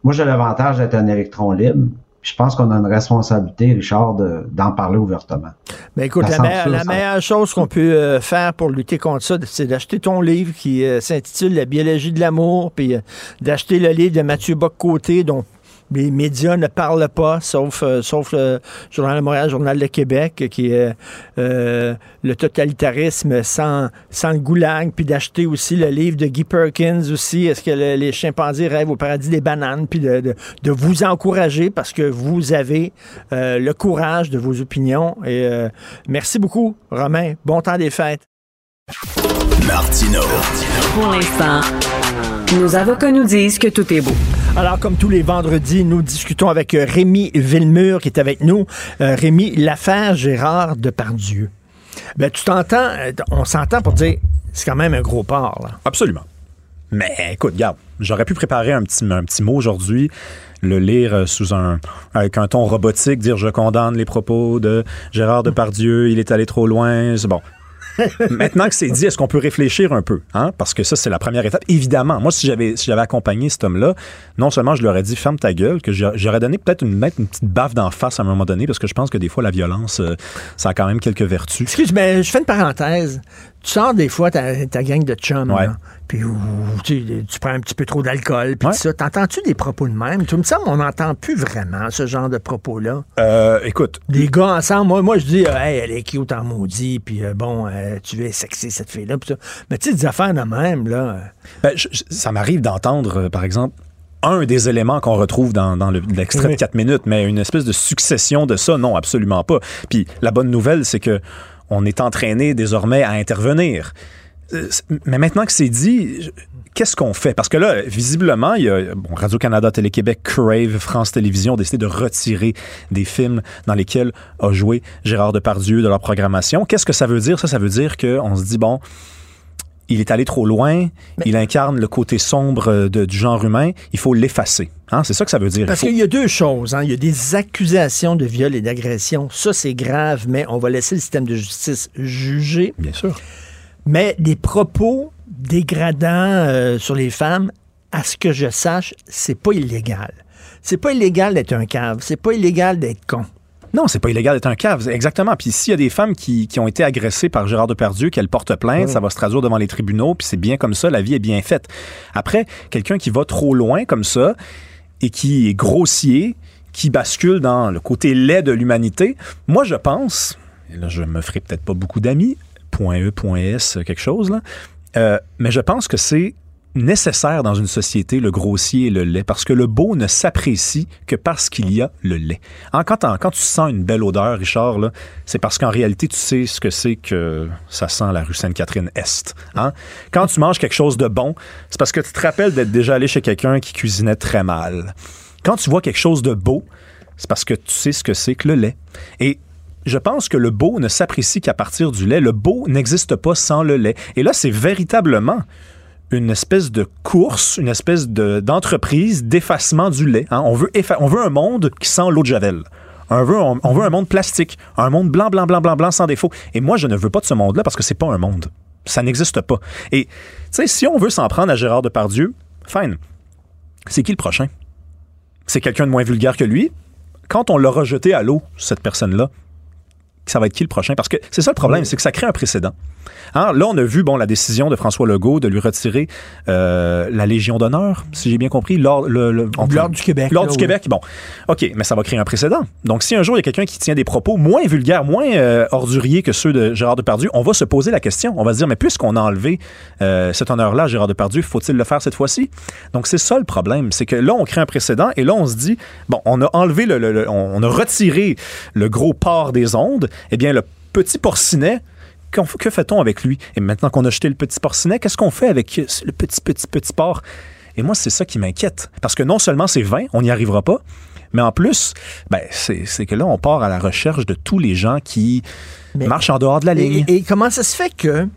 P: Moi, j'ai l'avantage d'être un électron libre. je pense qu'on a une responsabilité, Richard, d'en parler ouvertement.
C: Mais ben, écoute, la, meilleure, chose qu'on peut euh, faire pour lutter contre ça, c'est d'acheter ton livre qui euh, s'intitule La biologie de l'amour, puis euh, d'acheter le livre de Mathieu Bock-Côté, dont les médias ne parlent pas, sauf, euh, sauf le Journal de Montréal, Journal de Québec, qui est euh, le totalitarisme sans, sans le goulag, puis d'acheter aussi le livre de Guy Perkins aussi, Est-ce que les chimpanzés rêvent au paradis des bananes, puis de, de, vous encourager parce que vous avez euh, le courage de vos opinions. Et merci beaucoup, Romain. Bon temps des fêtes.
B: Martino. Pour l'instant, nos avocats nous disent que tout est beau.
C: Alors, comme tous les vendredis, nous discutons avec euh, Rémi Villemur qui est avec nous. Euh, Rémi, l'affaire Gérard Depardieu. Ben, tu t'entends, euh, on s'entend pour dire, c'est quand même un gros port, là.
Q: Absolument. Mais écoute, regarde, j'aurais pu préparer un petit, mot aujourd'hui, le lire sous un avec un ton robotique, dire je condamne les propos de Gérard Depardieu, il est allé trop loin. Bon, Maintenant que c'est dit, est-ce qu'on peut réfléchir un peu? Hein? Parce que ça, c'est la première étape. Évidemment, moi, si j'avais si j'avais accompagné cet homme-là, non seulement je lui aurais dit ferme ta gueule, que j'aurais donné peut-être une, une petite baffe d'en face à un moment donné, parce que je pense que des fois, la violence, euh, ça a quand même quelques vertus.
C: Excuse, mais je fais une parenthèse tu sors des fois ta, ta gang de chums, puis tu, tu, prends un petit peu trop d'alcool, puis ça. T'entends-tu des propos de même? Tu me semble on n'entend plus vraiment ce genre de propos-là.
Q: Euh, écoute.
C: Des gars ensemble, moi, moi je dis, euh, hey, elle est cute en maudit, puis euh, bon, tu veux sexer cette fille-là, ça. Mais tu sais, des affaires de même, là.
Q: Ben, ça m'arrive d'entendre, par exemple, un des éléments qu'on retrouve dans, dans l'extrait de 4 minutes, mais une espèce de succession de ça, non, absolument pas. Puis la bonne nouvelle, c'est que on est entraîné désormais à intervenir. Euh, mais maintenant que c'est dit, qu'est-ce qu'on fait? Parce que là, visiblement, il y a Radio-Canada, Télé-Québec, Crave, France Télévisions ont décidé de retirer des films dans lesquels a joué Gérard Depardieu de leur programmation. Qu'est-ce que ça veut dire? Ça, ça veut dire qu'on se dit, bon, il est allé trop loin, il incarne le côté sombre euh, du genre humain, il faut l'effacer. Hein? C'est ça que ça veut dire.
C: Parce qu'il y a deux choses. Hein. Il y a des accusations de viol et d'agression. Ça, c'est grave, mais on va laisser le système de justice juger.
Q: Bien sûr.
C: Mais des propos dégradants euh, sur les femmes, à ce que je sache, c'est pas illégal. C'est pas illégal d'être un cave. C'est pas illégal d'être con.
Q: Non, c'est pas illégal d'être un cave, exactement. Puis s'il y a des femmes qui, qui, ont été agressées par Gérard Depardieu, qu'elles portent plainte, ça va se traduire devant les tribunaux, puis c'est bien comme ça, la vie est bien faite. Après, quelqu'un qui va trop loin comme ça et qui est grossier, qui bascule dans le côté laid de l'humanité, moi je pense, et là je me ferai peut-être pas beaucoup d'amis, point E, point S, quelque chose là, euh, mais je pense que c'est nécessaire dans une société, le grossier et le lait, parce que le beau ne s'apprécie que parce qu'il y a le lait. En, quand, quand, tu sens une belle odeur, Richard, c'est parce qu'en réalité, tu sais ce que c'est que ça sent la rue Sainte-Catherine-Est. Hein? Quand tu manges quelque chose de bon, c'est parce que tu te rappelles d'être déjà allé chez quelqu'un qui cuisinait très mal. Quand tu vois quelque chose de beau, c'est parce que tu sais ce que c'est que le lait. Et je pense que le beau ne s'apprécie qu'à partir du lait. Le beau n'existe pas sans le lait. Et là, c'est véritablement une espèce de course, une espèce d'entreprise d'effacement du lait. Hein. On, veut un monde qui sent l'eau de Javel. On veut, on, veut un monde plastique, un monde blanc, blanc, blanc, blanc, blanc, sans défaut. Et moi, je ne veux pas de ce monde-là parce que c'est pas un monde. Ça n'existe pas. Et, tu sais, si on veut s'en prendre à Gérard Depardieu, fine. C'est qui le prochain? C'est quelqu'un de moins vulgaire que lui? Quand on l'a rejeté à l'eau, cette personne-là, ça va être qui le prochain? Parce que c'est ça le problème, c'est que ça crée un précédent. Hein? Là, on a vu bon, la décision de François Legault de lui retirer euh, la Légion d'honneur, si j'ai bien compris,
C: l'ordre du Québec.
Q: L'ordre du Québec, bon. OK, mais ça va créer un précédent. Donc, si un jour, il y a quelqu'un qui tient des propos moins vulgaires, moins euh, orduriers que ceux de Gérard Depardieu, on va se poser la question. On va se dire, mais puisqu'on a enlevé euh, cet honneur-là à Gérard Depardieu, faut-il le faire cette fois-ci? Donc, c'est ça le problème. C'est que là, on crée un précédent et là, on se dit, bon, on a enlevé, le, on a retiré le gros port des ondes. Eh bien, le petit porcinet, que fait-on avec lui? Et maintenant qu'on a jeté le petit porcinet, qu'est-ce qu'on fait avec le petit, petit, petit porc? Et moi, c'est ça qui m'inquiète. Parce que non seulement c'est vain, on n'y arrivera pas, mais en plus, ben, c'est que là, on part à la recherche de tous les gens qui marchent en dehors de la ligne.
C: Et, comment ça se fait que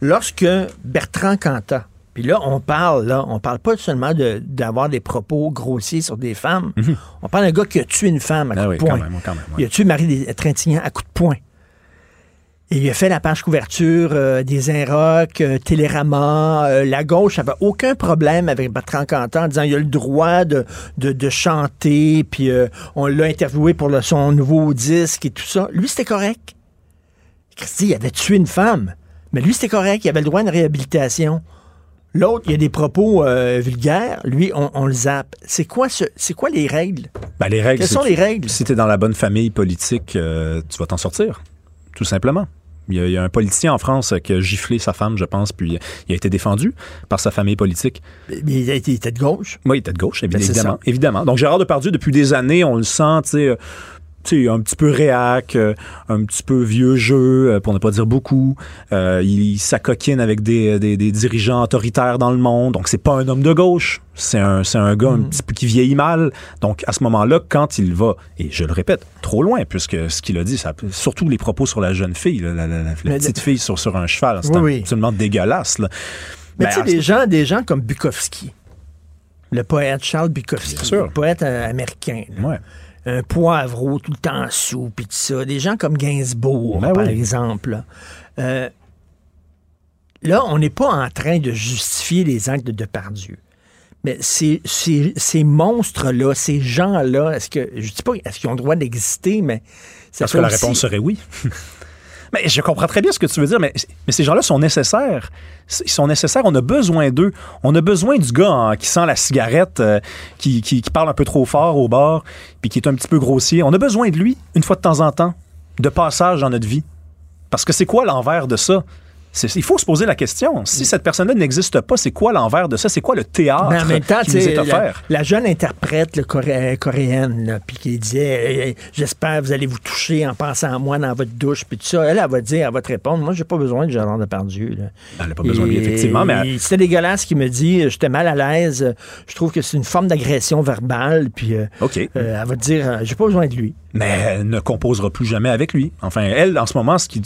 C: lorsque Bertrand Cantat, puis là, on parle, là, on parle pas seulement d'avoir des propos grossiers sur des femmes. Mhm. On parle d'un gars qui a tué une femme à ah coup de poing. Il a tué Marie Trintignant à coup de poing il a fait la page couverture euh, des Inrocks, euh, Télérama. Euh, la gauche avait aucun problème avec Bertrand Cantat en disant il a le droit de, de, chanter, puis on l'a interviewé pour son nouveau disque et tout ça. Lui, c'était correct. Christy, il avait tué une femme. Mais lui, c'était correct. Il avait le droit à une réhabilitation. L'autre, il y a des propos vulgaires. Lui, on, le zappe. C'est quoi, c'est quoi les règles?
Q: Ben, les règles
C: Quelles sont les règles?
Q: Si tu es dans la bonne famille politique, tu vas t'en sortir. Tout simplement. Il y, a, un politicien en France qui a giflé sa femme, je pense, puis il a été défendu par sa famille politique.
C: Mais il, était de gauche.
Q: Oui, il était de gauche, ben, évidemment. évidemment. Donc Gérard Depardieu, depuis des années, on le sent, tu sais sais, un petit peu réac, euh, un petit peu vieux jeu, euh, pour ne pas dire beaucoup. Euh, il, s'acoquine avec des, des, dirigeants autoritaires dans le monde. Donc, c'est pas un homme de gauche. C'est un, c'est un gars un mm. petit peu qui vieillit mal. Donc, à ce moment-là, quand il va, et je le répète, trop loin, puisque ce qu'il a dit, ça, surtout les propos sur la jeune fille, la, petite fille sur, sur un cheval, c'est absolument dégueulasse. Là.
C: Mais tu sais, des gens, des gens comme Bukowski, le poète Charles Bukowski, le poète américain. Un poivreau tout le temps sous, puis tout ça. Des gens comme Gainsbourg, ben par exemple. Euh, là, on n'est pas en train de justifier les actes de Depardieu. Mais ces, ces, monstres-là, ces gens-là, est-ce que, je dis pas, est-ce qu'ils ont le droit d'exister, mais...
Q: Parce que la réponse serait oui. mais je comprends très bien ce que tu veux dire, mais, ces gens-là sont nécessaires. Ils sont nécessaires, on a besoin d'eux. On a besoin du gars qui sent la cigarette, euh, qui, qui, parle un peu trop fort au bord, puis qui est un petit peu grossier. On a besoin de lui, une fois de temps en temps, de passage dans notre vie. Parce que c'est quoi l'envers de ça? Il faut se poser la question. Si cette personne-là n'existe pas, c'est quoi l'envers de ça? C'est quoi le théâtre
C: Mais en même temps, qui nous est offert? La, jeune interprète le coréenne, puis qui disait J'espère que vous allez vous toucher en pensant à moi dans votre douche, puis tout ça. Elle, elle va dire, elle va te répondre Moi, j'ai pas besoin de Gérard Depardieu. Là.
Q: Elle n'a pas besoin de lui, effectivement. Mais
C: C'était dégueulasse qui me dit J'étais mal à l'aise, je trouve que c'est une forme d'agression verbale, puis euh. Euh, elle va te dire J'ai pas besoin de lui
Q: mais elle ne composera plus jamais avec lui. Enfin, elle, en ce moment, ce qui,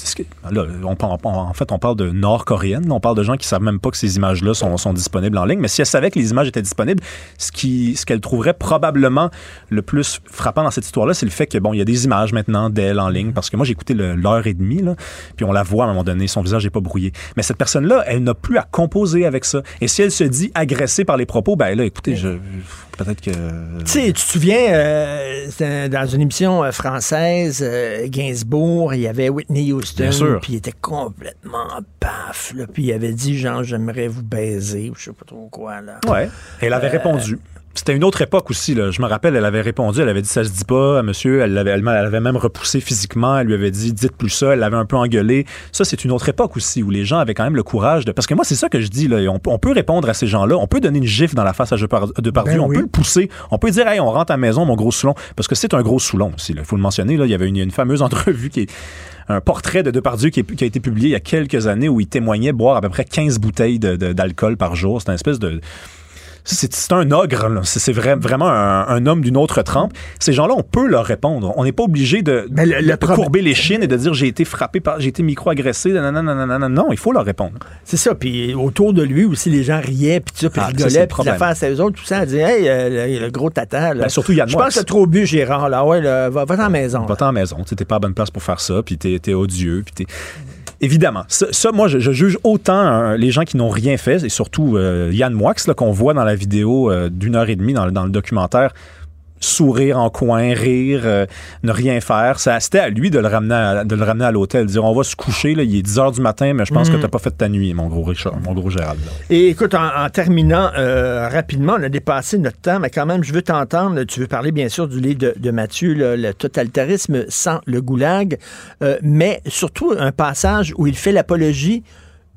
Q: là, on, en fait, on parle de nord-coréenne. On parle de gens qui savent même pas que ces images-là sont, sont, disponibles en ligne. Mais si elle savait que les images étaient disponibles, ce qui, ce qu'elle trouverait probablement le plus frappant dans cette histoire-là, c'est le fait que bon, il y a des images maintenant d'elle en ligne. Parce que moi, j'ai écouté l'heure et demie, là, puis on la voit à un moment donné, son visage n'est pas brouillé. Mais cette personne-là, elle n'a plus à composer avec ça. Et si elle se dit agressée par les propos, ben là, écoutez, je, peut-être que. Tu
C: sais, tu te souviens, euh, dans une émission euh, française, euh, Gainsbourg, il y avait Whitney Houston, puis il était complètement paf, puis il avait dit genre j'aimerais vous baiser, ou je sais pas trop quoi là.
Q: Ouais. Elle avait répondu. C'était une autre époque aussi. Là. Je me rappelle, elle avait répondu, elle avait dit ça se dit pas à monsieur. Elle avait, elle avait même repoussé physiquement. Elle lui avait dit dites plus ça. Elle l'avait un peu engueulé. Ça, c'est une autre époque aussi où les gens avaient quand même le courage de. Parce que moi, c'est ça que je dis. Là. On, peut répondre à ces gens-là. On peut donner une gifle dans la face à Depardieu. Ben on peut le pousser. On peut dire hey, on rentre à la maison, mon gros soulon. Parce que c'est un gros soulon aussi. Il faut le mentionner. Là. Il y avait une, fameuse entrevue qui est un portrait de Depardieu qui, qui, a été publié il y a quelques années où il témoignait boire à peu près 15 bouteilles d'alcool par jour. C'est une espèce de c'est un ogre, c'est vraiment un, homme d'une autre trempe. Ces gens-là, on peut leur répondre. On n'est pas obligé de, courber les chines et de dire j'ai été frappé par, j'ai été micro-agressé. Non, il faut leur répondre.
C: C'est ça. Puis autour de lui aussi, les gens riaient, puis ça, puis ah, rigolaient, puis la face à eux autres, tout ça, on disait hey, euh, le, gros tata. Là.
Q: Ben, surtout Yann
C: Je pense que trop bu, Gérard. Là, ouais, va, va à la maison.
Q: Va à la maison. T'es pas à bonne place pour faire ça, puis t'es es odieux, puis t'es Évidemment. Ça, moi, je, juge autant euh, les gens qui n'ont rien fait, et surtout euh, Yann Moix, qu'on voit dans la vidéo euh, d'une heure et demie dans, dans le documentaire sourire en coin, rire, euh, ne rien faire. C'était à lui de le ramener à, de le ramener à l'hôtel, dire on va se coucher, là, il est 10 heures du matin, mais je pense que mm. tu n'as pas fait ta nuit, mon gros Richard, mon gros Gérald.
C: Et écoute, en, terminant euh, rapidement, on a dépassé notre temps, mais quand même, je veux t'entendre. Tu veux parler bien sûr du livre de, Mathieu, le, totalitarisme sans le goulag, euh, mais surtout un passage où il fait l'apologie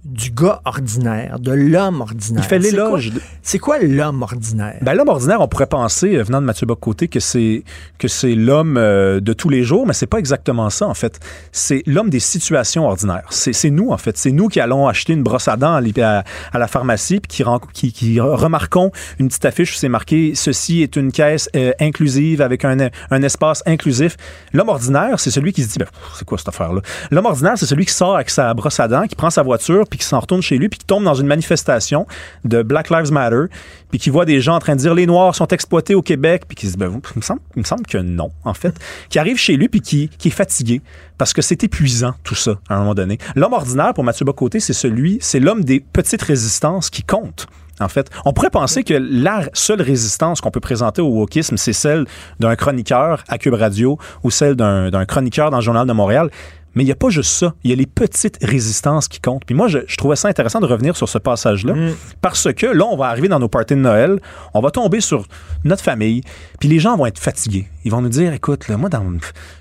C: du gars ordinaire, de l'homme ordinaire.
Q: Il fait l'éloge.
C: C'est quoi, l'homme ordinaire?
Q: Ben, l'homme ordinaire, on pourrait penser, euh, venant de Mathieu Bocoté, que c'est que c'est l'homme euh, de tous les jours, mais c'est pas exactement ça, en fait. C'est l'homme des situations ordinaires. C'est nous, en fait. C'est nous qui allons acheter une brosse à dents à, la pharmacie, puis qui, qui, remarquons une petite affiche où c'est marqué « Ceci est une caisse euh, inclusive avec un, un espace inclusif ». L'homme ordinaire, c'est celui qui se dit ben, C'est quoi cette affaire-là? » L'homme ordinaire, c'est celui qui sort avec sa brosse à dents, qui prend sa voiture, puis qui s'en retourne chez lui, puis qui tombe dans une manifestation de Black Lives Matter, puis qui voit des gens en train de dire les Noirs sont exploités au Québec, puis qui se dit, ben, il, me semble, me semble que non, en fait, qui arrive chez lui, puis qui, qui est fatigué, parce que c'est épuisant, tout ça, à un moment donné. L'homme ordinaire, pour Mathieu Bocoté, c'est celui, c'est l'homme des petites résistances qui compte. En fait, on pourrait penser que la seule résistance qu'on peut présenter au wokisme, c'est celle d'un chroniqueur à Cube Radio ou celle d'un chroniqueur dans le Journal de Montréal. Mais il n'y a pas juste ça. Il y a les petites résistances qui comptent. Puis moi, je, trouvais ça intéressant de revenir sur ce passage-là. Mm. Parce que là, on va arriver dans nos parties de Noël, on va tomber sur notre famille, puis les gens vont être fatigués. Ils vont nous dire, écoute, là, moi, dans,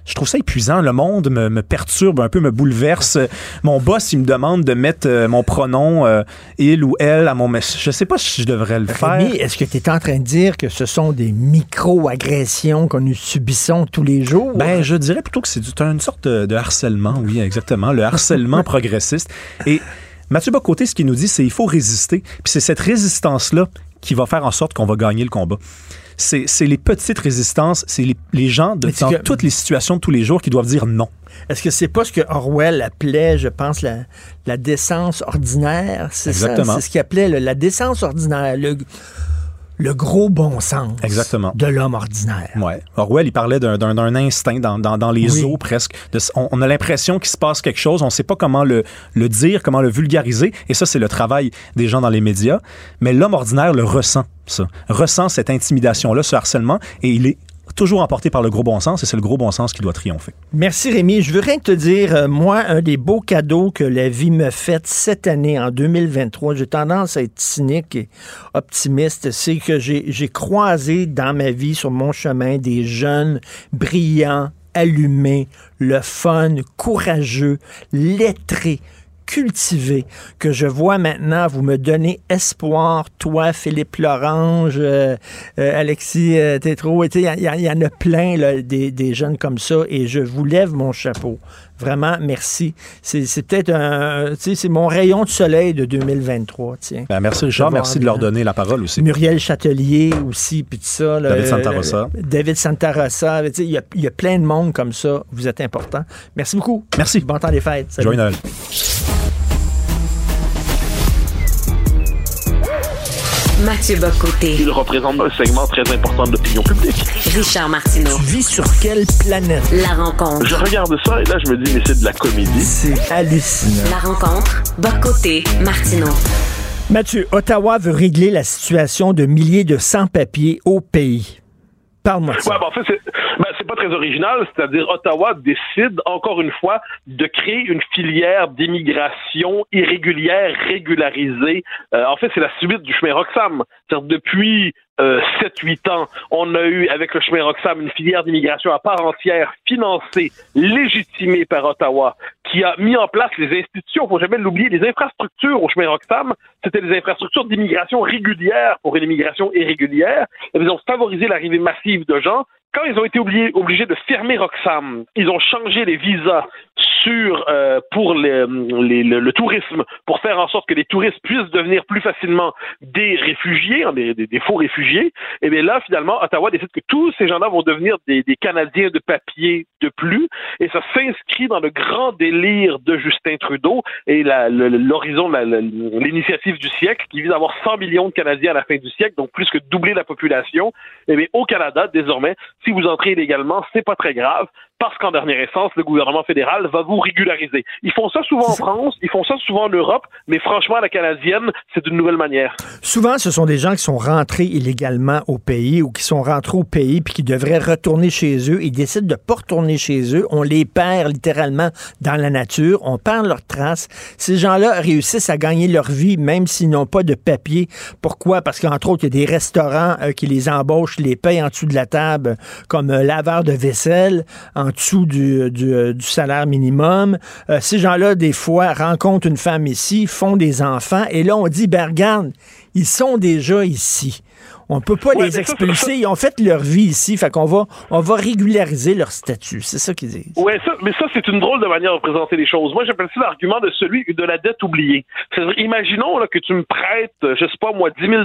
Q: je trouve ça épuisant. Le monde me, perturbe un peu, me bouleverse. Mon boss, il me demande de mettre euh, mon pronom euh, il ou elle à mon message. Je sais pas si je devrais le faire.
C: est-ce que tu es en train de dire que ce sont des micro-agressions que nous subissons tous les jours?
Q: Ben, je dirais plutôt que c'est une sorte de harcèlement oui, exactement. Le harcèlement progressiste. Et Mathieu Bocoté, ce qu'il nous dit, c'est qu'il faut résister. Puis c'est cette résistance-là qui va faire en sorte qu'on va gagner le combat. C'est les petites résistances, c'est les, gens de, dans toutes les situations de tous les jours qui doivent dire non.
C: Est-ce que c'est pas ce que Orwell appelait, je pense, la, la décence ordinaire? C'est ça, c'est ce qu'il appelait la décence ordinaire. Le, le gros bon sens
Q: Exactement.
C: de l'homme ordinaire.
Q: Ouais. Orwell, il parlait d'un instinct dans, dans, dans les eaux presque. on, a l'impression qu'il se passe quelque chose, on ne sait pas comment le, le dire, comment le vulgariser, et ça, c'est le travail des gens dans les médias. Mais l'homme ordinaire le ressent, ça. Ressent cette intimidation-là, ce harcèlement, et il est toujours emporté par le gros bon sens et c'est le gros bon sens qui doit triompher.
C: Merci Rémi. Je veux rien te dire, euh, moi, un des beaux cadeaux que la vie me fait cette année, en 2023, j'ai tendance à être cynique et optimiste, c'est que j'ai croisé dans ma vie, sur mon chemin, des jeunes brillants, allumés, le fun, courageux, lettrés, cultivé, que je vois maintenant vous me donner espoir, toi, Philippe Lorange, euh, euh, Alexis euh, Tétrault, il y, en a plein des, des, jeunes comme ça et je vous lève mon chapeau. Vraiment, merci. C'est peut-être un, c'est mon rayon de soleil de 2023. Tiens.
Q: Ben, merci Richard, merci de leur donner la parole aussi.
C: Muriel Châtelier aussi, puis tout ça.
Q: David Santarossa.
C: David Santarossa. Il y, a, il y, a, plein de monde comme ça. Vous êtes important. Merci beaucoup.
Q: Merci.
C: Bon temps des fêtes.
Q: Joyeux Noël.
B: Mathieu Bocoté.
R: Il représente un segment très important de l'opinion publique.
B: Richard Martineau.
C: Tu vis sur quelle planète?
B: La rencontre.
R: Je regarde ça et là, je me dis, mais c'est de la comédie.
C: C'est hallucinant.
B: La rencontre. Bocoté. Martineau.
C: Mathieu, Ottawa veut régler la situation de milliers de sans-papiers au pays.
R: Ouais, ben, en fait, c'est ben, pas très original, c'est-à-dire Ottawa décide encore une fois de créer une filière d'immigration irrégulière régularisée. Euh, en fait, c'est la suite du chemin Roxham. Depuis euh, 7-8 ans, on a eu avec le chemin Roxham une filière d'immigration à part entière, financée, légitimée par Ottawa, qui a mis en place les institutions, faut jamais l'oublier, les infrastructures au chemin Roxham, c'était des infrastructures d'immigration régulière pour une immigration irrégulière. Et ils ont favorisé l'arrivée massive de gens quand ils ont été obligés, de fermer Roxham, ils ont changé les visas sur euh, pour les, le, tourisme pour faire en sorte que les touristes puissent devenir plus facilement des réfugiés, hein, des, des, faux réfugiés. Et bien là, finalement, Ottawa décide que tous ces gens-là vont devenir des, des, Canadiens de papier de plus, et ça s'inscrit dans le grand délire de Justin Trudeau et l'horizon, l'initiative du siècle qui vise à avoir 100 millions de Canadiens à la fin du siècle, donc plus que doubler la population. Et bien au Canada, désormais, si vous entrez illégalement, c'est pas très grave parce qu'en dernière essence, le gouvernement fédéral va vous régulariser. Ils font ça souvent en France, ils font ça souvent en Europe, mais franchement, à la canadienne, c'est d'une nouvelle manière.
C: Souvent, ce sont des gens qui sont rentrés illégalement au pays ou qui sont rentrés au pays puis qui devraient retourner chez eux. Ils décident de pas retourner chez eux. On les perd littéralement dans la nature. On perd leurs traces. Ces gens-là réussissent à gagner leur vie même s'ils n'ont pas de papier. Pourquoi? Parce qu'entre autres, il y a des restaurants euh, qui les embauchent, les payent en dessous de la table comme euh, laveur de vaisselle, en dessous du, du, salaire minimum. Euh, ces gens-là, des fois, rencontrent une femme ici, font des enfants, et là, on dit, ben ils sont déjà ici. On peut pas les expulser. Ils ont fait leur vie ici. Fait qu'on va, on va régulariser leur statut. C'est ça qu'ils disent.
R: Oui, mais ça, c'est une drôle de manière de présenter les choses. Moi, j'appelle ça l'argument de celui de la dette oubliée. imaginons là, que tu me prêtes, je sais pas moi, 10 000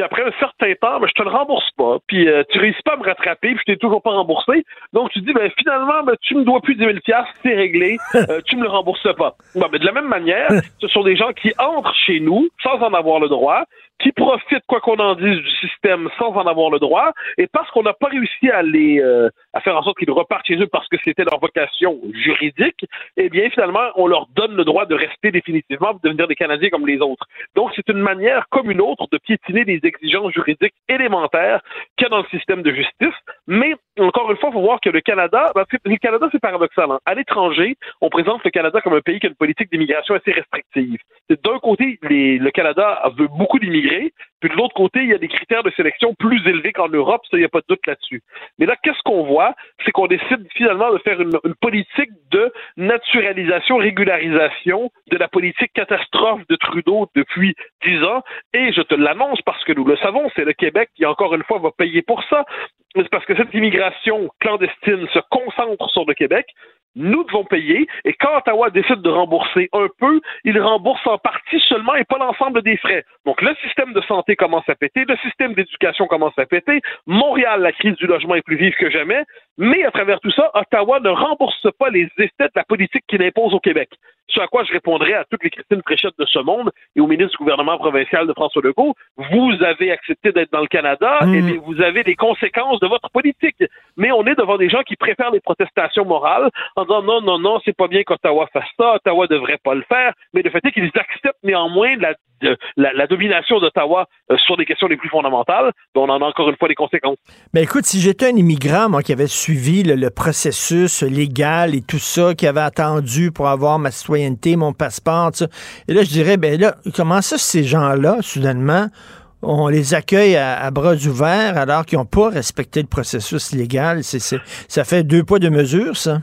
R: puis après un certain temps, ben, je te le rembourse pas, puis euh, tu réussis pas à me rattraper, puis je t'ai toujours pas remboursé. Donc tu dis, ben finalement, ben, tu me dois plus 10 000 c'est réglé, euh, tu me le rembourses pas. Ben, de la même manière, ce sont des gens qui entrent chez nous sans en avoir le droit, qui profitent, quoi qu'on en dise, du système sans en avoir le droit, et parce qu'on n'a pas réussi à les euh, à faire en sorte qu'ils repartent chez eux parce que c'était leur vocation juridique, eh bien finalement, on leur donne le droit de rester définitivement, de devenir des Canadiens comme les autres. Donc c'est une manière comme une autre de piétiner les exigences juridiques élémentaires qu'il y a dans le système de justice. Mais encore une fois, il faut voir que le Canada, ben, le Canada c'est paradoxal. Hein. À l'étranger, on présente le Canada comme un pays qui a une politique d'immigration assez restrictive. D'un côté, le Canada veut beaucoup d'immigration puis de l'autre côté, il y a des critères de sélection plus élevés qu'en Europe, ça, il n'y a pas de doute là-dessus. Mais là, qu'est-ce qu'on voit? C'est qu'on décide finalement de faire une, politique de naturalisation, régularisation de la politique catastrophe de Trudeau depuis dix ans. Et je te l'annonce parce que nous le savons, c'est le Québec qui, encore une fois, va payer pour ça. C'est parce que cette immigration clandestine se concentre sur le Québec nous devons payer, et quand Ottawa décide de rembourser un peu, il rembourse en partie seulement et pas l'ensemble des frais. Donc le système de santé commence à péter, le système d'éducation commence à péter, Montréal, la crise du logement est plus vive que jamais, mais à travers tout ça, Ottawa ne rembourse pas les effets de la politique qu'il impose au Québec. Ce à quoi je répondrai à toutes les Christine Fréchette de ce monde et au ministre du gouvernement provincial de François Legault, vous avez accepté d'être dans le Canada mmh. et vous avez des conséquences de votre politique. Mais on est devant des gens qui préfèrent les protestations morales en disant non, non, non, c'est pas bien qu'Ottawa fasse ça, Ottawa devrait pas le faire, mais le fait est qu'ils acceptent néanmoins la, la, domination d'Ottawa euh, sur des questions les plus fondamentales, dont on en a encore une fois des conséquences.
C: Mais écoute, si j'étais un immigrant, moi, qui avait suivi le, processus légal et tout ça, qui avait attendu pour avoir ma citoyenneté, mon passeport, et là, je dirais, ben là, comment ça, ces gens-là, soudainement, on les accueille à, bras ouverts alors qu'ils n'ont pas respecté le processus légal? Ça fait deux poids, deux mesures, ça.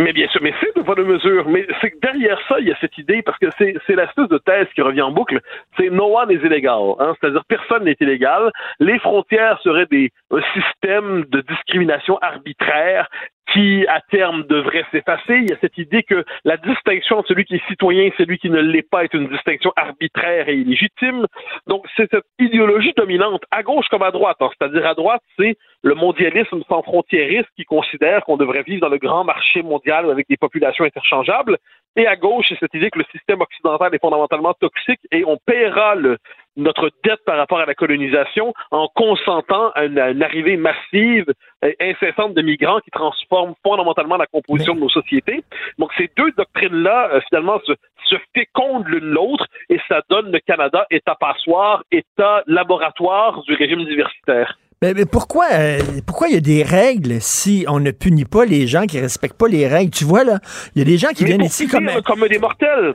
R: Mais bien sûr, mais c'est deux poids, deux mesures. Mais c'est que derrière ça, il y a cette idée, parce que c'est, c'est l'astuce de thèse qui revient en boucle, c'est no one is illegal. Hein? C'est-à-dire personne n'est illégal. Les frontières seraient des un système de discrimination arbitraire qui, à terme, devrait s'effacer. Il y a cette idée que la distinction entre celui qui est citoyen et celui qui ne l'est pas est une distinction arbitraire et illégitime. Donc, c'est cette idéologie dominante, à gauche comme à droite. Hein. C'est-à-dire, à droite, c'est le mondialisme sans frontiériste qui considère qu'on devrait vivre dans le grand marché mondial avec des populations interchangeables. Et à gauche, c'est cette idée que le système occidental est fondamentalement toxique et on paiera le, notre dette par rapport à la colonisation en consentant à une, arrivée massive et incessante de migrants qui transforment fondamentalement la composition de nos sociétés. Donc ces deux doctrines-là, euh, finalement, se, se fécondent l'une l'autre et ça donne le Canada État passoire, État laboratoire du régime diversitaire.
C: Mais, pourquoi euh, pourquoi il y a des règles si on ne punit pas les gens qui respectent pas les règles? Tu vois, là, il y a des gens qui viennent ici comme...
R: comme des mortels.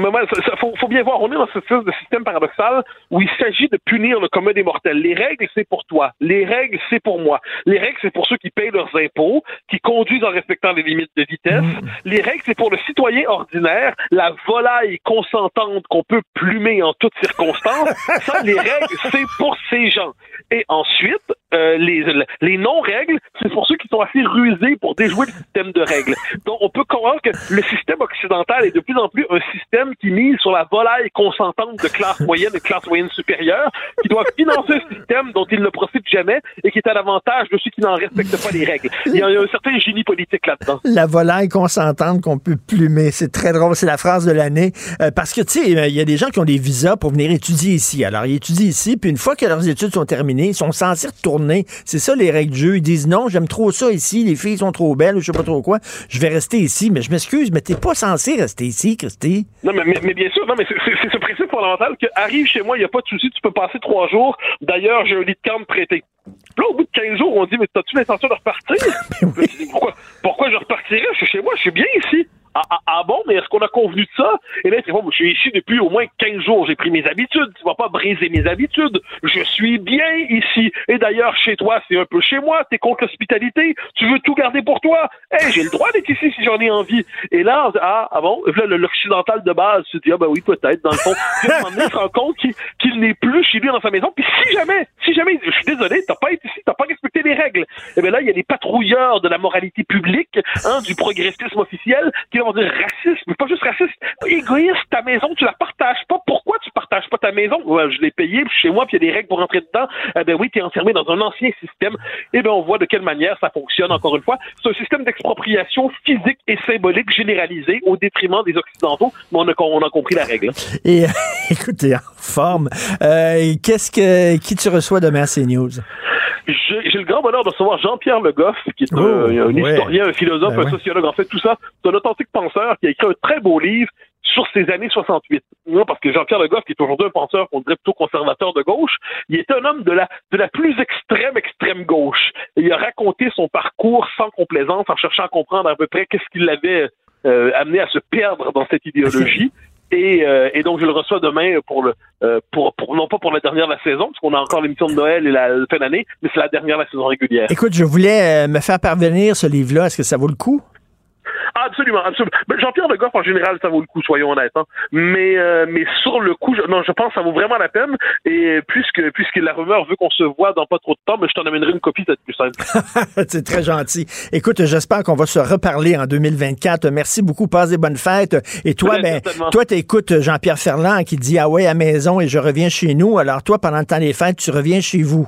R: Mais ça, faut, faut, bien voir, on est dans ce de système paradoxal où il s'agit de punir le commun des mortels. Les règles, c'est pour toi. Les règles, c'est pour moi. Les règles, c'est pour ceux qui payent leurs impôts, qui conduisent en respectant les limites de vitesse. Mm. Les règles, c'est pour le citoyen ordinaire, la volaille consentante qu'on peut plumer en toutes circonstances. Ça, les règles, c'est pour ces gens. Et ensuite, euh, les, les non-règles, c'est pour ceux qui sont assez rusés pour déjouer le système de règles. Donc, on peut croire que le système occidental est de plus en plus un système qui mise sur la volaille consentante de classe moyenne et classe moyenne supérieure, qui doit financer un système dont il ne profite jamais et qui est à l'avantage de ceux qui n'en respectent pas les règles. Il y a un certain génie politique là-dedans.
C: La volaille consentante qu'on peut plumer, c'est très drôle, c'est la phrase de l'année. Euh, parce que, tu sais, il y a des gens qui ont des visas pour venir étudier ici. Alors, ils étudient ici, puis une fois que leurs études sont terminées, ils sont censés retourner. C'est ça les règles du jeu. Ils disent non, j'aime trop ça ici, les filles sont trop belles, je sais pas trop quoi. Je vais rester ici, mais je m'excuse, mais t'es pas censé rester ici, Christy
R: mais, bien sûr, non, mais c'est ce principe fondamental que arrive chez moi, il n'y a pas de souci, tu peux passer trois jours. D'ailleurs, j'ai un lit de camp prêté. Là, au bout de 15 jours, on dit, mais as-tu l'intention de repartir? pourquoi, pourquoi je repartirais? Je suis chez moi, je suis bien ici. Ah, ah, ah, bon, mais est-ce qu'on a convenu de ça? Et là, c'est bon, je suis ici depuis au moins 15 jours, j'ai pris mes habitudes, tu vas pas briser mes habitudes, je suis bien ici. Et d'ailleurs, chez toi, c'est un peu chez moi, t'es contre l'hospitalité, tu veux tout garder pour toi. Eh, j'ai le droit d'être ici si j'en ai envie. Et là, ah, ah bon, l'occidental de base se dit, ah ben oui, peut-être, dans le fond. Puis se rend compte qu'il n'est plus chez lui dans sa maison, puis si jamais, si jamais, je suis désolé, t'as pas été ici, t'as pas respecté les règles. Et eh bien là, il y a les patrouilleurs de la moralité publique, hein, du progressisme officiel, qui on dire raciste, mais pas juste raciste, égoïste, ta maison, tu la partages pas. Pourquoi tu partages pas ta maison? je l'ai payé chez moi, puis il y a des règles pour rentrer dedans. Eh ben oui, tu es enfermé dans un ancien système. Eh bien, on voit de quelle manière ça fonctionne, encore une fois. C'est un système d'expropriation physique et symbolique généralisé au détriment des Occidentaux, mais on a, on a compris la règle.
C: Et écoutez, en forme, euh, qu'est-ce que qui tu reçois demain à CNews?
R: J'ai le grand bonheur de recevoir Jean-Pierre Le Goff, qui est un, oh, historien, un philosophe, ben un sociologue, en fait, tout ça. C'est un authentique penseur qui a écrit un très beau livre sur ces années 68. Non, parce que Jean-Pierre Le Goff, qui est aujourd'hui un penseur qu'on dirait plutôt conservateur de gauche, il est un homme de la, de la plus extrême, extrême gauche. il a raconté son parcours sans complaisance, en cherchant à comprendre à peu près qu'est-ce qui l'avait euh, amené à se perdre dans cette idéologie. Euh, et, donc, je le reçois demain pour le, euh, pour, non pas pour la dernière de la saison, parce qu'on a encore l'émission de Noël et la, fin d'année, mais c'est la dernière de la saison régulière.
C: Écoute, je voulais me faire parvenir ce livre-là. Est-ce que ça vaut le coup?
R: Absolument, absolument. Jean-Pierre Degoff, en général, ça vaut le coup, soyons honnêtes. Hein. Mais, euh, mais sur le coup, je, non, je pense que ça vaut vraiment la peine. Et puisque, puisque la rumeur veut qu'on se voit dans pas trop de temps, mais je t'en amènerai une copie, ça plus simple.
C: C'est très gentil. Écoute, j'espère qu'on va se reparler en 2024. Merci beaucoup. Passe des bonnes fêtes. Et toi, ben, toi, t'écoutes Jean-Pierre Ferland qui dit, ah ouais, à maison et je reviens chez nous. Alors toi, pendant le temps des fêtes, tu reviens chez vous.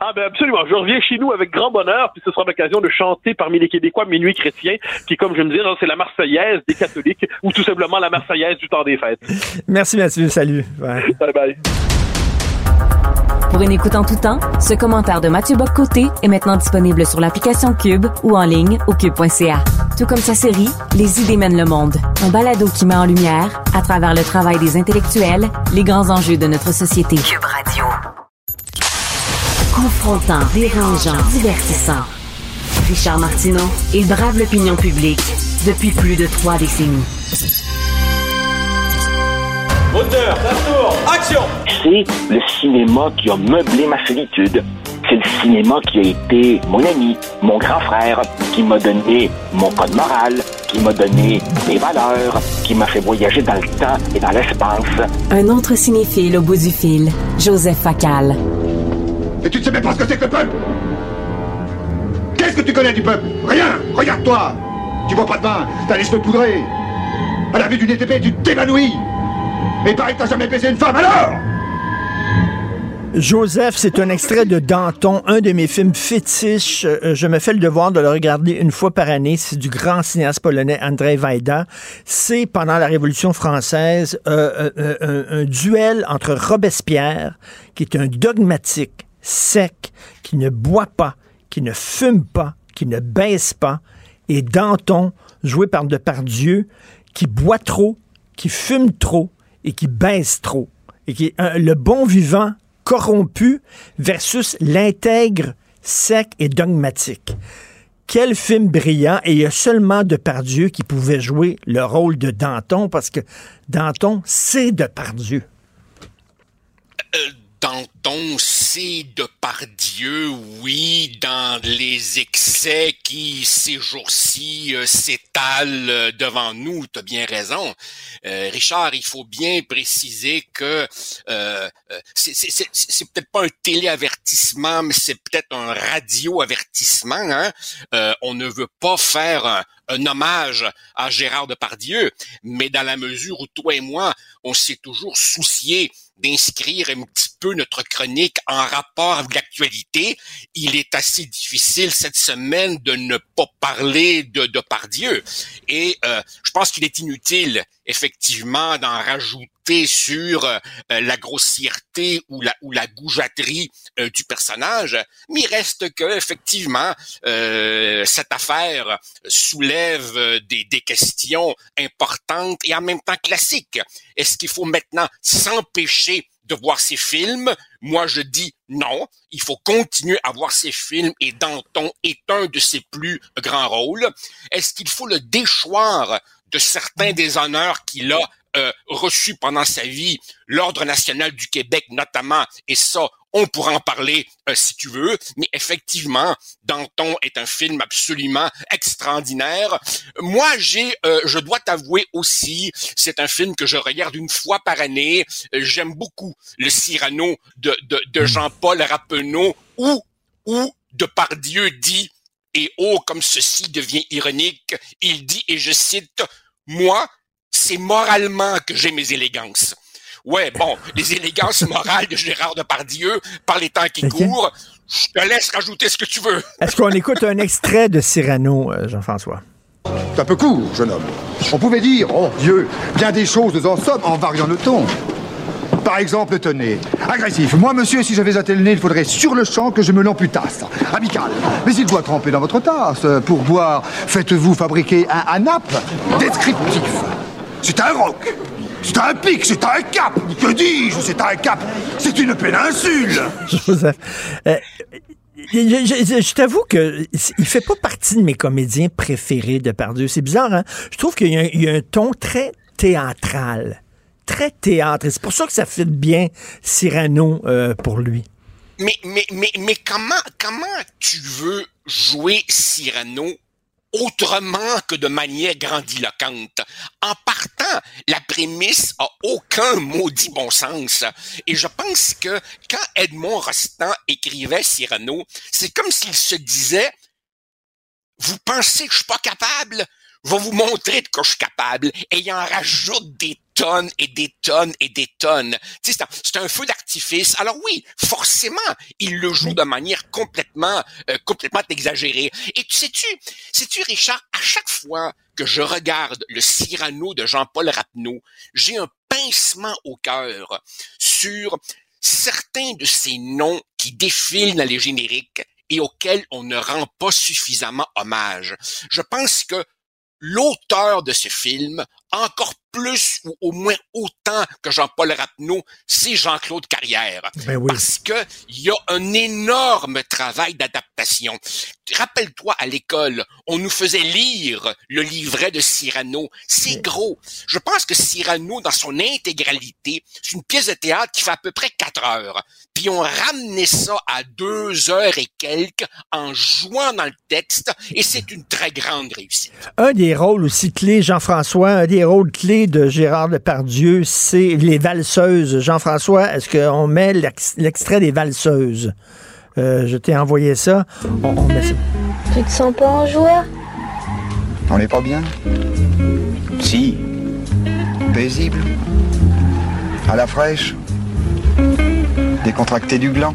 R: Ah ben absolument, je reviens chez nous avec grand bonheur, puis ce sera l'occasion de chanter parmi les Québécois Minuit chrétien, qui comme je me dis, c'est la Marseillaise des catholiques, ou tout simplement la Marseillaise du temps des fêtes.
C: Merci Mathieu, salut.
R: Bye bye.
B: Pour une écoute en tout temps, ce commentaire de Mathieu Boccoté est maintenant disponible sur l'application Cube ou en ligne au cube.ca. Tout comme sa série Les idées mènent le monde, un balado qui met en lumière, à travers le travail des intellectuels, les grands enjeux de notre société. Cube Radio. Confrontant, dérangeant, divertissant. Richard Martineau, il brave l'opinion publique depuis plus de trois décennies.
S: Action!
T: C'est le cinéma qui a meublé ma solitude. C'est le cinéma qui a été mon ami, mon grand frère, qui m'a donné mon code moral, qui m'a donné mes valeurs, qui m'a fait voyager dans le temps et dans l'espace.
B: Un autre cinéphile au bout du fil, Joseph Facal.
U: Et tu ne sais même pas ce que c'est que le peuple. Qu'est-ce que tu connais du peuple? Rien. Regarde-toi Tu vois pas de bain, t'as les cheveux poudrés. À la vue d'une ETP, tu t'évanouis. Et pareil que t'as jamais baisé une femme, alors?
C: Joseph, c'est un extrait de Danton, un de mes films fétiches. Euh, je me fais le devoir de le regarder une fois par année. C'est du grand cinéaste polonais Andrzej Wajda. C'est pendant la Révolution française euh, euh, un, duel entre Robespierre, qui est un dogmatique, sec, qui ne boit pas, qui ne fume pas, qui ne baisse pas, et Danton, joué par Depardieu, qui boit trop, qui fume trop et qui baisse trop. Et qui est le bon vivant corrompu versus l'intègre sec et dogmatique. Quel film brillant, et il y a seulement Depardieu qui pouvait jouer le rôle de Danton, parce que Danton, c'est Depardieu.
V: Euh, Danton, de par Dieu, oui, dans les excès qui, ces jours-ci, euh, s'étalent euh, devant nous. Tu as bien raison. Euh, Richard, il faut bien préciser que euh, c'est peut-être pas un téléavertissement, mais c'est peut-être un radio-avertissement. Hein? on ne veut pas faire un, un hommage à Gérard Depardieu, mais dans la mesure où toi et moi, on s'est toujours soucié d'inscrire un petit peu notre chronique en rapport avec l'actualité, il est assez difficile cette semaine de ne pas parler de Depardieu. Et euh, je pense qu'il est inutile, effectivement, d'en rajouter sur euh, la grossièreté ou la ou la goujaterie euh, du personnage, mais il reste que effectivement euh, cette affaire soulève des, des questions importantes et en même temps classiques. Est-ce qu'il faut maintenant s'empêcher de voir ces films? Moi, je dis non. Il faut continuer à voir ces films et Danton est un de ses plus grands rôles. Est-ce qu'il faut le déchoir de certains des honneurs qu'il a euh, reçu pendant sa vie. l'Ordre national du Québec notamment, et ça, on pourra en parler euh, si tu veux, mais effectivement, Danton est un film absolument extraordinaire. Moi, j'ai, euh, je dois t'avouer aussi, c'est un film que je regarde une fois par année. J'aime beaucoup le Cyrano de, de, de Jean-Paul Rappeneau, où, où Depardieu dit, et oh, comme ceci devient ironique, il dit, et je cite, moi, c'est moralement que j'ai mes élégances. Ouais, bon, les élégances morales de Gérard Depardieu par les temps qui courent, je te laisse rajouter ce que tu veux.
C: Est-ce qu'on écoute un extrait de Cyrano, euh, Jean-François?
U: C'est un peu court, jeune homme. On pouvait dire, oh Dieu, bien des choses nous en sommes en variant le ton. Par exemple, tenez, agressif. Moi, monsieur, si j'avais un tel nez, il faudrait sur le champ que je me l'amputasse. Amical. Mais il doit tremper dans votre tasse. Pour boire, faites-vous fabriquer un anap descriptif. C'est un roc. C'est un pic, c'est un cap. Que dis-je? C'est un cap. C'est une péninsule.
C: Joseph. Euh, je, t'avoue que il fait pas partie de mes comédiens préférés de Pardieu. C'est bizarre, hein? Je trouve qu'il y, a un ton très théâtral. Très théâtre. C'est pour ça que ça fait bien Cyrano euh, pour lui.
V: Mais, mais, mais, mais comment, comment tu veux jouer Cyrano autrement que de manière grandiloquente? En partant, la prémisse a aucun maudit bon sens. Et je pense que quand Edmond Rostand écrivait Cyrano, c'est comme s'il se disait, vous pensez que je suis pas capable? va vous montrer de quoi je suis capable et il en rajoute des tonnes et des tonnes et des tonnes. C'est un, feu d'artifice. Alors oui, forcément, il le joue de manière complètement, euh, complètement exagérée. Et tu sais-tu, sais-tu, Richard, à chaque fois que je regarde le Cyrano de Jean-Paul Rapneau, j'ai un pincement au cœur sur certains de ces noms qui défilent dans les génériques et auxquels on ne rend pas suffisamment hommage. Je pense que l'auteur de ce film, encore plus ou au moins autant que Jean-Paul Rapneau, c'est Jean-Claude Carrière.
C: Ben oui.
V: Parce que il y a un énorme travail d'adaptation. Rappelle-toi à l'école, on nous faisait lire le livret de Cyrano. C'est gros. Je pense que Cyrano, dans son intégralité, c'est une pièce de théâtre qui fait à peu près quatre heures. Puis on ramenait ça à deux heures et quelques en jouant dans le texte, et c'est une très grande réussite.
C: Un des rôles aussi clés, Jean-François, un des rôles clés de Gérard Depardieu, c'est les valseuses. Jean-François, est-ce qu'on met l'extrait des valseuses? Euh, je t'ai envoyé ça. On, on met ça.
W: Tu te sens pas en joueur
U: On n'est pas bien? Si. Paisible? À la fraîche? Décontracté du gland?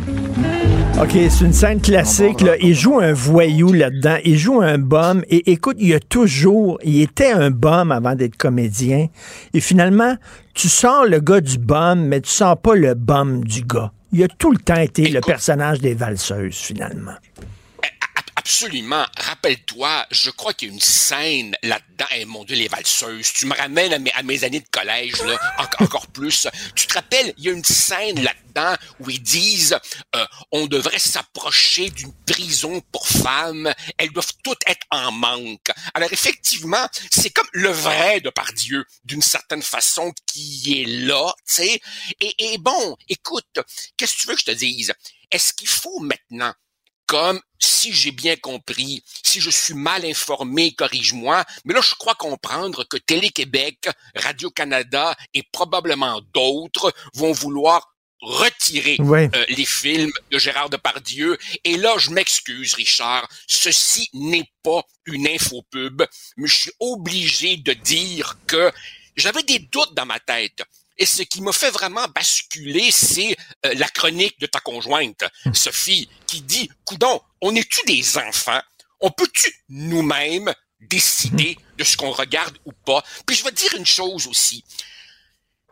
C: OK, c'est une scène classique. Là. Il joue un voyou là-dedans. Il joue un bum. Et écoute, il a toujours... Il était un bum avant d'être comédien. Et finalement, tu sens le gars du bum, mais tu sens pas le bum du gars. Il a tout le temps été le personnage des valseuses, finalement.
V: Absolument. Rappelle-toi, je crois qu'il y a une scène là-dedans. Eh, mon Dieu, les valseuses. Tu me ramènes à mes, années de collège, là, en- encore plus. Tu te rappelles, il y a une scène là-dedans où ils disent euh, on devrait s'approcher d'une prison pour femmes. Elles doivent toutes être en manque. Alors effectivement, c'est comme le vrai de Pardieu, d'une certaine façon, qui est là, tu sais. Et, et bon, écoute, qu'est-ce que tu veux que je te dise? Est-ce qu'il faut maintenant comme si j'ai bien compris, si je suis mal informé, corrige-moi, mais là, je crois comprendre que Télé-Québec, Radio-Canada et probablement d'autres vont vouloir retirer
C: Ouais.
V: euh, les films de Gérard Depardieu. Et là, je m'excuse, Richard, ceci n'est pas une infopub, mais je suis obligé de dire que j'avais des doutes dans ma tête. Et ce qui m'a fait vraiment basculer, c'est euh, la chronique de ta conjointe, Sophie, qui dit, coudon, on est-tu des enfants? On peut-tu nous-mêmes décider de ce qu'on regarde ou pas? Puis je vais te dire une chose aussi.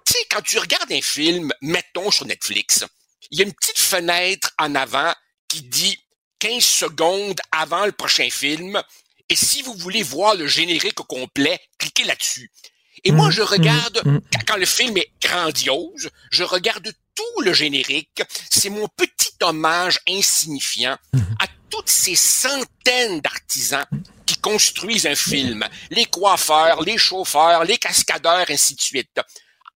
V: Tu sais, quand tu regardes un film, mettons sur Netflix, il y a une petite fenêtre en avant qui dit 15 secondes avant le prochain film. Et si vous voulez voir le générique au complet, cliquez là-dessus. Et moi, je regarde, quand- quand le film est grandiose, je regarde tout le générique. C'est mon petit hommage insignifiant à toutes ces centaines d'artisans qui construisent un film. Les coiffeurs, les chauffeurs, les cascadeurs, ainsi de suite.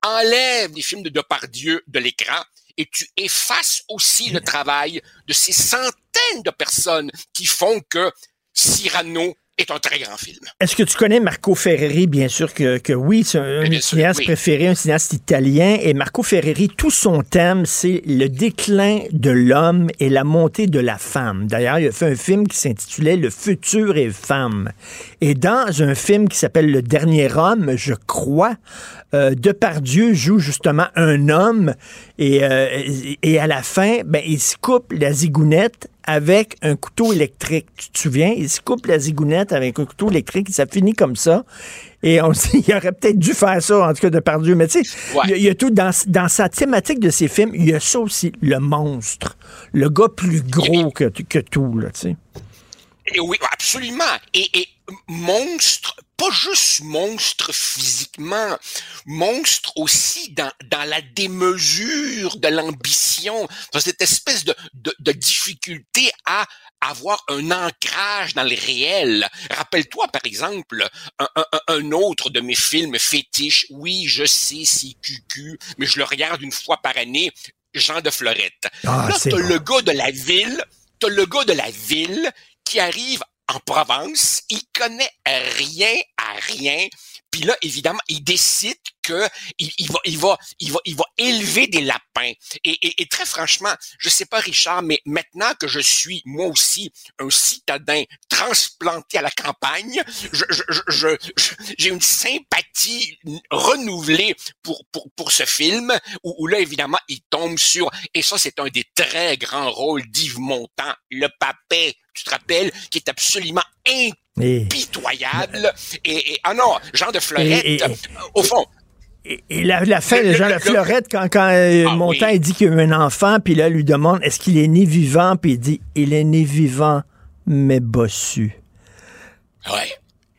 V: Enlève les films de Depardieu de l'écran et tu effaces aussi le travail de ces centaines de personnes qui font que Cyrano est un très grand film.
C: Est-ce que tu connais Marco Ferreri? Bien sûr que, que oui, c'est un,
V: sûr,
C: cinéaste
V: oui.
C: préféré, un cinéaste italien. Et Marco Ferreri, tout son thème, c'est le déclin de l'homme et la montée de la femme. D'ailleurs, il a fait un film qui s'intitulait Le futur est femme. Et dans un film qui s'appelle Le dernier homme, je crois, euh, Depardieu joue justement un homme et, euh, et- et à la fin, ben, il se coupe la zigounette avec un couteau électrique. Tu te souviens? Il se coupe la zigounette avec un couteau électrique et ça finit comme ça. Et on dit, il aurait peut-être dû faire ça, en tout cas, de Dieu. Mais tu sais, il y a- il y, a tout dans, dans sa thématique de ses films, il y a ça aussi, le monstre. Le gars plus gros que, que tout, là, tu sais.
V: Et oui, absolument. Et, et monstre, pas juste monstre physiquement, monstre aussi dans, dans la démesure de l'ambition, dans cette espèce de, de, de difficulté à avoir un ancrage dans le réel. Rappelle-toi, par exemple, un, un- un autre de mes films fétiches. Oui, je sais, c'est QQ, mais je le regarde une fois par année. Jean de Florette.
C: Ah,
V: Là, t'as
C: bon.
V: le gars de la ville, t'as le gars de la ville qui arrive en Provence, il connaît rien à rien. Puis là, évidemment, il décide que il, va, il va, il va, il va élever des lapins. Et, et, très franchement, je sais pas, Richard, mais maintenant que je suis moi aussi un citadin transplanté à la campagne, je, je, j'ai une sympathie renouvelée pour pour pour ce film où, là évidemment il tombe sur et ça c'est un des très grands rôles d'Yves Montand, le papet tu te rappelles, qui est absolument impitoyable. Et, ah non, Jean de Fleurette, au fond,
C: et, la, la fin de Jean La Fleurette, quand, quand euh, ah dit qu'il y a eu un enfant, puis là, lui demande est-ce qu'il est né vivant, puis il dit il est né vivant, mais bossu.
V: Ouais.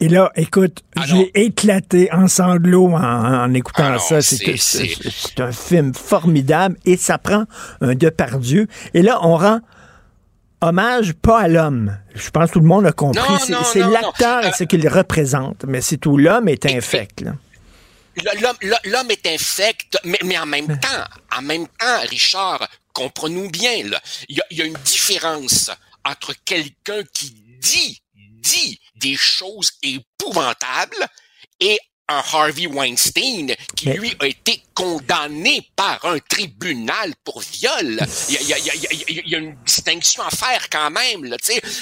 C: Et là, écoute, ah j'ai éclaté en sanglots en, écoutant ah ça. C'est un film formidable et ça prend un Depardieu. Et là, on rend hommage pas à l'homme. Je pense que tout le monde a compris. C'est l'acteur et euh, ce qu'il représente. Mais c'est tout. L'homme est infect.
V: L'homme est infect, mais, mais, en même temps, en même temps, Richard, comprenons bien, il y, y a une différence entre quelqu'un qui dit, dit des choses épouvantables et un Harvey Weinstein qui, lui, a été condamné par un tribunal pour viol. Il y a, y, a, y a, une distinction à faire quand même. Là,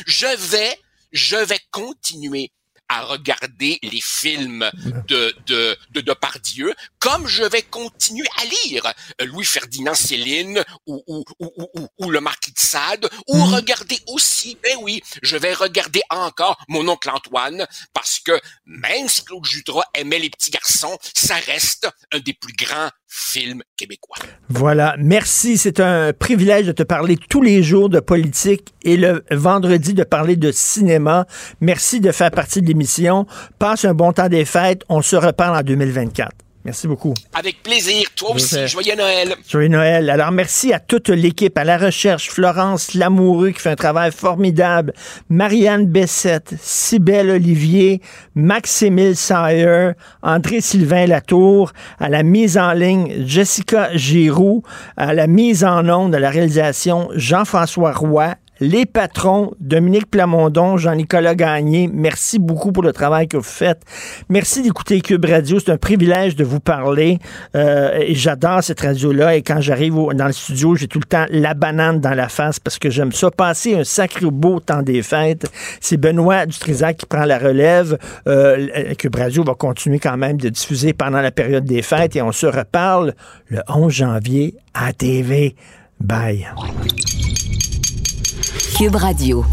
V: je vais, je vais continuer à regarder les films de, de, de Depardieu, comme je vais continuer à lire Louis-Ferdinand Céline ou, ou, ou, ou, le Marquis de Sade, ou mhm. regarder aussi, ben oui, je vais regarder encore Mon oncle Antoine, parce que même si Claude Jutras aimait les petits garçons, ça reste un des plus grands films québécois.
C: Voilà, merci. C'est un privilège de te parler tous les jours de politique et le vendredi de parler de cinéma. Merci de faire partie de l'émission. Passe un bon temps des fêtes. On se reparle en 2024. Merci beaucoup.
V: Avec plaisir. Toi aussi. Joyeux Noël.
C: Joyeux Noël. Alors, merci à toute l'équipe, à la recherche, Florence Lamoureux qui fait un travail formidable, Marianne Bessette, Cybelle Olivier, Maximile Sayer, André-Sylvain Latour, à la mise en ligne, Jessica Giroux, à la mise en onde, à la réalisation, Jean-François Roy, les patrons, Dominique Plamondon, Jean-Nicolas Gagné, merci beaucoup pour le travail que vous faites. Merci d'écouter Cube Radio. C'est un privilège de vous parler. Euh, et j'adore cette radio-là. Et quand j'arrive dans le studio, j'ai tout le temps la banane dans la face parce que j'aime ça. Passer un sacré beau temps des fêtes. C'est Benoît Dutrisac qui prend la relève. Euh, Cube Radio va continuer quand même de diffuser pendant la période des fêtes et on se reparle le 11 janvier à TV. Bye.
B: Cube Radio.